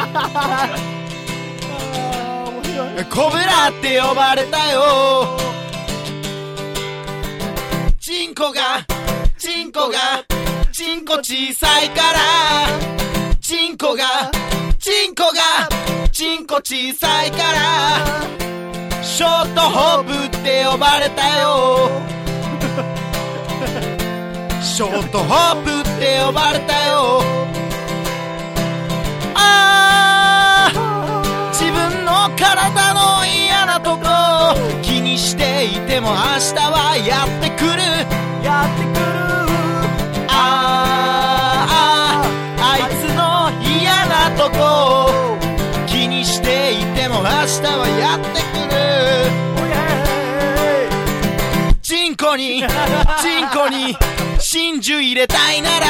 コブラって呼ばれたよチンコがチンコがチンコ小さいからチンコがチンコがチンコ小さいからショートホープって呼ばれたよ。ショートホープって呼ばれたよ。あー自分の体のにしていても明日はやってくる。やってくる。あーあーあい。つの嫌なとこ気にしていても明日はやってくる。チンコに チンコに真珠入れたいなら。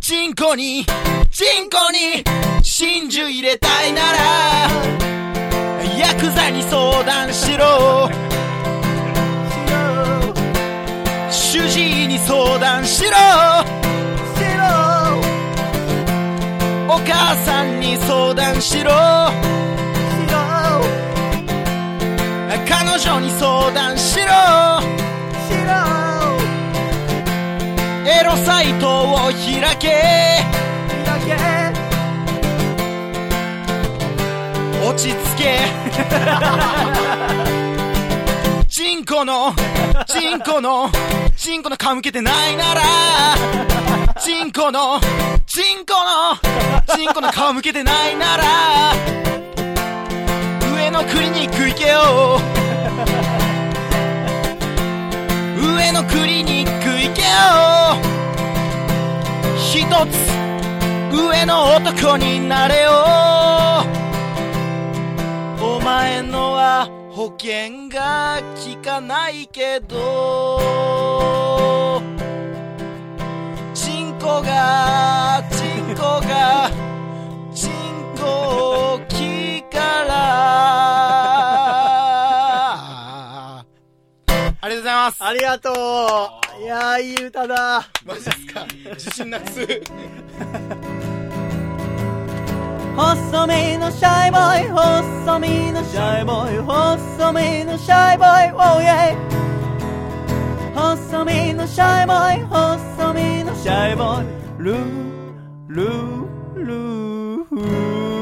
チンコにチンコに真珠入れたいならヤクザに相談しろ。主治医に相談しろ。お母さんに相談しろ。彼女に相談しろ。エロサイトを開け。ち着け。チンコのチンコのチンコの顔向けてないなら。チンコのチンコのチンコの顔向けてないなら。上のクリニック行けよ。上のクリニック行けよ。一つ上の男になれよ。前のは保険が効かないけどチンコがチンコがチンコ大きいから。ありがとうございます。ありがとう。いやー、いい歌だ。マジですか。自信なくす細身のシャイボーイ細身のシャイボーイ細身のシャイボーイ Oh yeah 細身のシャイボーイ細身のシャイボーイ。ルールールー。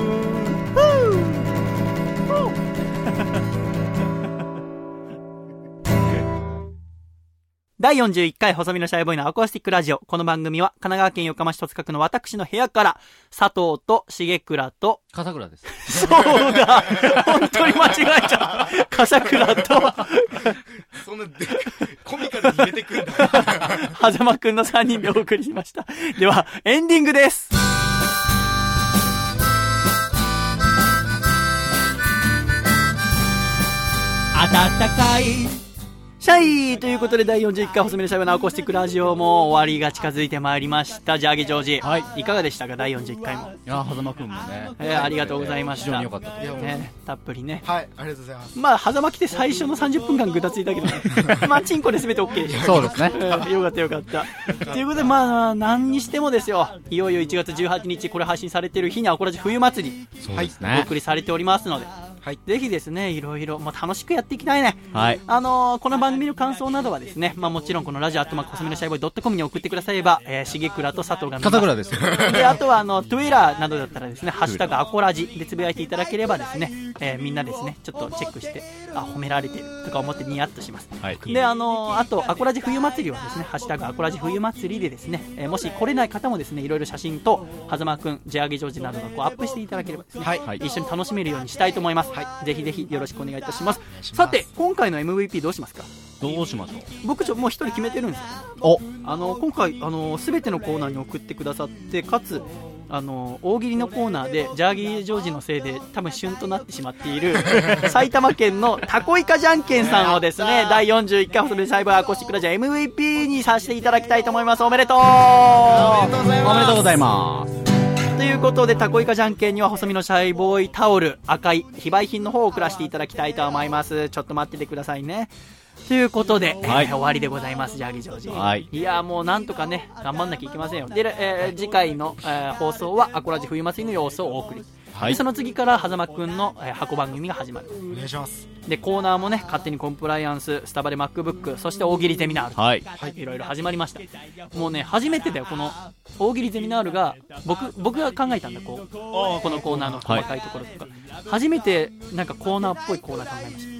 第41回細身のシャイボーイのアコースティックラジオ。この番組は神奈川県横浜市戸塚区の私の部屋から、佐藤と重倉と、笠倉です。そうだ本当に間違えちゃった笠倉と、そんなで、コミカルに入れてくんだ。狭間くんの3人でお送りしました。では、エンディングです。暖かい。シャイということで第41回細身のシャイのアコースティックラジオも終わりが近づいてまいりました。ジャーゲジョージ。はいいかがでしたか？第41回も。いや、狭間くんもね。えーありがとうございました非常に良かったね、たっぷりね。はい、ありがとうございます。まあ、狭間来て最初の30分間ぐたついたけどね。まあ、チンコで全て OK でしょ。そうですね。う んよかったよかった。ということで、まあ、何にしてもですよ。いよいよ1月18日、これ配信されてる日にアコラジ冬祭り、そうですおね。送りされておりますので、はいぜひですね、いろいろ、まあ、楽しくやっていきたいね。はい。あのーこの番組の感想などはですね、まあ、もちろんこのラジオアットマークコスメのシャイボーイドットコムに送ってくだされば、えー、しげくらと佐藤が見ます笠倉です。で、あとは、あの、トゥエラーなどだったらですね、ハッシュタグアコラジでつぶやいていただければですね、えーみんなですね、ちょっとチェックして、あ、褒められてるとか思ってニヤッとします。はい。で、あのあと、アコラジ冬祭りはですね、ハッシュタグアコラジ冬祭りでですね、えーもし来れない方もですね、いろいろ写真と、はざまくん、ジャーゲジョージなどがこうアップしていただければですね、はいはい一緒に楽しめるようにしたいと思います。ぜひぜひよろしくお願いいたします。さて、今回の MVP どうしますか？どうしましょう？僕ちょ、もう一人決めてるんですよ。おあの今回あの全てのコーナーに送ってくださってかつあの大喜利のコーナーでジャーギージョージのせいで多分旬となってしまっている 埼玉県のタコイカじゃんけんさんをですね 第41回細めサイバーアコースティックラジオ MVP にさせていただきたいと思いますおめでとうおめでとうございます。ということでタコイカじゃんけんには細身のシャイボーイタオル赤い非売品の方を送らせていただきたいと思いますちょっと待っててくださいねということで、はいえー終わりでございます、ジャーギージョージ。はいいやーもうなんとかね、頑張んなきゃいけませんよ。で、えー次回の、えー放送は、アコラジ冬祭りの様子をお送り。はいでそ。の次から、はざまくんの、えー箱番組が始まる。お願いします。で、コーナーもね、勝手にコンプライアンス、スタバで MacBook、そして大喜利ゼミナール。はい。はい、いろいろ始まりました。もうね、初めてだよ、この大喜利ゼミナールが、僕、僕が考えたんだ、こう、このコーナーの細かいところとか。初めて、なんかコーナーっぽいコーナー考えました。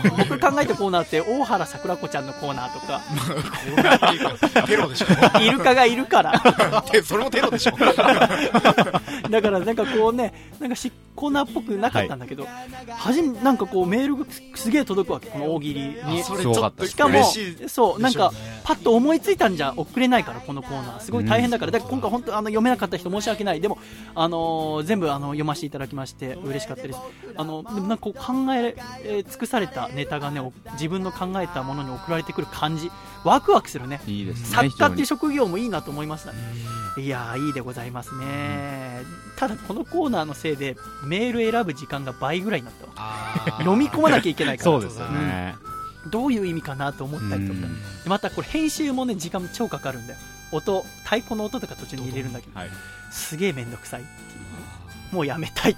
僕考えたコーナーって、大原桜子ちゃんのコーナーとか、テロでしょ。イルカがいるから。てそれもテロでしょ。だからなんかこうね、なんかしコーナーっぽくなかったんだけど、はじめなんかこうメールがすすげえ届くわけ、この大喜利に。それすごかったしかもそう、なんかパッと思いついたんじゃ送れないから、このコーナー。すごい大変だから、だから今回本当あの読めなかった人申し訳ない。でも、あのー全部あの読ませていただきまして、嬉しかったです。あの、でもなんかこう考ええー尽くされたネタがね、お自分の考えたものに送られてくる感じ、ワクワクするね。いいですね。作家っていう非職業もいいなと思いましたね。いやー、いいでございますね。ただ、このコーナーのせいで、メール選ぶ時間が倍ぐらいになったわ。あ飲み込まなきゃいけないから。そうですよね。どういう意味かなと思ったりとか。またこれ編集もね、時間超かかるんだよ。音、太鼓の音とか途中に入れるんだけど、はい。すげえめんどくさいっていう。もうやめたい。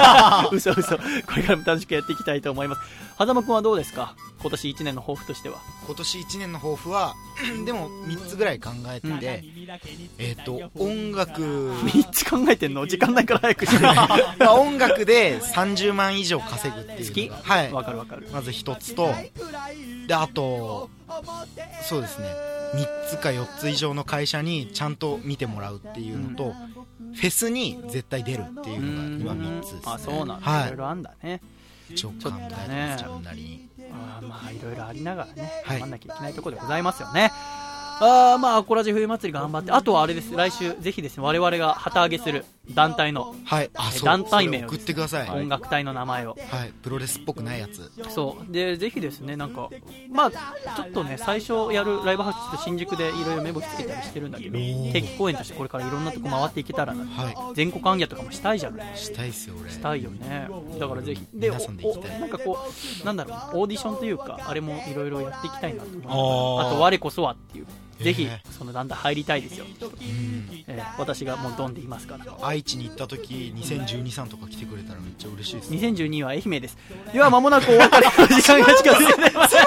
嘘嘘。これからも楽しくやっていきたいと思います。はざまくんはどうですか？今年1年の抱負としては？今年1年の抱負は、でも3つぐらい考えてて、えっと、音楽、3つ考えてんの？時間ないから早くしろ。まあ音楽で30万以上稼ぐっていうのがはい。わかるわかる。まず一つと、で、あと、そうですね、3つか4つ以上の会社にちゃんと見てもらうっていうのと、フェスに絶対出るっていうのが今3つです、ね。あ、そうなんだ。はいいろいろあんだね。一応考えてます、自分なりに。まあいろいろありながらね、はい頑張んなきゃいけないところでございますよね。あーまあ、アコラジ冬祭り頑張って、あとはあれです、来週、ぜひですね、我々が旗揚げする団体のはい。あ。団体名を送ってください。はい。音楽隊の名前を。プロレスっぽくないやつ。そう。で、ぜひですね、なんか、まあ、ちょっとね、最初やるライブハウスと新宿でいろいろ目星つけたりしてるんだけど、定期公演としてこれからいろんなとこ回っていけたらな。は全国行脚とかもしたいじゃないい。したいっすよ、俺。したいよねだからぜひで皆さんで行きたいなんかこうなんだろうオーディションというかあれもいろいろやっていきたいなと思あと我こそはっていうぜひえそのだんだん入りたいですよ、うん。えー私がもうドンでいますから。愛知に行った時2012さんとか来てくれたらめっちゃ嬉しいです。ね2012は愛媛です。では間もなくお別れの時間が近づいてますすいま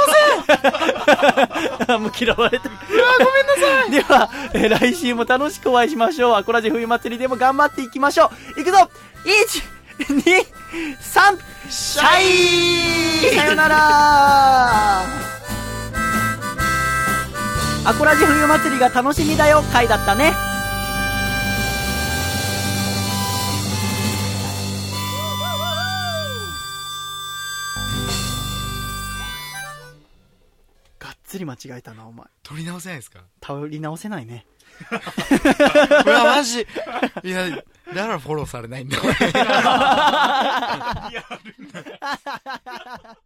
せん。もう嫌われたうわごめんなさい。では、えー来週も楽しくお会いしましょう。アコラジ冬祭りでも頑張っていきましょう。いくぞ。1 2 3シャイさよならアコラジ冬祭りが楽しみだよ回だったね。がっつり間違えたなお前。取り直せないですか？頼り直せないね。これはマジ、いや、だからフォローされないんだ、俺